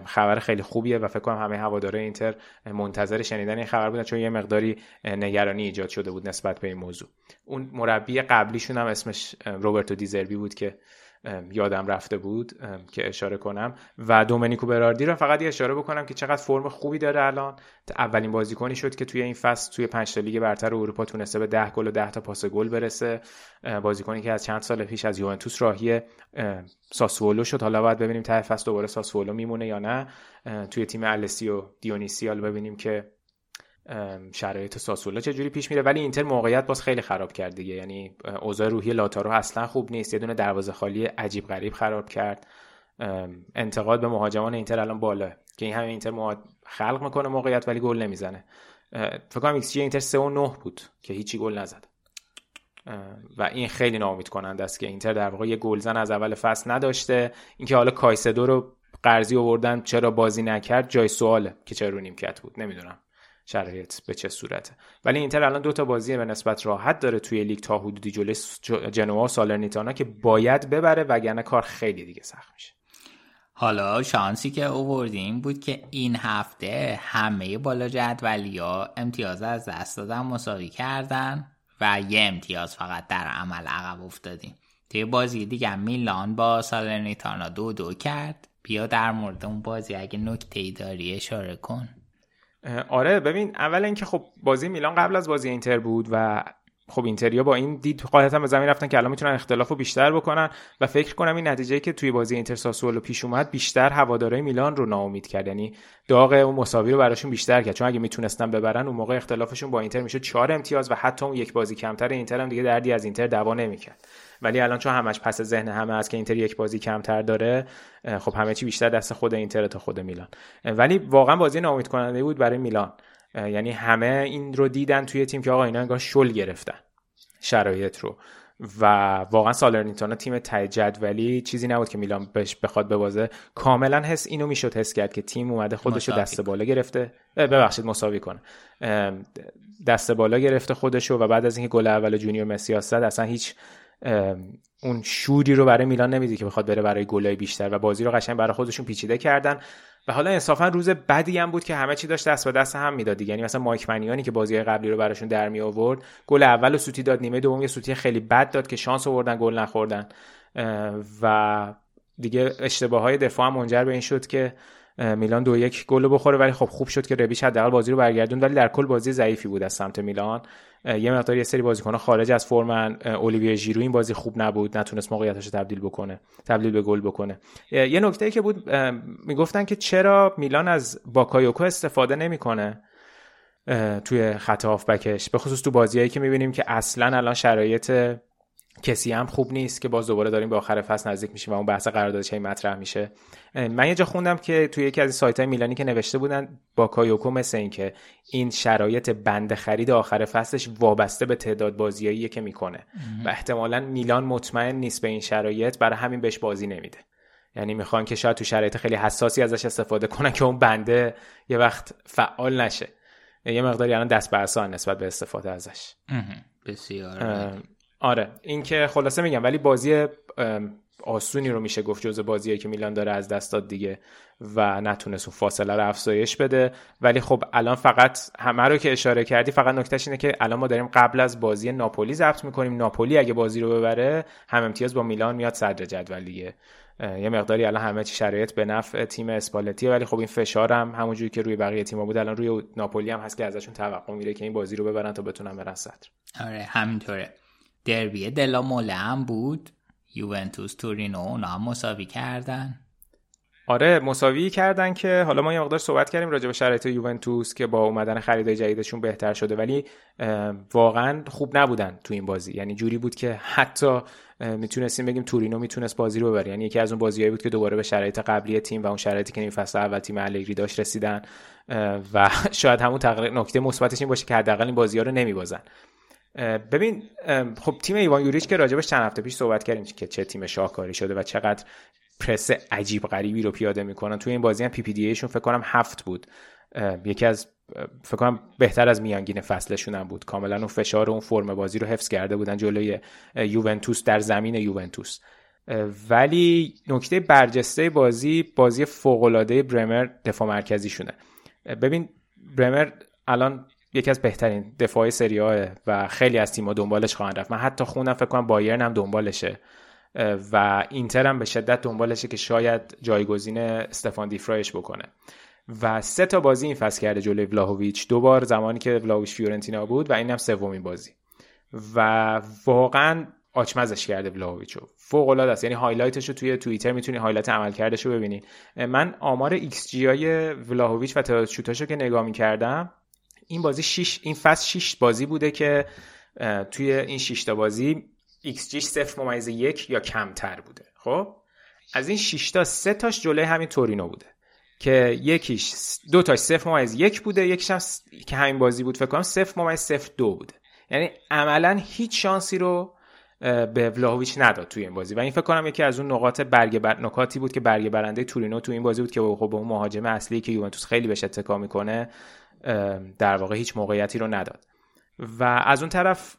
خبر خیلی خوبیه و فکر کنم همه هواداره اینتر منتظر شنیدن این خبر بودن چون یه مقداری نگرانی ایجاد شده بود نسبت به این موضوع. اون مربی قبلیشون هم اسمش روبرتو دیزربی بود که یادم رفته بود که اشاره کنم. و دومنیکو براردی رو فقط یه اشاره بکنم که چقدر فرم خوبی داره الان. اولین بازیکنی شد که توی این فصل توی پنج لیگ برتر اروپا تونسته به 10 گل و 10 تا پاس گل برسه. بازیکنی که از چند سال پیش از یوونتوس راهی ساسولو شد. حالا باید ببینیم ته فصل دوباره ساسولو میمونه یا نه. توی تیم السی و دیونیسیال ببینیم که شرایط ساسولا چجوری پیش میره؟ ولی اینتر موقعیت باز خیلی خراب کرد دیگه. یعنی اوضاع روحی لاتارو اصلا خوب نیست. یه دونه دروازه خالی عجیب غریب خراب کرد. انتقاد به مهاجمان اینتر الان بالا. که این همه اینتر خلق می‌کنه موقعیت ولی گل نمی‌زنه. فکر کنم ایکس اینتر 3 و 9 بود که هیچی گل نزد. و این خیلی ناامید کننده است که اینتر در واقع یه گلزن از اول فصل نداشته. اینکه حالا کایسدو رو قرضی آوردن چرا بازی نکرد جای سواله که چرا رو نیمکت بود. نمی‌دونم. شرایط به چه صورته. ولی اینتر الان دو تا بازی به نسبت راحت داره توی لیگ تا حدودی جلوی جنوا و سالرنیتانا که باید ببره وگرنه کار خیلی دیگه سخت میشه. حالا شانسی که اووردیم بود که این هفته همه بالا جدولی ها امتیاز از دست دادن مساوی کردن و یه امتیاز فقط در عمل عقب افتادیم. توی بازی دیگه میلان با سالرنیتانا دو دو کرد. بیا در مورد اون بازی اگه نکته ای داری اشاره کن. آره ببین اول اینکه خب بازی میلان قبل از بازی اینتر بود و خب اینتریا با این دید قاعدتا به زمین رفتن که الان می‌تونن اختلاف رو بیشتر بکنن و فکر کنم این نتیجه که توی بازی اینتر ساسولو پیش اومد بیشتر هواداره میلان رو ناامید کرد. یعنی داغ اون مساوی رو براشون بیشتر کرد. چون اگه می‌تونستن ببرن اون موقع اختلافشون با اینتر میشه 4 امتیاز و حتی اون یک بازی کمتر اینتر هم دیگه دردی از اینتر دوا نمی‌کرد. ولی الان چون همش پس ذهن همه است که اینتر یک بازی کمتر داره خب همه چی بیشتر دست خود اینتر تا خود میلان. ولی واقعا بازی ناامید کننده بود برای میلان. یعنی همه این رو دیدن توی تیم که آقا اینا انگار شل گرفتن شرایط رو. و واقعا سالرنیتانا تیم ته جدولی چیزی نبود که میلان بهش بخواد ببازه. کاملا حس اینو می‌شد حس کرد که تیم اومده خودش رو دست بالا گرفته. ببخشید مساوی کنه. دست بالا گرفته خودشو و بعد از اینکه گل اول جونیور مسی زد اصلا هیچ اون شوری رو برای میلان نمیدی که بخواد بره برای گلای بیشتر و بازی رو قشنگ برای خودشون پیچیده کردن. و حالا انصافا روز بدی هم بود که همه چی داشت دست به دست هم می‌داد یعنی مثلا مایک منیانی که بازی قبلی رو براشون در می آورد گل اول سوتی داد نیمه دوم یه سوتی خیلی بد داد که شانس آوردن گل نخوردن. و دیگه اشتباه های دفاع هم منجر به این شد که میلان دو یک گل بخوره. ولی خب خوب شد که ربیش حداقل بازی رو برگردون ولی در کل بازی ضعیفی بود از سمت میلان. یه مقدار یه سری بازیکن‌ها خارج از فرمن اولیویه ژیرو این بازی خوب نبود نتونست موقعیتش رو تبدیل بکنه تبدیل به گل بکنه. یه نکته که بود می‌گفتن که چرا میلان از باکایوکو استفاده نمی‌کنه توی خط هافبکش به خصوص تو بازیایی که می‌بینیم که اصلا الان شرایط کسی هم خوب نیست که باز دوباره داریم به آخر فصل نزدیک میشیم و اون بحث قراردادش مطرح میشه. من یه جا خوندم که توی یکی از این سایت های میلانی که نوشته بودن باکایوکو مثل این که این شرایط بند خرید آخر فصلش وابسته به تعداد بازیایی که می‌کنه. و احتمالا میلان مطمئن نیست به این شرایط برای همین بهش بازی نمیده. یعنی می‌خوان که شاید تو شرایط خیلی حساسی ازش استفاده کنن که اون بنده یه وقت فعال نشه. یه مقداری الان دست به نسبت به استفاده ازش. بسیار آره. این که خلاصه میگم ولی بازی آسونی رو میشه گفت جز بازیایی که میلان داره از دست داد دیگه و نتونست اون فاصله رو افزایش بده. ولی خب الان فقط همه رو که اشاره کردی فقط نکتهش اینه که الان ما داریم قبل از بازی ناپولی ضبط می‌کنیم. ناپولی اگه بازی رو ببره هم امتیاز با میلان میاد صدر جدول دیگه. یه مقداری الان همه چی شرایط به نفع تیم اسپالتیه ولی خب این فشار هم همونجوری که روی بقیه تیم‌ها بود الان روی ناپولی هم هست که ازشون توقع میره که این بازی رو ببرن تا بتونن برن صدر. آره همینطوره. دربی دلا موله هم بود. یوونتوس تورینو اونا هم مساوی کردن. آره مساوی کردن که حالا ما یه مقدار صحبت کردیم راجع به شرایط یوونتوس که با اومدن خریدای جدیدشون بهتر شده ولی واقعا خوب نبودن تو این بازی. یعنی جوری بود که حتی می‌تونستیم بگیم تورینو می‌تونست بازی رو ببره. یعنی یکی از اون بازیایی بود که دوباره به شرایط قبلی تیم و اون شرایطی که این فصل اول تیم الگری داشت رسیدن و شاید همون نکته مثبتش این باشه که حداقل این بازی‌ها رو نمیبازن. ببین خب تیم ایوان یوریچ که راجبش چند هفته پیش صحبت کردیم که چه تیم شاهکاری شده و چقدر پرس عجیب غریبی رو پیاده می‌کنن. توی این بازی هم PPDA شون فکر کنم هفت بود. یکی از فکر کنم بهتر از میانگین فصلشون هم بود. کاملا اون فشار و اون فرم بازی رو حفظ کرده بودن جلوی یوونتوس در زمین یوونتوس. ولی نکته برجسته بازی بازی فوق العاده برمر دفاع مرکزی شونه ببین برمر الان یکی از بهترین دفاع سری و خیلی از تیم‌ها دنبالش خواهند رفت. من حتی خونم فکر کنم بایرن هم دنبالشه. و اینتر هم به شدت دنبالشه که شاید جایگزین استفان دیفرایش بکنه. و سه تا بازی این فصل کرده جلوی ولاهویچ. دو بار زمانی که ولاهویچ فیورنتینا بود و اینم سومین بازی. و واقعا آچمزش کرده ولاهویچو فوق العاده است. یعنی highlight ش رو توی توییتر می‌تونی highlight عملکردش رو ببینید من آمار ایکس جی های ولاهویچ و تعداد شوتاشو که نگاه می‌کردم این بازی شش این فصل 6 بازی بوده که توی این 6 تا بازی ایکس جی 0 ممیز یک یا کمتر بوده. خب؟ از این 6 تا 3 تاش جلوی همین تورینو بوده که یکیش دو تاش 0 ممیز یک بوده یکیش هم که همین بازی بود فکر کنم 0 ممیز 0 دو بوده. یعنی عملا هیچ شانسی رو به ولاهویچ نداد توی این بازی. و این فکر کنم یکی از اون نقاط برگ بر... نکاتی بود که برگ برنده تورینو تو این بازی بود که خب اون مهاجم اصلی که یوونتوس خیلی بهش اتکا می‌کنه در واقع هیچ موقعیتی رو نداد. و از اون طرف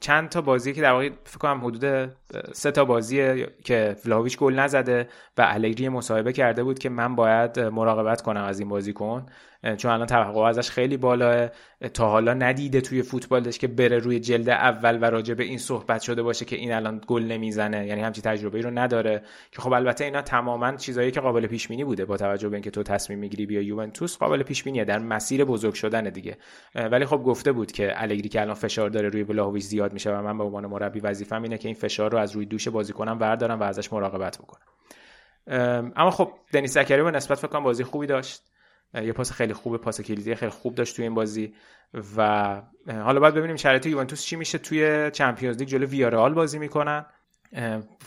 چند تا بازی که در واقع فکر کنم حدود سه تا بازی که ولاویچ گل نزده و الگری مصاحبه کرده بود که من باید مراقبت کنم از این بازیکن. چون الان توقع ازش خیلی بالاه تا حالا ندیده توی فوتبالش که بره روی جلد اول و راجع به این صحبت شده باشه که این الان گل نمی‌زنه. یعنی همچی تجربه ای رو نداره. که خب البته اینا تماما چیزایی که قابل پیش بینی بوده با توجه به اینکه تو تصمیم می‌گیری بیا یوونتوس قابل پیش بینیه در مسیر بزرگ شدن دیگه. ولی خب گفته بود که الگری که الان فشار داره روی بلاهویچ زیاد میشه و من به عنوان مربی وظیفه‌م اینه که این فشار رو از روی دوش بازیکنم بردارم و ازش مراقبت بکنم. اما خب دنیس زکریا به نسبت فکر کنم بازی خوبی داشت. یه پاس خیلی خوب پاس کلیدی خیلی خوب داشت توی این بازی. و حالا باید ببینیم شرایط یوونتوس چی میشه توی چمپیونز لیگ جلو ویارال بازی می‌کنن.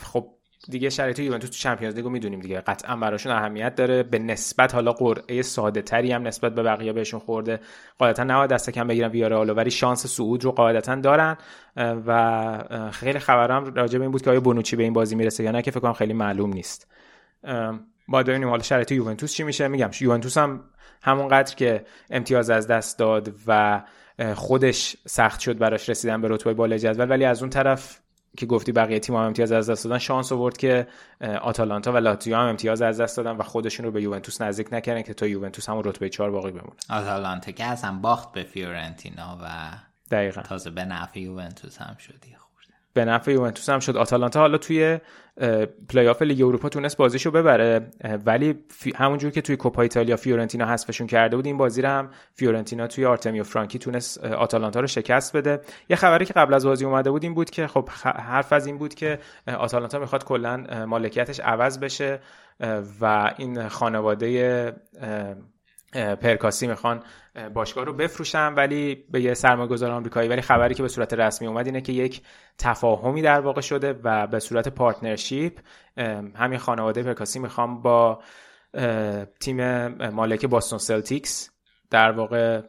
خب دیگه شرایط یوونتوس تو چمپیونز لیگو می‌دونیم دیگه. قطعا براشون اهمیت داره. به نسبت حالا قرعه ساده تری هم نسبت به بقیه بهشون خورده. قاعدتا نباید دست کم بگیرن ویارال ولی شانس صعود رو قاعدتا دارن. و خیلی خبرام راجع به این بود که آیا بونوچی به این بازی می‌رسه یا نه که فکر کنم خیلی معلوم نیست. باید ببینیم حالا شرایط یوونتوس چی میشه؟ میگم یوونتوس هم همونقدر که امتیاز از دست داد و خودش سخت شد براش رسیدن به رتبه بالای جدول ولی از اون طرف که گفتی بقیه تیم هم امتیاز از دست دادن شانس آورد که آتالانتا و لاتزیو هم امتیاز از دست دادن و خودشون رو به یوونتوس نزدیک نکردن که تا یوونتوس هم رتبه 4 باقی بمونه. آتالانتا که اصلا باخت به فیورنتینا و دقیقا. تازه به نفع یوونتوس هم شدی به نفع یوونتوس هم شد. آتالانتا حالا توی پلی آف لیگ اروپا تونست بازیشو ببره ولی همونجور که توی کوپا ایتالیا فیورنتینا حذفشون کرده بود این بازی هم فیورنتینا توی آرتمیو فرانکی تونست آتالانتا رو شکست بده. یه خبری که قبل از بازی اومده بود این بود که خب حرف از این بود که آتالانتا می‌خواد کلا مالکیتش عوض بشه و این خانواده پرکاسی می‌خوان باشگاه رو بفروشن ولی به یه سرمایه‌گذار آمریکایی ولی خبری که به صورت رسمی اومد اینه که یک تفاهمی در واقع شده و به صورت partnership همین خانواده پرکاسی می‌خوان با تیم مالک باستون سلتیکس در واقع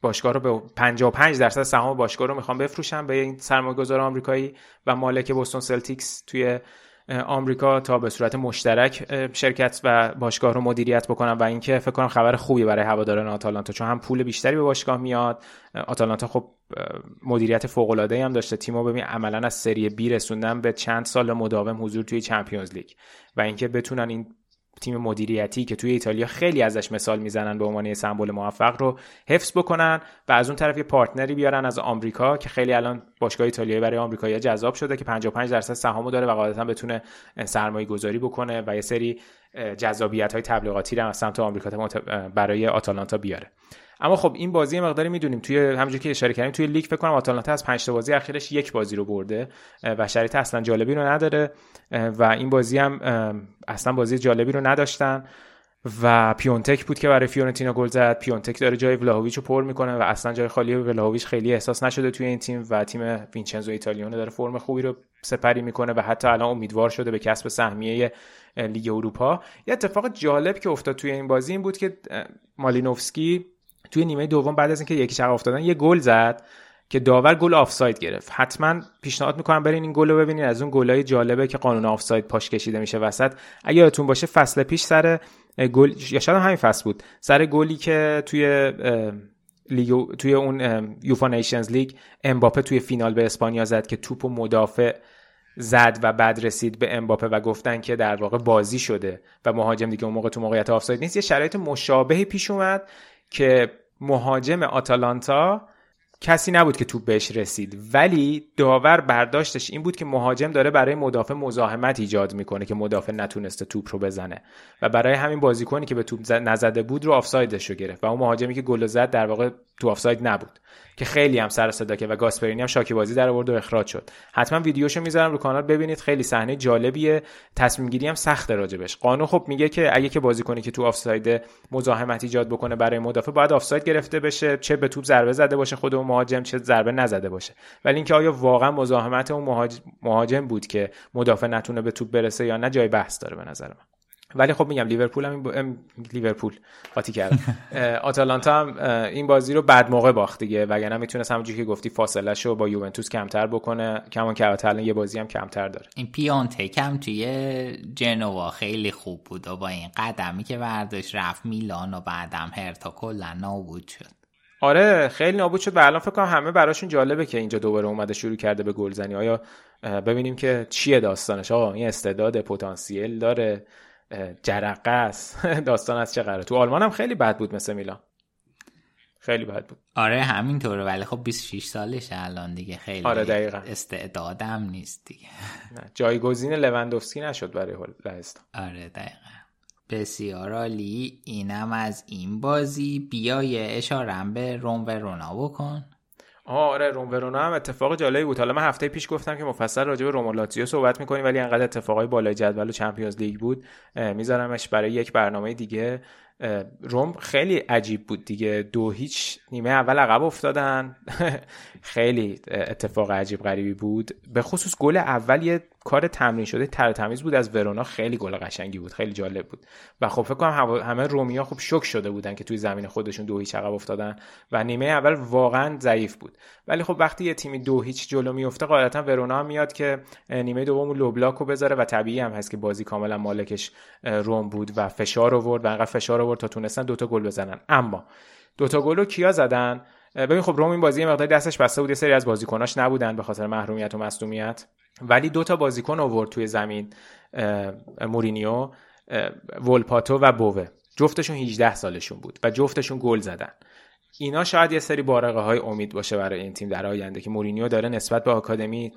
باشگاه رو به 55 درصد سهام باشگاه رو می‌خوان بفروشن به این سرمایه‌گذار آمریکایی و مالک بوستون سلتیکس توی آمریکا تا به صورت مشترک شرکت و باشگاه رو مدیریت بکنن و اینکه فکر کنم خبر خوبی برای هواداران آتالانتا چون هم پول بیشتری به باشگاه میاد. آتالانتا خب مدیریت فوق العاده هم داشته. تیمو ببین عملا از سری بی رسوندن به چند سال مداوم حضور توی چمپیونز لیگ و اینکه بتونن این تیم مدیریتی که توی ایتالیا خیلی ازش مثال می‌زنن به عنوان سمبل موفق رو حفظ بکنن و از اون طرف یه پارتنری بیارن از آمریکا که خیلی الان باشگاه ایتالیایی برای آمریکایی جذاب شده که 55 درصد سهامو داره و قاعدتا بتونه سرمایه گذاری بکنه و یه سری جذابیت های تبلیغاتی رو از سمت آمریکا برای آتالانتا بیاره. اما خب این بازی مقداری می‌دونیم توی همونجوری که اشاره کردیم توی لیگ فکر کنم آتالانتا از 5 تا بازی اخیرش یک بازی رو برده و شرایط اصلا جالبی رو نداره و این بازی هم اصلا بازی جالبی رو نداشتن. و پیونتک بود که برای فیورنتینا گل زد. پیونتک داره جای ولاهویچ رو پر می‌کنه و اصلا جای خالی ولاهویچ خیلی احساس نشده توی این تیم و تیم وینچنزو ایتالیونه داره فرم خوبی رو سپری می‌کنه و حتی الان امیدوار شده به کسب سهمیه لیگ اروپا. یه اتفاق جالب که افتاد توی این بازی این بود که مالینوفسکی توی نیمه دوم بعد از اینکه یکی عقب افتادن یه گل زد که داور گل آفساید گرفت. حتما پیشنهاد می‌کنم برین این گل رو ببینید از اون گلای جالبه که قانون آفساید پاش کشیده میشه وسط. اگه یادتون باشه فصل پیش سر گل یا شاید همین فصل بود. سر گلی که توی لیگ توی اون یوفا نیشنز لیگ امباپه توی فینال به اسپانیا زد که توپ و مدافع زد و بعد رسید به امباپه و گفتن که در واقع بازی شده و مهاجم دیگه اون موقع تو موقعیت آفساید نیست. یه شرایط مشابهی پیش اومد که مهاجم آتالانتا کسی نبود که توپ بهش رسید. ولی داور برداشتش این بود که مهاجم داره برای مدافع مزاحمت ایجاد می‌کنه که مدافع نتونسته توپ رو بزنه. و برای همین بازیکنی که به توپ نزده بود رو آفسایدش رو گرفت. و اون مهاجمی که گل زد در واقع تو آفساید نبود. که خیلی هم سر صدا که و گاسپرینی هم شاکی بازی در آورد و اخراج شد. حتما ویدیوشو می‌ذارم رو کانال ببینید خیلی صحنه جالبیه. تصمیم گیری هم سخته راجبش. قانون خب میگه که اگه که بازیکنی که تو آفساید مزاحمت ایجاد بکنه برای مدافع باید آفساید گرفته بشه چه به توپ ضربه زده باشه خود اون مهاجم چه ضربه نزده باشه. ولی اینکه آیا واقعا مزاحمت اون مهاجم بود که مدافع نتونه به توپ برسه یا نه جای بحث داره به نظر من. ولی خب میگم لیورپول هم این با... لیورپول قاطی کرد آتالانتا هم این بازی رو بعد موقع باخت دیگه. وگرنه می‌تونست همونجوری که گفتی فاصله شو با یوونتوس کمتر بکنه. کمان که الان یه بازی هم کمتر داره. این پیانتک هم توی جنوا خیلی خوب بود و با این قدمی که برداشت رفت میلان و بعدم هرتا کلا نابود شد. آره خیلی نابود شد و الان فکر کنم همه براشون جالبه که اینجا دوباره اومده شروع کرده به گلزنی. آیا ببینیم که چیه داستانش؟ آقا این استعداد پتانسیل داره. جرقه است. داستان از چه قراره؟ تو آلمان هم خیلی بد بود مثل میلان. خیلی بد بود. آره همینطوره. ولی خب 26 سالش الان دیگه. خیلی آره دقیقا. استعدادم نیست دیگه. نه جایگزین لوندوفسکی نشد برای لهستان. آره دقیقا. بسیار عالی. اینم از این بازی. بیای اشارم به روم ورونا بکن. آره روم ورونا هم اتفاق جالبی بود. حالا من هفته پیش گفتم که مفصل راجع به روم لاتزیو صحبت می‌کنیم ولی انقدر اتفاقای بالای جدول و چمپیونز لیگ بود میذارمش برای یک برنامه دیگه. روم خیلی عجیب بود دیگه. دو هیچ نیمه اول عقب افتادن. خیلی اتفاق عجیب غریبی بود. به خصوص گل اول یه کار تمرین شده تر تمیز بود. از ورونا خیلی گل قشنگی بود خیلی جالب بود. و خب فکر کنم همه رومیا خوب شوک شده بودن که توی زمین خودشون دو هیچ عقب افتادن و نیمه اول واقعا ضعیف بود. ولی خب وقتی یه تیمی دو هیچ جلو میفته غالبا ورونا هم میاد که نیمه دوم low block رو بذاره و طبیعی هم هست که بازی کاملا مالکش روم بود و فشار آورد و انقدر فشار آورد تا تونستن دوتا گل بزنن. اما دوتا گل رو کیا زدن؟ ببین خب روم این بازی مقداری دستش بسته بود یه سری از بازیکناش نبودن به خاطر محرومیت و مصدومیت. ولی دو تا بازیکن آورد توی زمین مورینیو ولپاتو و بوه جفتشون 18 سالشون بود و جفتشون گل زدن. اینا شاید یه سری بارقه های امید باشه برای این تیم در آینده که مورینیو داره نسبت به آکادمی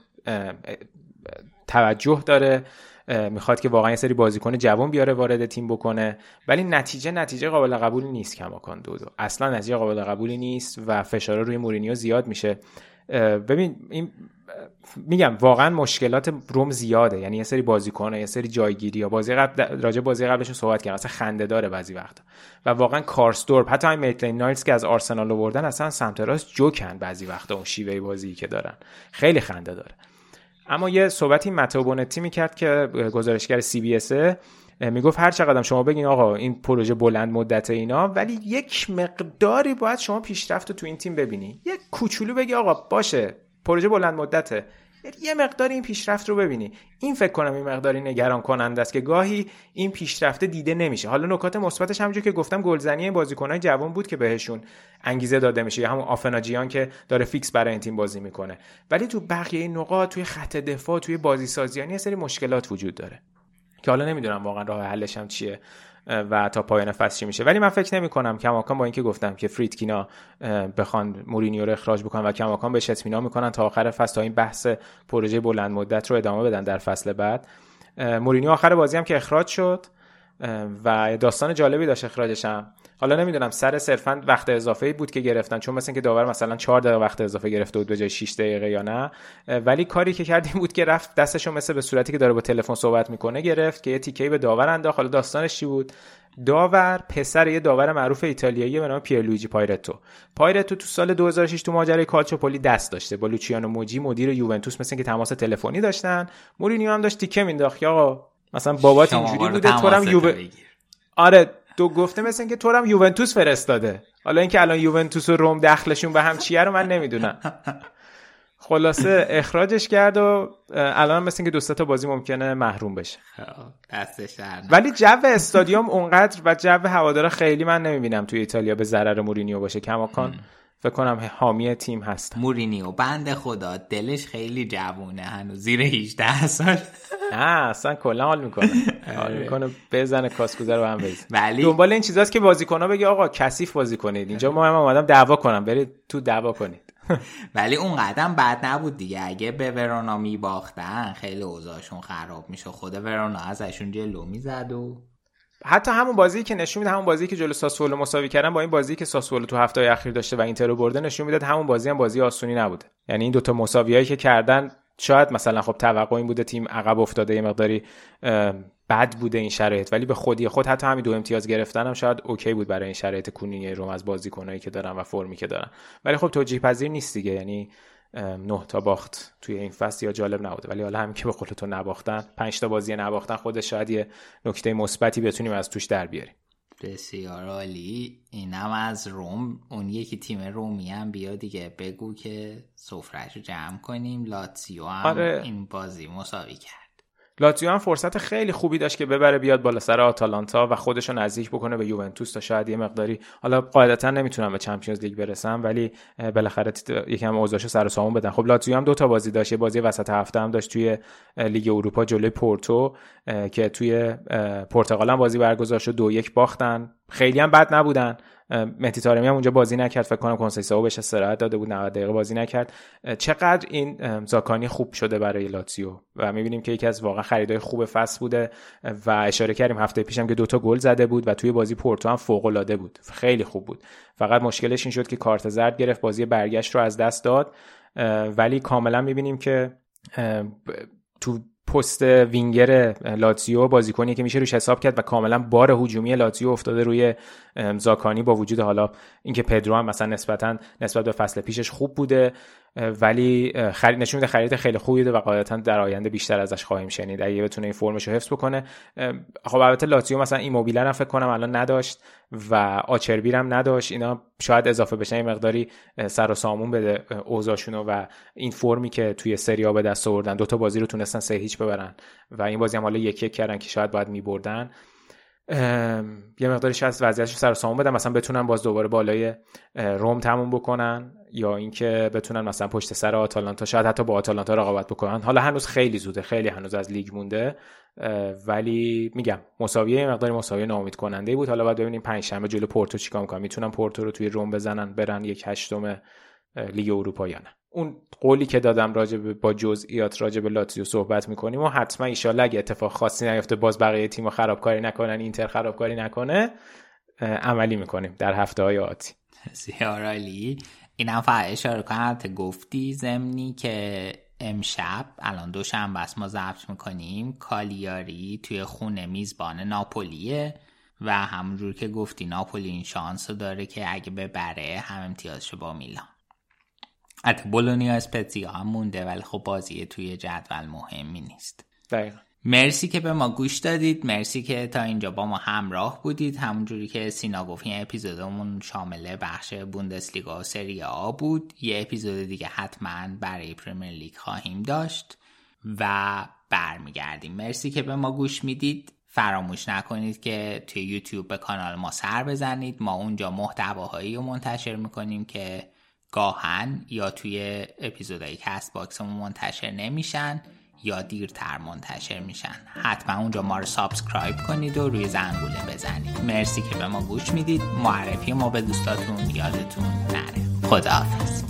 توجه داره. می‌خواد که واقعا یه سری بازیکن جوان بیاره وارد تیم بکنه. ولی نتیجه نتیجه قابل قبولی نیست کماکان دو دو اصلا نتیجه قابل قبولی نیست و فشار روی مورینیو زیاد میشه. ببین این میگم واقعا مشکلات روم زیاده. یعنی یه سری بازیکن یه سری جایگیری یا بازی قبل راجع بازی قبلش صحبت کردم. اصلا خنده داره بعضی وقتا. و واقعا کارستورپ حتی این میتلین نایلز که از آرسنال آوردن اصلا سمت راست جوکن بعضی وقتا اون شیوه بازی که دارن. خیلی خنده داره. اما یه صحبتی متو بونتی می‌کرد که گزارشگر سی بی اسه می‌گفت هر چقدر شما بگین آقا این پروژه بلند مدت اینا ولی یک مقداری باید شما پیشرفت تو این تیم ببینی. یک کوچولو بگی آقا باشه پروژه بلند مدته. یه مقدار این پیشرفت رو ببینی. این فکر کنم این مقداری نگران کننده است که گاهی این پیشرفت دیده نمیشه. حالا نکات مثبتش همونجور که گفتم گلزنی این بازیکنای جوان بود که بهشون انگیزه داده میشه. یا همون آفنا جیان که داره فیکس برای این تیم بازی می‌کنه. ولی تو بقیه نقاط توی خط دفاع توی بازی سازی یعنی یه سری مشکلات وجود داره. که حالا نمی‌دونم واقعا راه حلش هم چیه و تا پایان فصل چی میشه. ولی من فکر نمی کنم کماکان با اینکه گفتم که فریدکینا بخوان مورینیو رو اخراج بکنن و کماکان بهش اطمینان می‌کنن تا آخر فصل تا این بحث پروژه بلند مدت رو ادامه بدن در فصل بعد. مورینیو آخر بازی هم که اخراج شد و داستان جالبی داشت اخراجش هم. حالا نمی‌دونم سر صرفا وقت اضافه بود که گرفتن چون مثل که داور مثلا 4 دقیقه وقت اضافه گرفته بود به جای 6 دقیقه یا نه. ولی کاری که کرد این بود که رفت دستشو مثل به صورتی که داره با تلفن صحبت می‌کنه گرفت که یه تیکه به داور انداخت. حالا داستانش چی بود؟ داور پسر یه داور معروف ایتالیایی به نام پیرلویجی پایرتو. پایرتو تو سال 2006 تو ماجرای کالچوپولی دست داشته. با لوچیانو موجی مدیر یوونتوس مثل که تماس تلفنی داشتن. مورینیو هم داشت تیکه مینداخت آقا مثلا بابات اینجوری بوده تو هم یووه آره تو گفته مثل اینکه تو هم یوونتوس فرستاده. حالا اینکه الان یوونتوس و روم دخلشون به هم چیه رو من نمی‌دونم. خلاصه اخراجش کرد و الان مثل اینکه دو تا بازی ممکنه محروم بشه. دستش ولی جو استادیوم اونقدر و جو هوادارا خیلی من نمی‌بینم توی ایتالیا به ضرر مورینیو باشه. کماکان. فکر کنم حامی تیم هست مورینیو بند خدا دلش خیلی جوونه هنوز زیر 18 سال. نه اصلا کلا حال می‌کنه. حال می‌کنه بزنه کاسکوزه رو هم بزن ولی دنبال این چیزاست که بازیکن‌ها بگه آقا کثیف بازی کنید. اینجا ما هم اومدم دعوا کنم. برید تو دعوا کنید. ولی اون قدم بد نبود دیگه. اگه به ورونا میباختن خیلی اوضاعشون خراب میشه خود ورونا ازشون جلو می‌زد و حتی همون بازی که نشون میده همون بازی که جلو ساسولو مساوی کردن با این بازی که ساسولو تو هفته اخیر داشته و اینتر رو برده نشون می‌داد همون بازی هم بازی آسونی نبوده. یعنی این دوتا مساویایی که کردن شاید مثلا خب توقع این بوده تیم عقب افتاده یه مقداری بد بوده این شرایط ولی به خودی خود حتی همین دو امتیاز گرفتن هم شاید اوکی بود برای این شرایط کونی روم از بازیکنایی که دارن و فرمی که دارن. ولی خب توجیه پذیر نیست دیگه. یعنی نه تا باخت توی این فصل یا جالب نبوده. ولی حالا همین که به قول تو نباختن پنج تا بازی نباختن خودش شاید یه نکته مثبتی بتونیم از توش در بیاریم. بسیار عالی. اینم از روم. اون یکی تیم رومی هم بیا دیگه. بگو که سفرش رو جمع کنیم. لاتسیو هم آره. این بازی مساوی کرد. لاتزیو هم فرصت خیلی خوبی داشت که ببره بیاد بالا سر آتالانتا و خودش رو نزدیک بکنه به یوونتوس تا شاید یه مقداری حالا قاعدتا نمی‌تونم به چمپیونز لیگ برسم ولی بالاخره یکم اوضاعش سر و سامون بدن. خب لاتزیو هم دو تا بازی داشت. یه بازی وسط هفته هم داشت توی لیگ اروپا جلوی پورتو که توی پرتغال هم بازی برگزار شد. دو یک باختن. خیلی هم بد نبودن. مهدی تارمی هم اونجا بازی نکرد فکر کنم کنسیساو بهش استراحت داده بود 90 دقیقه بازی نکرد. چقدر این زاکانی خوب شده برای لاتسیو و می‌بینیم که یکی از واقعا خریدای خوب فصل بوده و اشاره کردیم هفته پیشم که دوتا گل زده بود و توی بازی پورتو هم فوق العاده بود. خیلی خوب بود. فقط مشکلش این شد که کارت زرد گرفت بازی برگشت رو از دست داد. ولی کاملا می‌بینیم که تو پست وینگر لاتزیو بازیکنی که میشه روش حساب کرد و کاملا بار هجومی لاتزیو افتاده روی زاکانی با وجود حالا اینکه پدرو هم مثلا نسبتا نسبت به فصل پیشش خوب بوده ولی خرید نشون میده خرید خیلی خوبی و قاعدتا در آینده بیشتر ازش خواهیم شنید. اگه بتونه این فرمش رو حفظ بکنه خب البته لاتزیو مثلا این رو فکر کنم الان نداشت و آچربی هم نداشت. اینا شاید اضافه بشن این مقداری سر و سامون بده اوضاعشونو و این فرمی که توی سری به دست آوردن دوتا بازی رو تونستن سه هیچ ببرن و این بازی هم حالا یک یک کردن که شاید باید میبردن. یه مقداری شاید وضعیتش سر سامون بدن مثلا بتونن باز دوباره بالای روم تموم بکنن یا اینکه بتونن مثلا پشت سر آتالانتا شاید حتی با آتالانتا رقابت بکنن. حالا هنوز خیلی زوده خیلی هنوز از لیگ مونده ولی میگم مساویه یه مقداری مساویه ناامید کننده بود. حالا باید ببینیم پنج شنبه جلو پورتو چیکار می‌کنن. می‌تونن پورتو رو توی روم بزنن برن یک هشتم لیگ اروپا یا نه اون قولی که دادم راجع به با جزئیات راجع به لاتزیو صحبت می‌کنیم و حتما ایشالله اگه اتفاق خاصی نیفته باز بقیه تیم خرابکاری نکنن اینتر خرابکاری نکنه عملی می‌کنیم در هفته های آتی. بسیار عالی. اینم فقط اشاره کنم گفتی زمینی که امشب الان دوشنبه است ما ضبط می‌کنیم کالیاری توی خونه میزبان ناپولیه و همونجور که گفتی ناپولی این شانس داره که اگه ببره هم امتیازشو با میلان. حتی بولونیا اسپتزیا هم مونده ولی خب بازی توی جدول مهمی نیست. دقیقا. مرسی که به ما گوش دادید. مرسی که تا اینجا با ما همراه بودید. همونجوری که سینا گفت این اپیزودمون شامل بخش بوندسلیگا و سری آ بود. یه اپیزود دیگه حتما برای پریمیر لیگ خواهیم داشت و برمیگردیم. مرسی که به ما گوش می‌دید. فراموش نکنید که توی یوتیوب به کانال ما سر بزنید. ما اونجا محتواهایی رو منتشر می‌کنیم که گاهاً یا توی اپیزودهای کست باکسمون منتشر نمیشن یا دیرتر منتشر میشن. حتما اونجا ما رو سابسکرایب کنید و روی زنگوله بزنید. مرسی که به ما گوش می‌دید. معرفی ما به دوستاتون یادتون نره. خداحافظ.